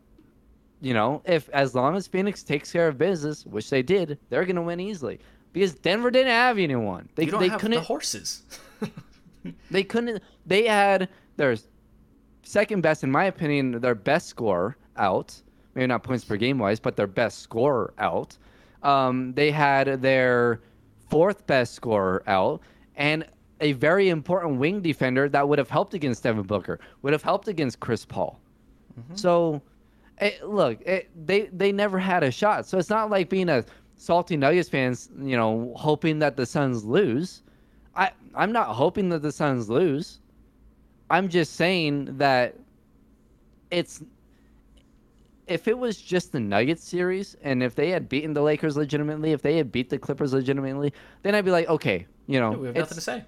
you know, if as long as Phoenix takes care of business, which they did, they're gonna win easily. Because Denver didn't have anyone. They You don't they have couldn't the horses. they couldn't they had their second best in my opinion, their best score out. Maybe not points per game wise, but their best scorer out. Um, they had their fourth best scorer out and a very important wing defender that would have helped against Devin Booker, would have helped against Chris Paul. So, it, look, it, they they never had a shot. So it's not like being a salty Nuggets fans, you know, hoping that the Suns lose. I I'm not hoping that the Suns lose. I'm just saying that it's if it was just the Nuggets series and if they had beaten the Lakers legitimately, if they had beat the Clippers legitimately, then I'd be like, okay, you know, we have nothing to say.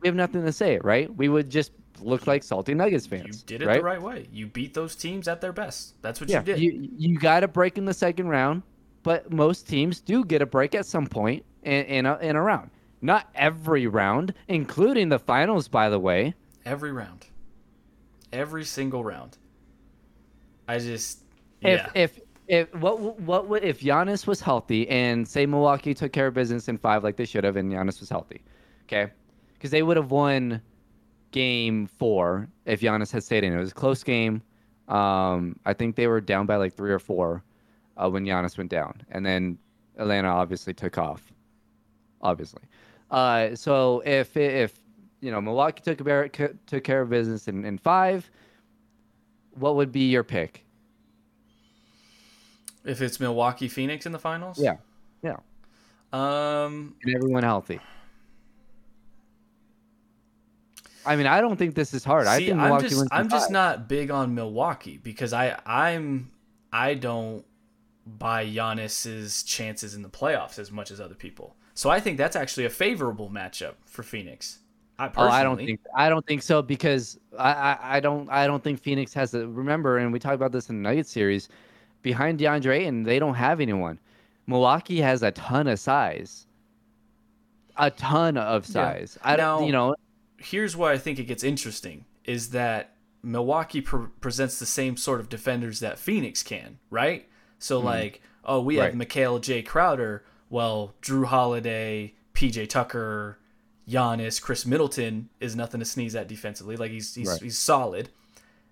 we have nothing to say, right? We would just look like salty Nuggets fans. You did it right? the right way. You beat those teams at their best. That's what Yeah, you did. you you got a break in the second round, but most teams do get a break at some point in in a, in a round. Not every round, including the finals, by the way. Every round. Every single round. I just If yeah. if if what what would if Giannis was healthy and say Milwaukee took care of business in five like they should have, and Giannis was healthy, okay, because they would have won game four if Giannis had stayed in. It was a close game. Um, I think they were down by like three or four uh, when Giannis went down, and then Atlanta obviously took off. Obviously, uh, so if if you know Milwaukee took care took care of business in, in five, what would be your pick? if it's Milwaukee Phoenix in the finals? Yeah, yeah, Um and everyone healthy. I mean, I don't think this is hard. I see, think I'm just wins. I'm just not big on Milwaukee because I I'm I don't buy Giannis's chances in the playoffs as much as other people. So I think that's actually a favorable matchup for Phoenix. I Oh, I don't think I don't think so because I, I, I don't I don't think Phoenix has a remember and we talked about this in the Nuggets series behind DeAndre and they don't have anyone. Milwaukee has a ton of size, a ton of size. I don't you know here's why I think it gets interesting is that Milwaukee pre- presents the same sort of defenders that Phoenix can, right? So Hmm. like oh, we have Right. Mikal Jae Crowder. Well, Jrue Holiday, PJ Tucker, Giannis, Khris Middleton is nothing to sneeze at defensively. Like he's he's, Right. he's solid,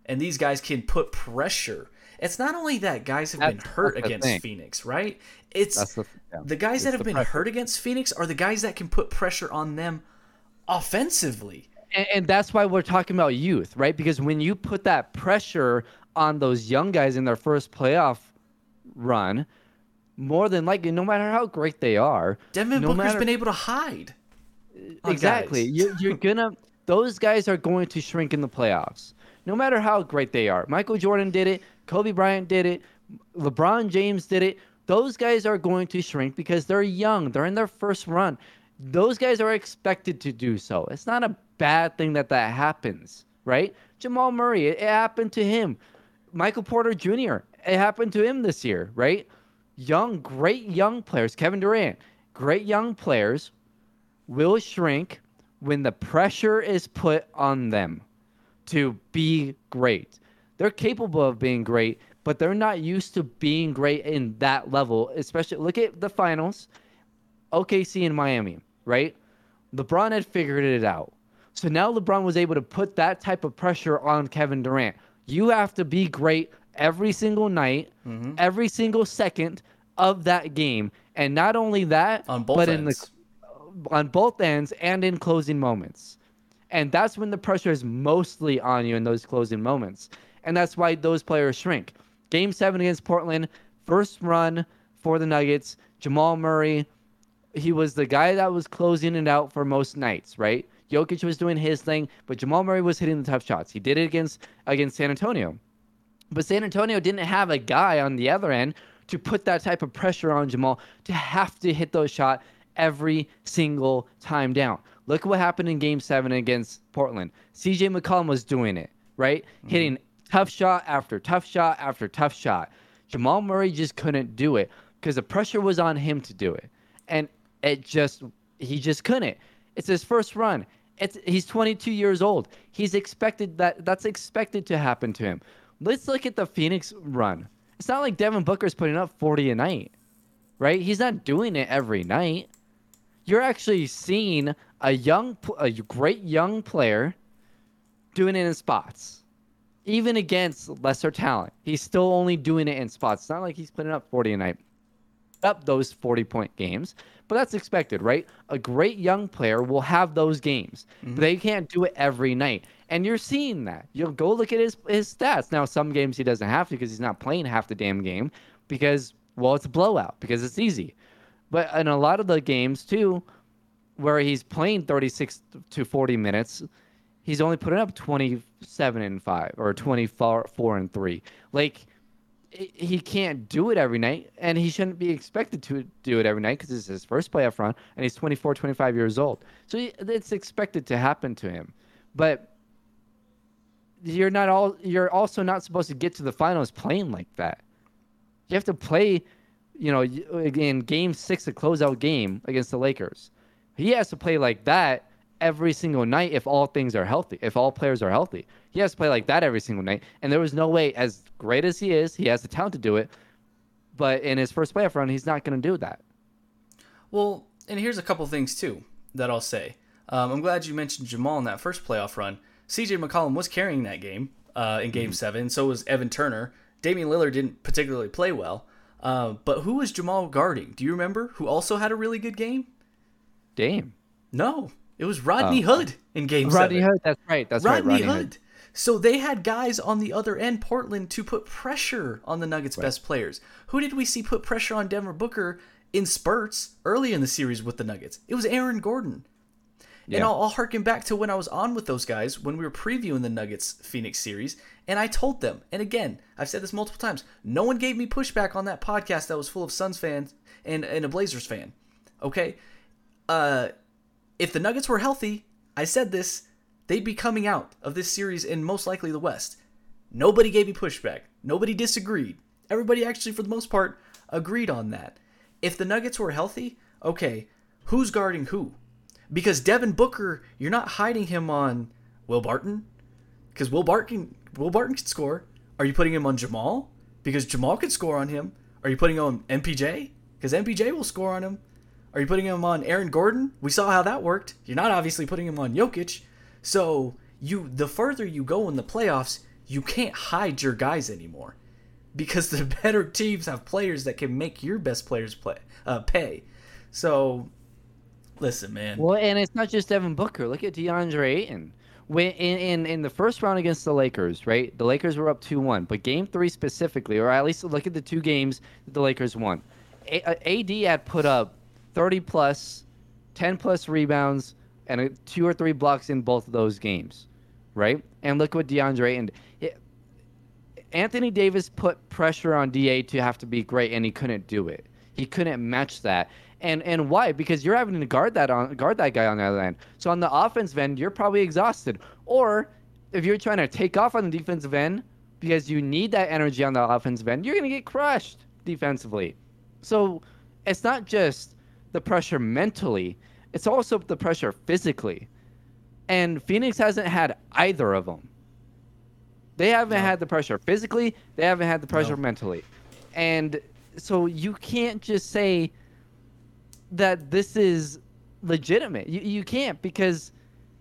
and these guys can put pressure. It's not only that guys have been hurt against thing. Phoenix, right? It's the, yeah. the guys that have been pressure. hurt against Phoenix are the guys that can put pressure on them offensively. and, and that's why we're talking about youth, right? Because when you put that pressure on those young guys in their first playoff run, more than likely, no matter how great they are, Devin no Booker's matter- been able to hide. Exactly, you're, you're gonna those guys are going to shrink in the playoffs, no matter how great they are. Michael Jordan did it, Kobe Bryant did it, LeBron James did it. Those guys are going to shrink because they're young. They're in their first run. Those guys are expected to do so. It's not a bad thing that that happens, right? Jamal Murray, it, it happened to him. Michael Porter Jr., it happened to him this year, right? Young, great young players. Kevin Durant, great young players will shrink when the pressure is put on them to be great. They're capable of being great, but they're not used to being great in that level. Especially look at the finals, OKC and Miami, right? LeBron had figured it out. So now LeBron was able to put that type of pressure on Kevin Durant. You have to be great every single night, Mm-hmm. every single second of that game. And not only that, On both but in the ends. On both ends and in closing moments. And that's when the pressure is mostly on you in those closing moments. And that's why those players shrink. Game seven against Portland, first run for the Nuggets. Jamal Murray, he was the guy that was closing it out for most nights, right? Jokic was doing his thing, but Jamal Murray was hitting the tough shots. He did it against against San Antonio. But San Antonio didn't have a guy on the other end to put that type of pressure on Jamal to have to hit those shots every single time down. Look what happened in game seven against Portland. CJ McCollum was doing it, right? Mm-hmm. Hitting tough shot after tough shot after tough shot. Jamal Murray just couldn't do it because the pressure was on him to do it. And it just, he just couldn't. It's his first run. It's, he's 22 years old. He's expected that, that's expected to happen to him. Let's look at the Phoenix run. It's not like Devin Booker's putting up 40 a night, right? He's not doing it every night. You're actually seeing a young, a great young player doing it in spots, even against lesser talent. He's still only doing it in spots. It's not like he's putting up 40 a night. Up those 40 point games, but that's expected, right? A great young player will have those games, but they can't do it every night. And you're seeing that. You'll go look at his, his stats. Now, some games he doesn't have to because he's not playing half the damn game because, well, it's a blowout because it's easy. But in a lot of the games, too, where he's playing 36 to 40 minutes, he's only putting up 27 and 5 or 24 4 and 3. Like he can't do it every night and he shouldn't be expected to do it every night because it's his first playoff run and he's 24 25 years old. So he- it's expected to happen to him. But you're not all you're also not supposed to get to the finals playing like that. You have to play, you know, in game 6 a closeout game against the Lakers. He has to play like that every single night if all things are healthy, if all players are healthy. He has to play like that every single night. And there was no way, as great as he is, he has the talent to do it. But in his first playoff run, he's not going to do that. Well, and here's a couple things too that I'll say. Um, I'm glad you mentioned Jamal in that first playoff run. CJ McCollum was carrying that game uh, in Game Seven. So was Evan Turner. Damian Lillard didn't particularly play well. Uh, but who was Jamal guarding? Do you remember? Who also had a really good game? Dame. No, it was Rodney Hood in Game Rodney Seven. Hood. That's right. That's Rodney, right. Rodney Hood. So they had guys on the other end, Portland, to put pressure on the Nuggets' best players. Who did we see put pressure on Devin Booker in spurts early in the series with the Nuggets? It was Aaron Gordon. And Yeah. I'll, I'll harken back to when I was on with those guys when we were previewing the Nuggets Phoenix series, and I told them, and again, I've said this multiple times, no one gave me pushback on that podcast that was full of Suns fans and, and a Blazers fan. Okay? Uh, if the Nuggets were healthy, I said this, they'd be coming out of this series in most likely the West. Nobody gave me pushback. Nobody disagreed. Everybody actually, for the most part, agreed on that. If the Nuggets were healthy, okay, who's guarding who? Because Devin Booker, you're not hiding him on Will Barton, because Will Barton Will Barton can score. Are you putting him on Jamal? Because Jamal could score on him. Are you putting him on MPJ? Because MPJ will score on him. Are you putting him on Aaron Gordon? We saw how that worked. You're not obviously putting him on Jokic. So you the further you go in the playoffs, you can't hide your guys anymore. Because the better teams have players that can make your best players play uh, pay. So listen, man. Well, and it's not just Devin Booker. Look at DeAndre Ayton. When in, in, in the first round against the Lakers, right? The Lakers were up 2-1, but game 3 specifically, or at least look at the two games that the Lakers won. A- uh, AD had put up 30 plus, 10 plus rebounds, and two or three blocks in both of those games, right? And look what DeAndre and Anthony Davis put pressure on Da to have to be great, and he couldn't do it. He couldn't match that. And and why? Because you're having to guard that on guard that guy on the other end. So on the offensive end, you're probably exhausted. Or if you're trying to take off on the defensive end because you need that energy on the offensive end, you're gonna get crushed defensively. So it's not just the pressure mentally, it's also the pressure physically. And Phoenix hasn't had either of them. They haven't No. had the pressure physically, they haven't had the pressure No. mentally. And so you can't just say that this is legitimate. You, you can't because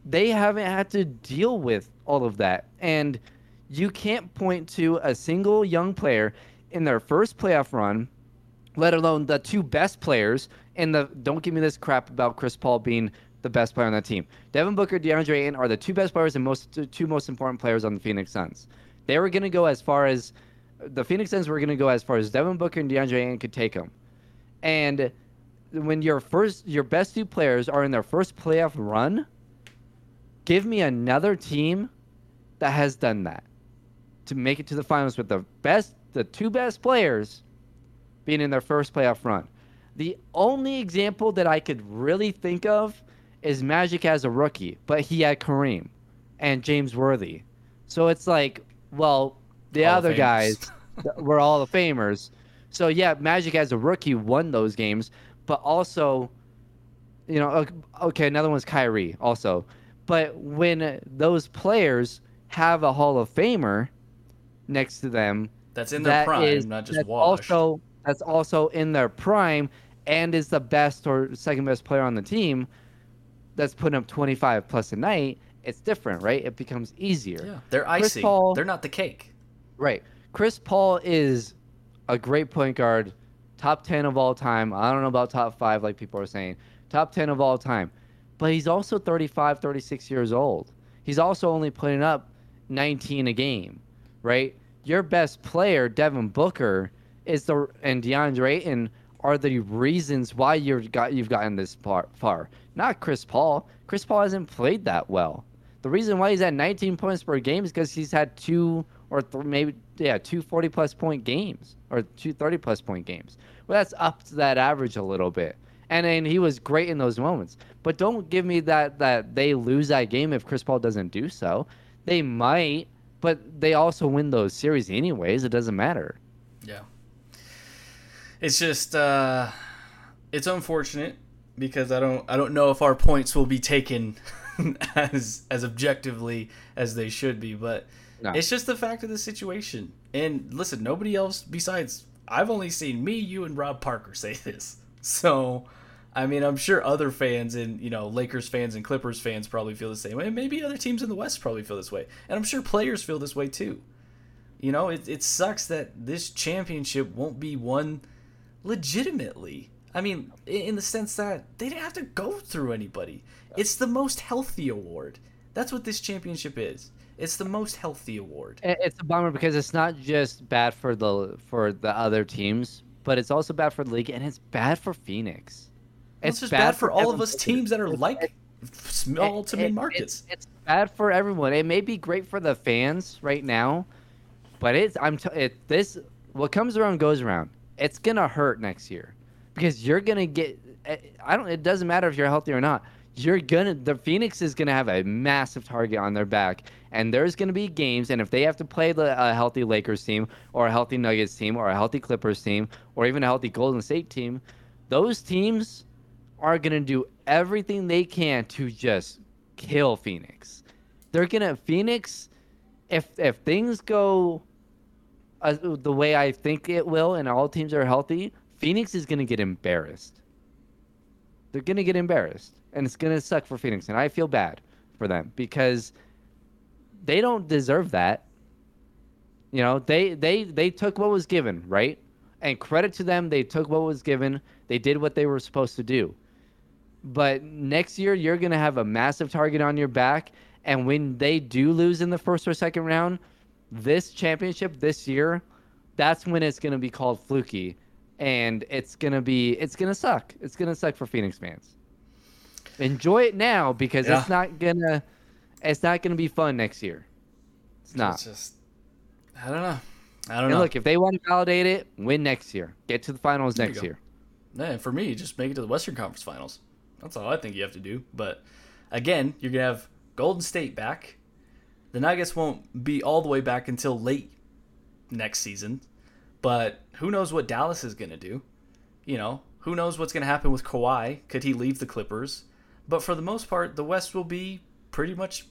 they haven't had to deal with all of that. And you can't point to a single young player in their first playoff run, let alone the two best players in the don't give me this crap about Chris Paul being the best player on that team. Devin Booker, DeAndre Ayton are the two best players and most two most important players on the Phoenix Suns. They were going to go as far as the Phoenix Suns were going to go as far as Devin Booker and DeAndre Ayton could take them. And when your first your best two players are in their first playoff run, give me another team that has done that to make it to the finals with the best the two best players being in their first playoff run. The only example that I could really think of is Magic as a rookie, but he had Kareem and James Worthy. So it's like, well, the Hall of other guys were all the famers. So yeah, Magic as a rookie won those games, but also, you know, ok- okay, another one's Kyrie also. But when those players have a Hall of Famer next to them, That's in their that prime, is- not just washed. Also, that's also in their prime and is the best or second best player on the team. That's putting up 25 plus a night. It's different, right? It becomes easier. yeah, they're Chris icing. Paul- They're not the cake. Right. Chris Paul is a great point guard, top 10 of all time. I don't know about top 5 like people are saying. Top 10 of all time. But he's also 35, 36 years old. He's also only putting up 19 a game, right? Your best player, Devin Booker, is the and DeAndre Ayton are the reasons why you've got you've gotten this far, far. Not Chris Paul. Chris Paul hasn't played that well. The reason why he's at 19 points per game is because he's had two or th- maybe yeah two 40 plus point games or two 30 plus point games. Well, that's up to that average a little bit. And then he was great in those moments. But don't give me that that they lose that game if Chris Paul doesn't do so. They might, but they also win those series anyways. It doesn't matter. Yeah. It's just uh it's unfortunate because I don't I don't know if our points will be taken as as objectively as they should be, but No. it's just the fact of the situation. And listen, nobody else besides I've only seen me, you and Rob Parker say this. So I mean, I'm sure other fans and you know Lakers fans and Clippers fans probably feel the same way. And maybe other teams in the West probably feel this way, and I'm sure players feel this way too. You know, it, it sucks that this championship won't be won legitimately. I mean, in the sense that they didn't have to go through anybody. It's the most healthy award. That's what this championship is. It's the most healthy award. It's a bummer because it's not just bad for the for the other teams, but it's also bad for the league and it's bad for Phoenix. It's, just bad, for all of us teams that are like small to mid markets. It's, it's bad for everyone. It may be great for the fans right now, but it's I'm t- it this what comes around goes around. It's gonna hurt next year because you're gonna get. I don't. It doesn't matter if you're healthy or not. You're gonna. The Phoenix is gonna have a massive target on their back, and there's gonna be games. And if they have to play the, a healthy Lakers team, or a healthy Nuggets team, or a healthy Clippers team, or even a healthy Golden State team, those teams are to do everything they can to just kill Phoenix. They're to Phoenix if if things go uh, the way I think it will, and all teams are healthy, Phoenix is to get embarrassed. They're to get embarrassed, and it's to suck for Phoenix. And I feel bad for them because they don't deserve that. You know, they they they took what was given, right? And credit to them, they took what was given. They did what they were supposed to do. But next year, you're to have a massive target on your back. And when they do lose in the first or second round, this championship this year, that's when it's to be called fluky. And it's to be, it's to suck. It's to suck for Phoenix fans. Enjoy it now because Yeah. it's not to, it's not to be fun next year. It's not. It's just, I don't know. I don't And know. look, if they want to validate it, win next year. Get to the finals There next year. Yeah, for me, just make it to the Western Conference Finals. That's all I think you have to do. But again, you're gonna have Golden State back. The Nuggets won't be all the way back until late next season. But who knows what Dallas is gonna do? You know, who knows what's gonna happen with Kawhi? Could he leave the Clippers? But for the most part, the West will be pretty much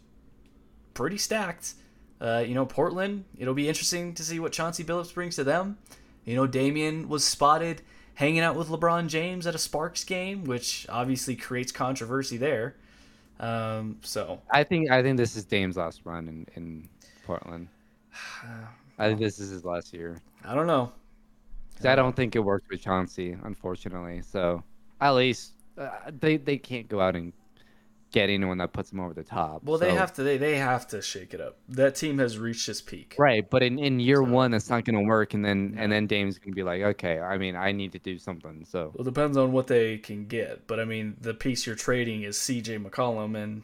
pretty stacked. Uh, you know, Portland, it'll be interesting to see what Chauncey Billups brings to them. You know, Damian was spotted hanging out with LeBron James at a Sparks game, which obviously creates controversy there. Um, so, I think I think this is Dame's last run in, in Portland. I think this is his last year. I don't know. I don't think it worked with Chauncey, unfortunately. So at least uh, they they can't go out and get anyone that puts them over the top. Well, they have to. They, they have to shake it up. That team has reached its peak. right, but in, in year So- one, that's not going to work, and then and then Dame's going to be like, okay, I mean, I need to do something. So Well, it depends on what they can get. But I mean, the piece you're trading is C.J. McCollum, and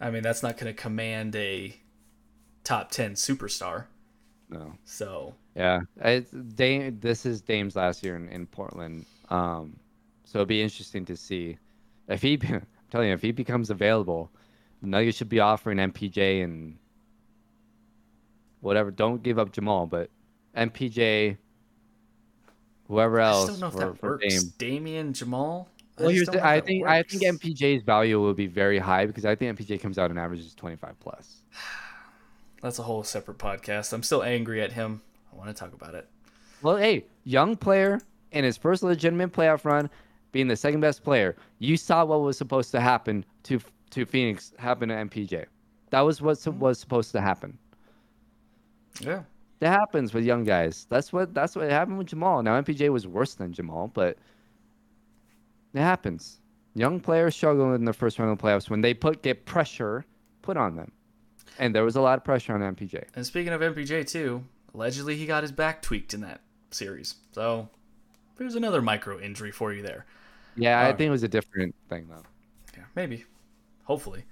I mean that's not going to command a top ten superstar. no, So yeah, it's Dame. This is Dame's last year in, in Portland. Um, so it'd be interesting to see if he. I'm telling you, if he becomes available, Nuggets should be offering MPJ and whatever. Don't give up Jamal, but MPJ, whoever I else just don't know if for, that works. Dame. Damian Jamal. I Well, here's the, I think I think. MPJ's value will be very high because I think MPJ comes out and averages 25 plus. That's a whole separate podcast. I'm still angry at him. I want to talk about it. Well, hey, young player in his first legitimate playoff run, being the second best player. You saw what was supposed to happen to to Phoenix happen to MPJ. That was what was supposed to happen. Yeah. That happens with young guys. That's what that's what happened with Jamal. Now MPJ was worse than Jamal, but it happens. Young players struggle in the first round of the playoffs when they put get pressure put on them, and there was a lot of pressure on MPJ. And speaking of MPJ too, allegedly he got his back tweaked in that series. So there's another micro injury for you there. Yeah, I think it was a different thing though. Yeah, maybe. Hopefully.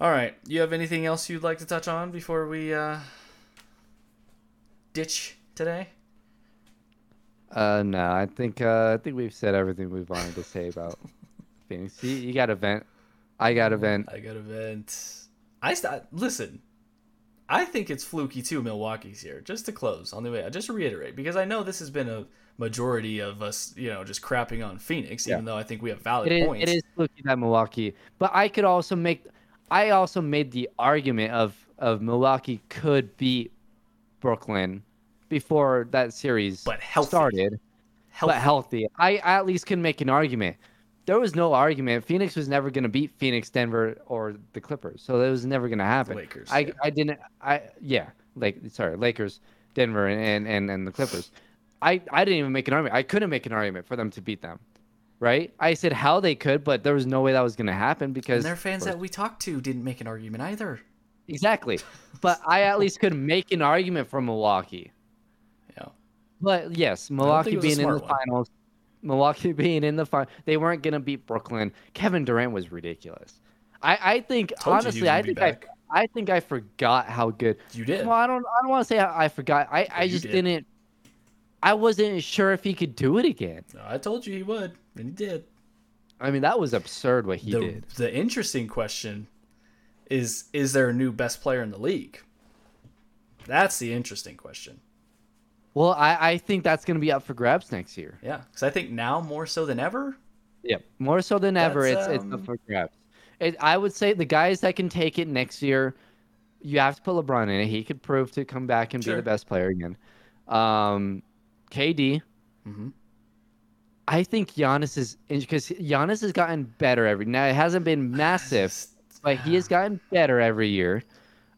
All right. You have anything else you'd like to touch on before we uh, ditch today? Uh, no, I think uh, I think we've said everything we wanted to say about Phoenix. You, you got a vent. I got a vent. I got a vent. I st- listen. I think it's fluky too. Milwaukee's here. Just to close on the way, I just to reiterate, because I know this has been a majority of us, you know, just crapping on Phoenix, even though I think we have valid It is, points. it is looking at Milwaukee, but I could also make. I also made the argument of of Milwaukee could beat Brooklyn before that series But healthy. started, Healthy. but healthy. I, I at least can make an argument. There was no argument. Phoenix was never going to beat Phoenix, Denver, or the Clippers, so that was never going to happen. Lakers, I yeah. I didn't. I yeah, like sorry, Lakers, Denver, and and and the Clippers. I I didn't even make an argument. I couldn't make an argument for them to beat them. Right? I said how they could, but there was no way that was going to happen because and their fans that we talked to didn't make an argument either. exactly. But I at least could make an argument for Milwaukee. Yeah. But yes, Milwaukee it was a being in the one. finals, Milwaukee being in the final, they weren't going to beat Brooklyn. Kevin Durant was ridiculous. I, I think Told you he was honestly, I think. I, I think I forgot how good. You did. Well, I don't, I don't want to say I, I forgot. I, oh, I you just did. didn't. I wasn't sure if he could do it again. I told you he would, and he did. I mean, that was absurd what he the, did. the interesting question is is there a new best player in the league? That's the interesting question. Well, I, I think that's going to be up for grabs next year. Yeah, because I think now more so than ever. Yep. More so than ever, it's it's um, up for grabs. It, I would say the guys that can take it next year, you have to put LeBron in it. He could prove to come back and Sure. be the best player again. Um, KD. hmm I think Giannis is because Giannis has gotten better every. Now it hasn't been massive, but he has gotten better every year.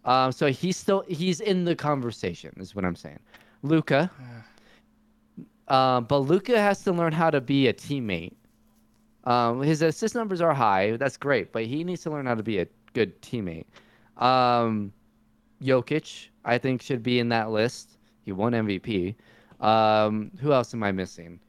Um, so he's still he's in the conversation. Is what I'm saying. Luka. Um, but Luka has to learn how to be a teammate. Um, his assist numbers are high. That's great, but he needs to learn how to be a good teammate. Um, Jokic, I think, should be in that list. He won MVP. Um, who else am I missing?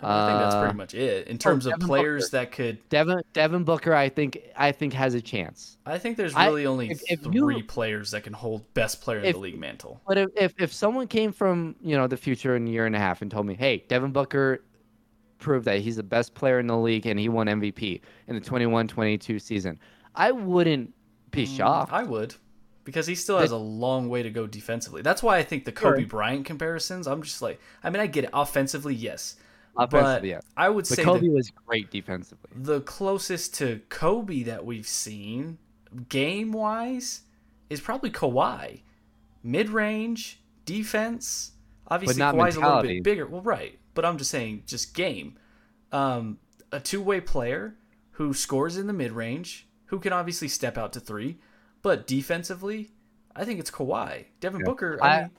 I think that's Uh, pretty much it in terms of players Booker. that could. Devin Devin Booker, I think I think has a chance. I think there's I- really only if- if three you- players that can hold best player in if- the league mantle. But if, if if someone came from you know the future in a year and a half and told me, hey, Devin Booker proved that he's the best player in the league and he won MVP in the 21-22 season, I wouldn't be shocked. Mm, I would, because he still has a long way to go defensively. That's why I think the Kobe Bryant comparisons. I'm just like, I mean, I get it. Offensively, yes, Offensively, but yeah. I would But say Kobe was great defensively. the closest to Kobe that we've seen game wise is probably Kawhi. Mid range, defense. Obviously, Kawhi's a little bit bigger. Well, right. But I'm just saying, just game. Um, a two way player who scores in the mid range, who can obviously step out to three, but defensively, I think it's Kawhi. Devin Booker, I, I- mean,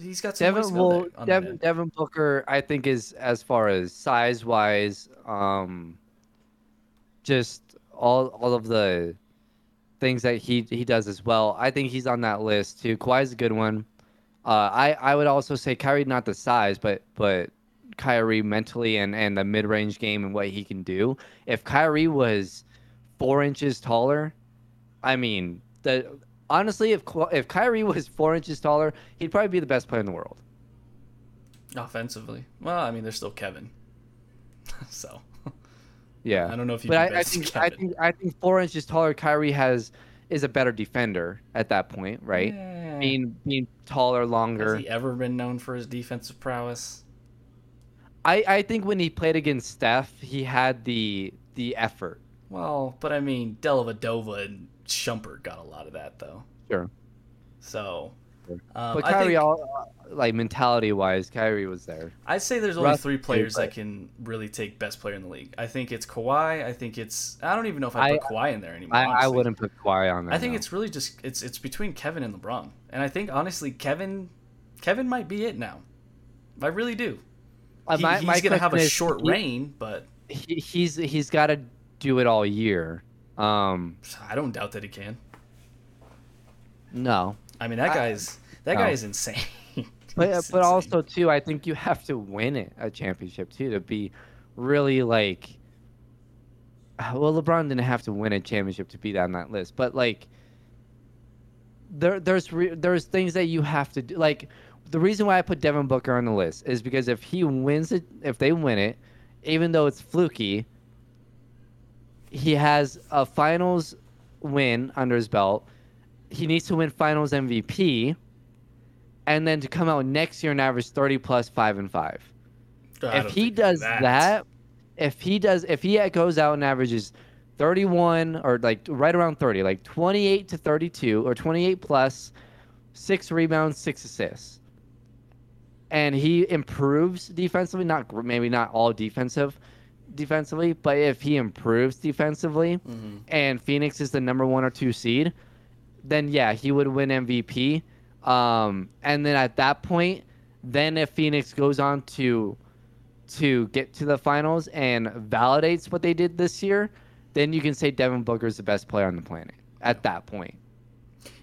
he's got some Devin to go well, on Devin. Devin Booker, I think is as far as size wise, um, just all all of the things that he he does as well. I think he's on that list too. Kawhi's a good one. Uh, I I would also say Kyrie not the size, but but Kyrie mentally and and the mid range game and what he can do. If Kyrie was four inches taller, I mean the honestly, if if Kyrie was four inches taller, he'd probably be the best player in the world. Offensively. Well, I mean, there's still Kevin. so, Yeah, I don't know if you but I, I think I think I think four inches taller, Kyrie has is a better defender at that point, right? Yeah. Being being taller, longer. Has he ever been known for his defensive prowess? I I think when he played against Steph, he had the the effort. Well, but I mean, Dellavedova and Shumpert got a lot of that though. Sure. So, um, But I Kyrie, think, all, like mentality wise, Kyrie was there. I'd say there's only Russ three players that can really take best player in the league. I think it's Kawhi. I think it's. I don't even know if I put I- Kawhi in there anymore. I, I wouldn't put Kawhi on there. I think no. it's really just it's it's between Kevin and LeBron, and I think honestly Kevin, Kevin might be it now. I really do. Uh, He- my- he's my gonna have a short he- reign, but he, he's he's got to do it all year. Um, I don't doubt that he can. no, I mean, that I- guy's that no. guy is insane. but but insane. also too, I think you have to win it a championship too to be really like. Well, LeBron didn't have to win a championship to be on that list, but like, there there's re- there's things that you have to do. Like, the reason why I put Devin Booker on the list is because if he wins it, if they win it, even though it's fluky, he has a finals win under his belt. He needs to win finals MVP and then to come out next year and average 30 plus 5 and 5. I if he does that. if he does if he goes out and averages 31 or like right around 30, like 28 to 32 or 28 plus 6 rebounds, 6 assists. And he improves defensively, not maybe not all defensive defensively, but if he improves defensively Mhm. and Phoenix is the number 1 or 2 seed, then yeah, he would win MVP. Um, and then at that point, then if Phoenix goes on to to get to the finals and validates what they did this year, then you can say Devin Booker is the best player on the planet at that point.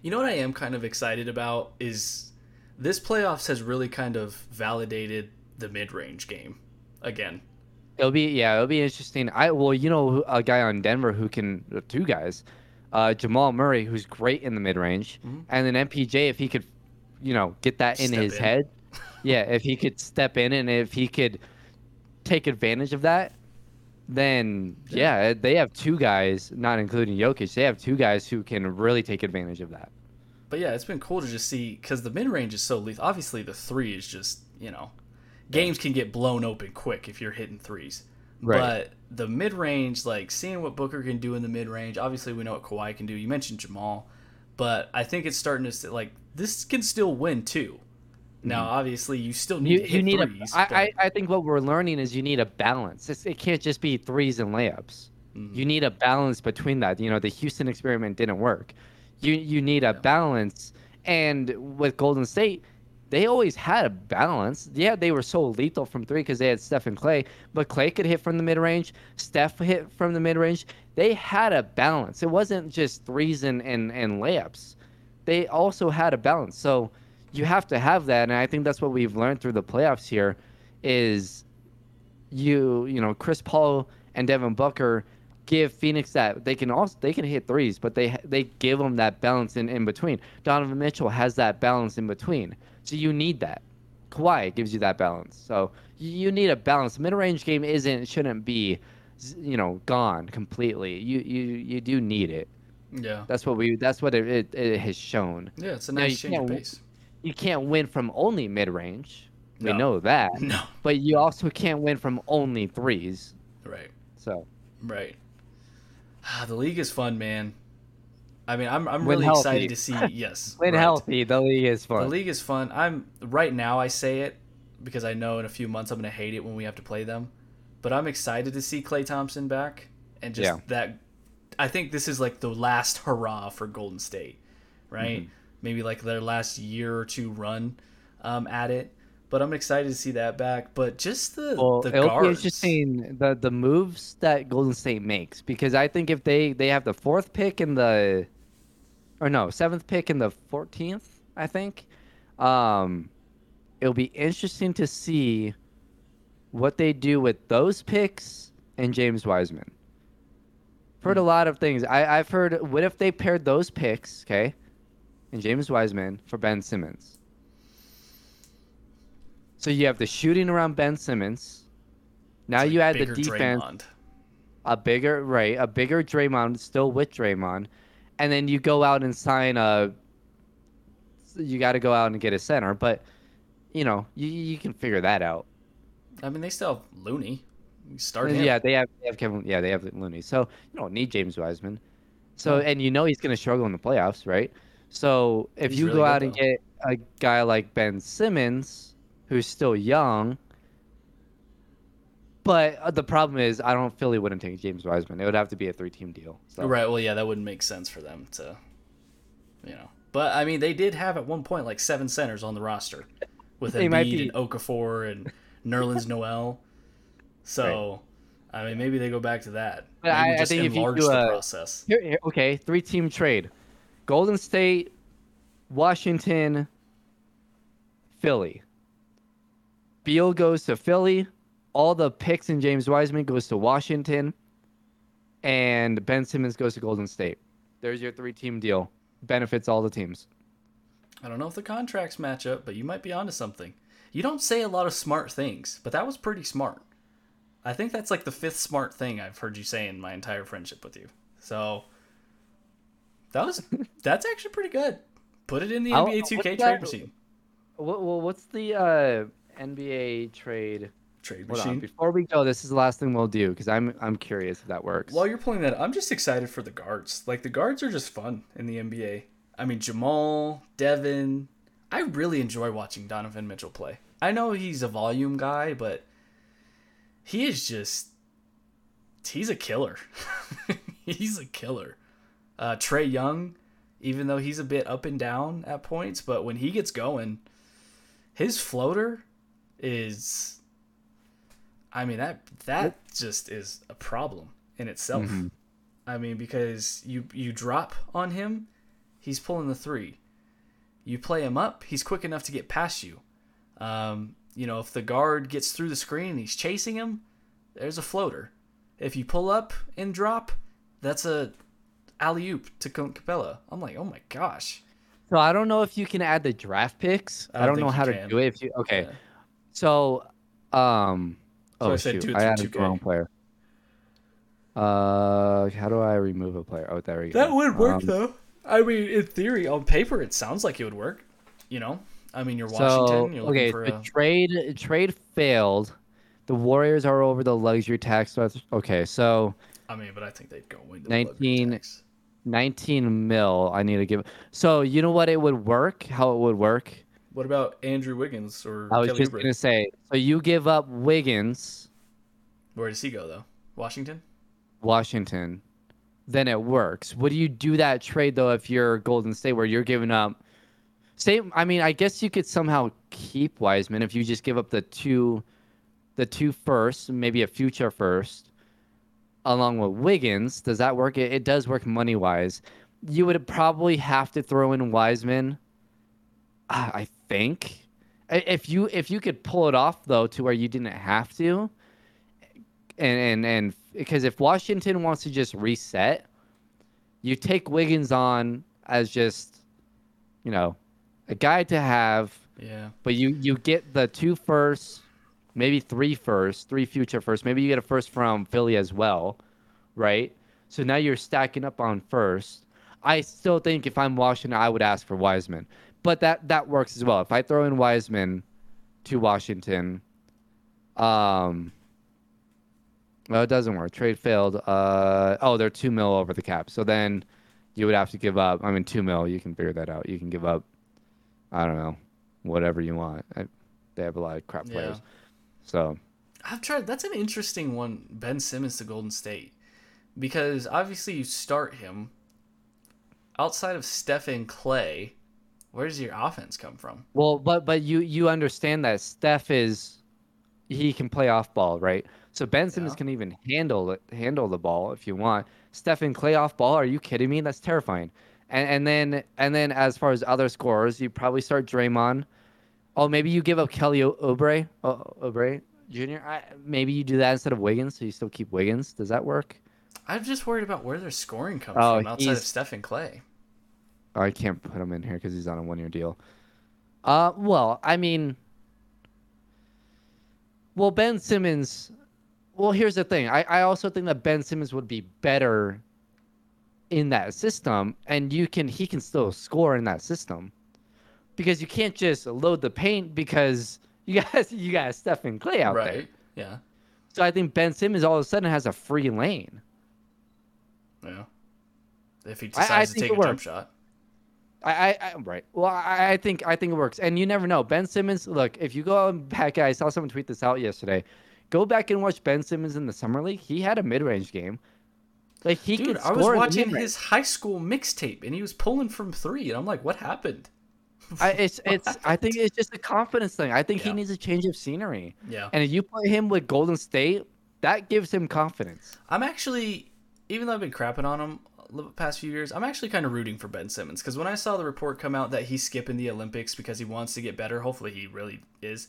You know what I am kind of excited about is this playoffs has really kind of validated the mid-range game again. It'll be yeah, it'll be interesting. I well, you know, a guy on Denver who can uh, two guys, uh, Jamal Murray, who's great in the mid range, Mhm. and then MPJ if he could, you know, get that in Step his in. head. Yeah, if he could step in and if he could take advantage of that, then yeah, they have two guys, not including Jokic. They have two guys who can really take advantage of that. But yeah, it's been cool to just see because the mid range is so lethal. Obviously, the three is just you know, games can get blown open quick if you're hitting threes. Right. But the mid range, like seeing what Booker can do in the mid range. Obviously, we know what Kawhi can do. You mentioned Jamal, but I think it's starting to s- like this can still win too. Now, obviously, you still need You, to you need threes. a, I, I, I think what we're learning is you need a balance. It's, it can't just be threes and layups. Mhm. You need a balance between that. You know, the Houston experiment didn't work. You you need a Yeah. balance. And with Golden State, they always had a balance. Yeah, they were so lethal from three because they had Steph and Klay, but Klay could hit from the mid range. Steph hit from the mid range. They had a balance. It wasn't just threes and, and, and layups. They also had a balance. So you have to have that. And I think that's what we've learned through the playoffs here is you you know Chris Paul and Devin Booker give Phoenix that they can also they can hit threes, but they they give them that balance in, in between. Donovan Mitchell has that balance in between, so you need that. Kawhi gives you that balance, so you, need a balance. Mid range game isn't shouldn't be you know gone completely. You you you do need it. yeah. That's what we that's what it, it, it has shown. Yeah, it's a nice you change pace. You can't win from only mid range. We No. know that, No. but you also can't win from only threes. Right. So. Right. Ah, the league is fun, man. I mean, I'm I'm When really healthy. excited to see. Yes. When right. healthy, the league is fun. The league is fun. I'm right now. I say it because I know in a few months I'm gonna hate it when we have to play them. But I'm excited to see Klay Thompson back and just Yeah. that. I think this is like the last hurrah for Golden State, right? Mm-hmm. Maybe like their last year or two run um, at it. But I'm excited to see that back. But just the well, the it'll guards. be interesting the the moves that Golden State makes because I think if they they have the fourth pick in the, or no seventh pick in the fourteenth, I think, um, it'll be interesting to see what they do with those picks and James Wiseman. Heard a Hmm. lot of things. I I've heard what if they paired those picks, okay, and James Wiseman for Ben Simmons. So you have the shooting around Ben Simmons. Now you add the defense, Draymond. a bigger right, a bigger Draymond, still with Draymond, and then you go out and sign a. You got to go out and get a center, but you know you you can figure that out. I mean, they still have Looney. You start uh, him. Yeah, they have they have Kevin. Yeah, they have Looney. So you don't need James Wiseman. So and you know he's going to struggle in the playoffs, right? So if He's you really go out and get a guy like Ben Simmons, who's still young, but uh, the problem is I don't Philly wouldn't take James Wiseman. It would have to be a three-team deal. So. Right. Well, yeah, that wouldn't make sense for them to, you know. But I mean, they did have at one point like seven centers on the roster, with They Embiid be- and Okafor and Nerlens Noel. So, I mean, maybe they go back to that. But Maybe I- I just think if you enlarge do the a- process. Here, here- okay, three-team trade: Golden State, Washington, Philly. Beal goes to Philly. All the picks in James Wiseman goes to Washington, and Ben Simmons goes to Golden State. There's your three-team deal. Benefits all the teams. I don't know if the contracts match up, but you might be onto something. You don't say a lot of smart things, but that was pretty smart. I think that's like the fifth smart thing I've heard you say in my entire friendship with you. So that was that's actually pretty good. Put it in the NBA 2K that- trade machine. What, well, what's the uh, NBA trade? Trade Hold on. Before we go, this is the last thing we'll do because I'm I'm curious if that works. While you're playing that, I'm just excited for the guards. Like the guards are just fun in the NBA. I mean Jamal, Devin. I really enjoy watching Donovan Mitchell play. I know he's a volume guy, but he is just he's a killer. he's a killer. Uh, Trae Young, even though he's a bit up and down at points, but when he gets going, his floater is I mean that that just is a problem in itself. Mhm. I mean because you you drop on him, he's pulling the 3. You play him up, he's quick enough to get past you. Um, you know, if the guard gets through the screen and he's chasing him, there's a floater. If you pull up and drop, that's a alley oop to Capela. I'm like, oh my gosh. so I don't know if you can add the draft picks. I I don't don't, know how to do it. If you okay, Yeah. so um, So oh I said shoot, I added 2K. the wrong player. Uh, how do I remove a player? Oh, there we go. That would work Um, though. I mean, in theory, on paper, it sounds like it would work. You know, I mean, you're So Washington. You're looking okay, for the a trade trade failed. The Warriors are over the luxury tax. Okay, so I mean, but I think they'd go 19 The tax. 19 mil. I need to give. So you know what? It would work. How it would work What about Andrew Wiggins or I was Kelly just Oubre? gonna say. So you give up Wiggins, Where does he go though? Washington. Washington, then it works. Would you do that trade though if you're Golden State, where you're giving up? Say, I mean, I guess you could somehow keep Wiseman if you just give up the two, the two first, maybe a future first, along with Wiggins. Does that work? It, it does work money wise. You would probably have to throw in Wiseman. I I think if you if you could pull it off though to where you didn't have to, and and and because if Washington wants to just reset, you take Wiggins on as just, you know, a guy to have, Yeah. but you you get the two firsts, maybe three firsts, three future firsts. Maybe you get a first from Philly as well, right? So now you're stacking up on first. I still think if I'm Washington, I would ask for Wiseman, but that that works as well. If I throw in Wiseman to Washington, um, well, it doesn't work. Trade failed. Uh, oh, they're two mil over the cap. So then you would have to give up. I mean, two mil. You can figure that out. You can give up. I don't know, whatever you want. I, they have a lot of crap players. Yeah. So I've tried. That's an interesting one. Ben Simmons to Golden State, because obviously you start him. Outside of Stephen Klay, where does your offense come from? well, but but you you understand that Steph is he can play off ball, right? So Ben Simmons Yeah. can even handle it, handle the ball if you want. Stephen Klay off ball? Are you kidding me? That's terrifying. And and then and then as far as other scorers, you probably start Draymond. Oh, maybe you give up Kelly O- Oubre, oh, Oubre Jr. I, maybe you do that instead of Wiggins, so you still keep Wiggins. Does that work? I'm just worried about where their scoring comes Oh, from outside of Stephen Klay. I can't put him in here because he's on a one-year deal. Uh, well, I mean, well, Ben Simmons. Well, here's the thing. I, I also think that Ben Simmons would be better in that system, and you can he can still score in that system because you can't just load the paint because you guys you got Stephen Klay out there. Right. Yeah. So I think Ben Simmons all of a sudden has a free lane. Yeah. If he I- I decides to take a jump shot. I, I, I right. Well, I, I think I think it works, and you never know. Ben Simmons. Look, if you go back, I saw someone tweet this out yesterday. Go back and watch Ben Simmons in the summer league. He had a mid-range game. Like he Dude, could I was watching his high school mixtape and he was pulling from three, and I'm like, what happened? I, it's it's. I think it's just a confidence thing. I think Yeah. he needs a change of scenery. Yeah. And if you play him with Golden State, that gives him confidence. I'm actually, even though I've been crapping on him the past few years, I'm actually kind of rooting for Ben Simmons because when I saw the report come out that he's skipping the Olympics because he wants to get better, hopefully he really is.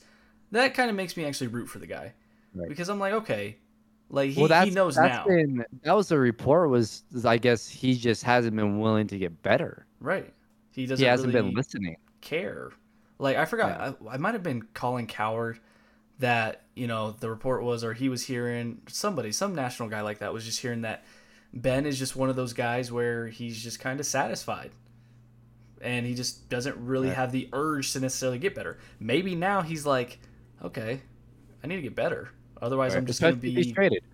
That kind of makes me actually root for the guy Right. because I'm like, okay, like he, well, he knows that's now, Been, that was the report. Was I guess he just hasn't been willing to get better. right? He doesn't. He hasn't really been listening. care. Like I forgot, I, I might have been Colin Cowherd that you know the report was, or he was hearing somebody, some national guy like that was just hearing that Ben is just one of those guys where he's just kind of satisfied, and he just doesn't really Right. have the urge to necessarily get better. Maybe now he's like, okay, I need to get better. Otherwise, I'm just gonna Especially if he's be traded.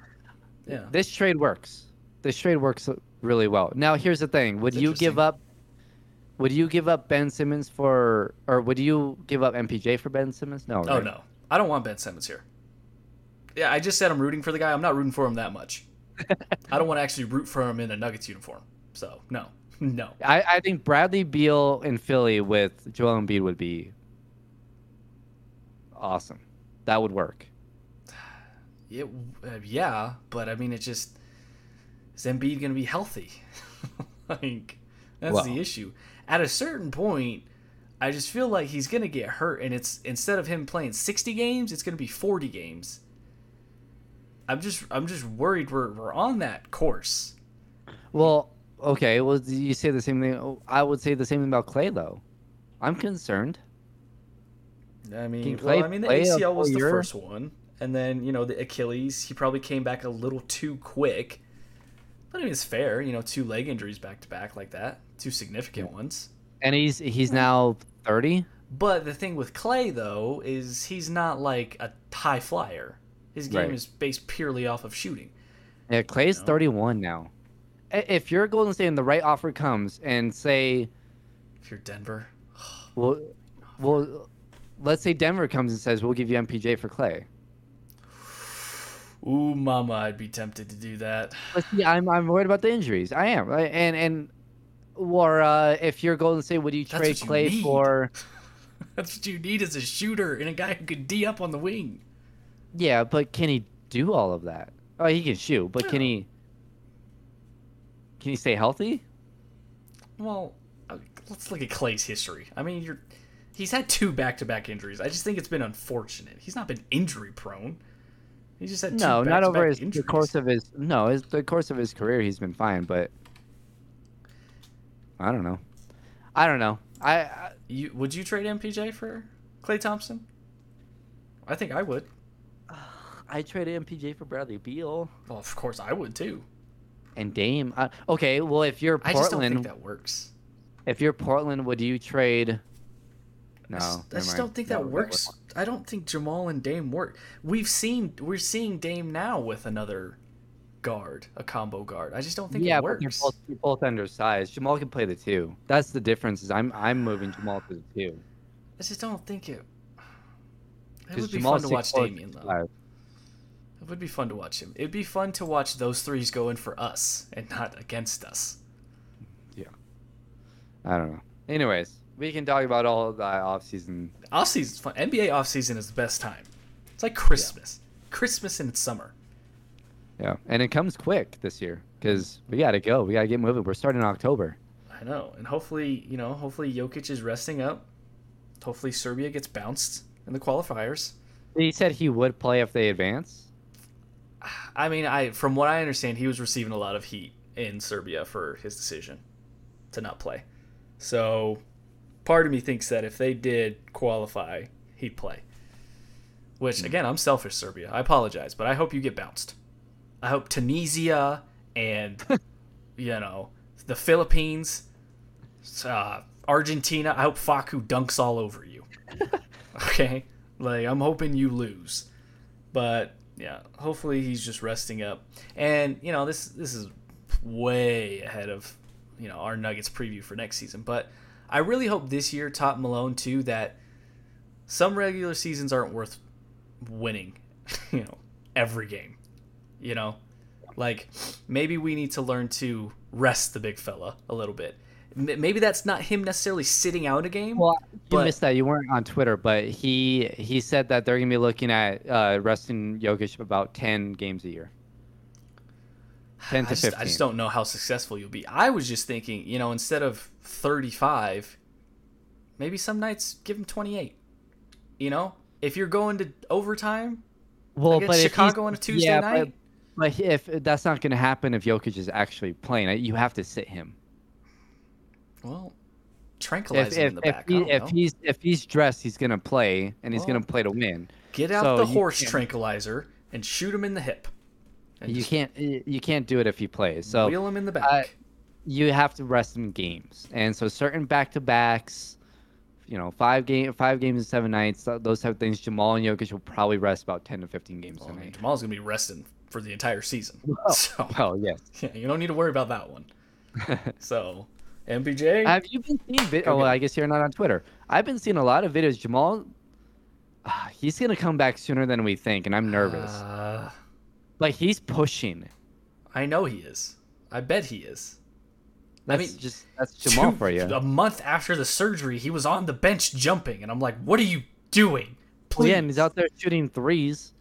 yeah. This trade works. This trade works really well. Now, here's the thing: Would It's you give up? Would you give up Ben Simmons for, or would you give up MPJ for Ben Simmons? No. Oh right? no, I don't want Ben Simmons here. Yeah, I just said I'm rooting for the guy. I'm not rooting for him that much. I don't want to actually root for him in a Nuggets uniform. So no, no. I, I think Bradley Beal in Philly with Joel Embiid would be awesome. That would work. Yeah, uh, yeah, but I mean, it just is Embiid going to be healthy? like that's Well. the issue. At a certain point, I just feel like he's going to get hurt, and it's instead of him playing 60 games, it's going to be 40 games. I'm just I'm just worried we're we're on that course. Well, okay. Well, you say the same thing. I would say the same thing about Klay, though. I'm concerned. I mean, Klay well, I mean, the ACL was the year? first one, and then you know the Achilles. He probably came back a little too quick, but I mean, it's fair. You know, two leg injuries back to back like that, two significant ones. And he's he's hmm. now 30. But the thing with Klay though is he's not like a high flyer. His game Right. is based purely off of shooting. Yeah, Klay's know? 31 now. If you're Golden State and the right offer comes and say, If you're Denver, well, well, let's say Denver comes and says we'll give you MPJ for Klay. Ooh, mama, I'd be tempted to do that. Let's see, I'm I'm worried about the injuries. I am, right? and and or uh, if you're Golden State, would you That's trade what you Klay need. for? That's what you need is a shooter and a guy who could D up on the wing. Yeah, but can he do all of that? Oh, he can shoot, but can he? Can he stay healthy? Well, uh, let's look at Klay's history. I mean, you're he's had two back-to-back injuries. I just think it's been unfortunate. He's not been injury prone. He just had two No, not over his, the course of his no, his, the course of his career, he's been fine. But I don't know. I don't know. I, I You would you trade MPJ for Klay Thompson? I think I would. I traded MPJ for Bradley Beal Well, of course I would too. and Dame. Uh, okay, well if you're Portland, I just don't think that works. if you're Portland, would you trade? No, I just, I just don't think that works. I don't think Jamal and Dame work. We've seen we're seeing Dame now with another guard, a combo guard. I just don't think yeah, it works. both, they're both undersized. Jamal can play the two. That's the difference. Is I'm I'm moving Jamal to the two. I just don't think it. It would be Jamal's fun to watch 6'4", Damian though. 6'5". It would be fun to watch him. It'd be fun to watch those threes go in for us and not against us. Yeah. I don't know. Anyways, we can talk about all of the off season. Off season's fun. NBA off season is the best time. It's like Christmas. Christmas in its summer. Yeah, and it comes quick this year because we got to go. We got to get moving. We're starting in October. I know, and hopefully, you know, hopefully Jokic is resting up. Hopefully Serbia gets bounced in the qualifiers. He said he would play if they advance. I mean, I from what I understand, he was receiving a lot of heat in Serbia for his decision to not play. So, part of me thinks that if they did qualify, he'd play. Which again, I'm selfish, Serbia. I apologize, but I hope you get bounced. I hope Tunisia and you know the Philippines, uh, Argentina. I hope Facu dunks all over you. okay, like I'm hoping you lose, but yeah, hopefully he's just resting up. And you know this this is way ahead of you know our Nuggets preview for next season, but I really hope this year taught Malone too that some regular seasons aren't worth winning, you know, every game. You know, like maybe we need to learn to rest the big fella a little bit. Maybe that's not him necessarily sitting out a game. Well, you But- missed that. You weren't on Twitter, but he he said that they're gonna be looking at uh, resting Jokic about ten games a year. Ten I to just, fifteen. I just don't know how successful you'll be. I was just thinking, you know, instead of 35, maybe some nights give him 28. You know, if you're going to overtime, well, but Chicago on a Tuesday yeah, night? But, but if that's not gonna happen, if Jokic is actually playing, you have to sit him. Well, tranquilize If him if in the if, back. he, if know. he's if he's dressed, he's gonna play, and he's Well, gonna play to win. Get out so the horse tranquilizer and shoot him in the hip. And You can't you can't do it if he plays. So wheel him in the back. uh, you have to rest in games, and so certain back to backs, you know, five game five games in seven nights, those type of things. Jamal and Jokic will probably rest about ten to fifteen games Well, a I mean. Jamal's gonna be resting for the entire season, so Oh yes. yeah, you don't need to worry about that one. So, MPJ, Have you been seeing? Go oh, well. I guess you're not on Twitter. I've been seeing a lot of videos. Jamal, ah, he's gonna come back sooner than we think, and I'm nervous. Uh, like he's pushing. I know he is. I bet he is. I That's mean, just that's Jamal Two- for you. A month after the surgery, he was on the bench jumping, and I'm like, "What are you doing?" Please, yeah, and he's out there shooting threes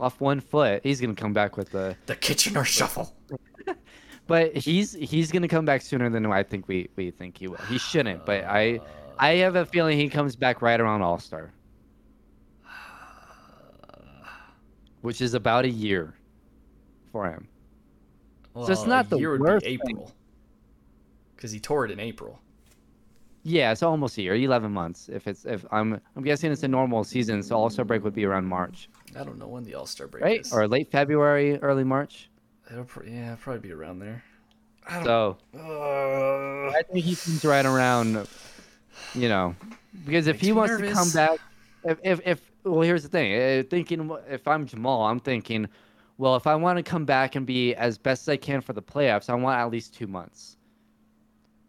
off one foot. He's gonna come back with the. the Kitchener shuffle. But he's he's gonna come back sooner than I think we we think he will. He shouldn't, but I I have a feeling he comes back right around All Star, which is about a year for him. Well, it's not the year would worst be. April, because he tore it in April. Yeah, it's almost a year, eleven months. If it's if I'm I'm guessing it's a normal season, so All Star break would be around March, I don't know when the All Star break right? is. Or late February, early March. It'll pr- yeah, it'll probably be around there. I so Uh, I think he seems right around, you know, because if he me wants to come back, if, if, if well, here's the thing. uh, Thinking if I'm Jamal, I'm thinking, well, if I want to come back and be as best as I can for the playoffs, I want at least two months,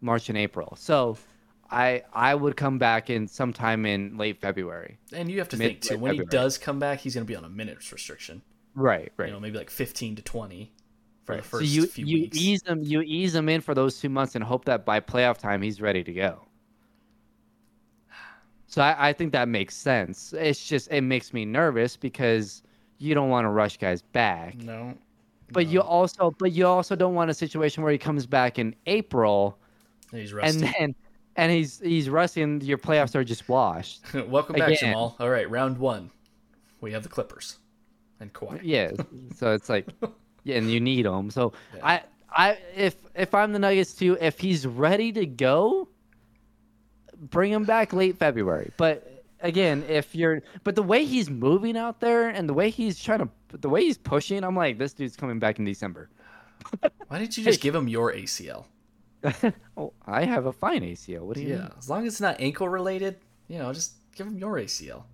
March and April. So I I would come back in sometime in late February. And you have to Mid- think too. late When he does come back, he's going to be on a minutes restriction. Right, right. You know, maybe like 15 to 20 for the first so you few you weeks. ease him you ease him in for those two months and hope that by playoff time he's ready to go. So I, I think that makes sense. It's just it makes me nervous because you don't want to rush guys back. no. But you also but you also don't want a situation where he comes back in April And he's rusty. and then and he's he's rusty and your playoffs are just washed. Welcome back, Jamal. All right, round one. We have the Clippers and Kawhi. Yeah. So it's like yeah, and you need him. So Yeah. I I if if I'm the Nuggets too, if he's ready to go, bring him back late February. But again, if you're but the way he's moving out there and the way he's trying to the way he's pushing, I'm like this dude's coming back in December. Why didn't you just give him your ACL? oh, I have a fine ACL. What do you Yeah, mean? as long as it's not ankle related, you know, just give him your ACL.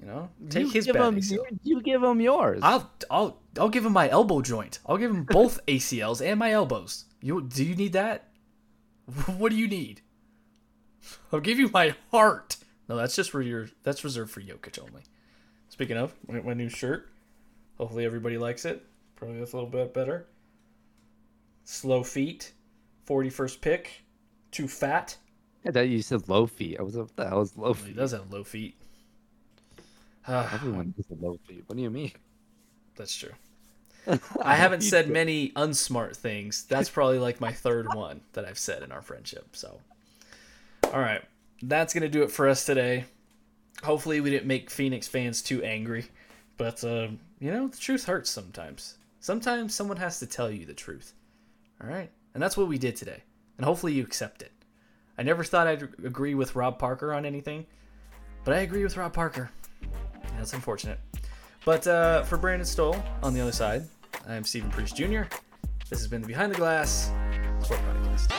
You know, take you his give bad him, ACL. you, you give him yours. I'll I'll I'll give him my elbow joint. I'll give him both ACLs and my elbows. You do you need that? What do you need? I'll give you my heart. No, that's just for your that's reserved for Jokic only. Speaking of, my, my new shirt. Hopefully everybody likes it. Probably that's a little bit better. Slow feet, 41st pick, too fat. I thought you said low feet. I was what the hell is low He feet? does have low feet. Ah, Everyone has a low feet. What do you mean? that's true. I haven't said many unsmart things. That's probably like my third one that I've said in our friendship. So, all right, that's gonna do it for us today. Hopefully, we didn't make Phoenix fans too angry, but uh, you know, the truth hurts sometimes. Sometimes someone has to tell you the truth. All right, and that's what we did today, and hopefully you accept it. I never thought I'd agree with Rob Parker on anything, but I agree with Rob Parker. That's unfortunate. But uh, for Brandon Stowell on the other side, I'm Stephen Priest Jr. This has been the Behind the Glass Sport Podcast.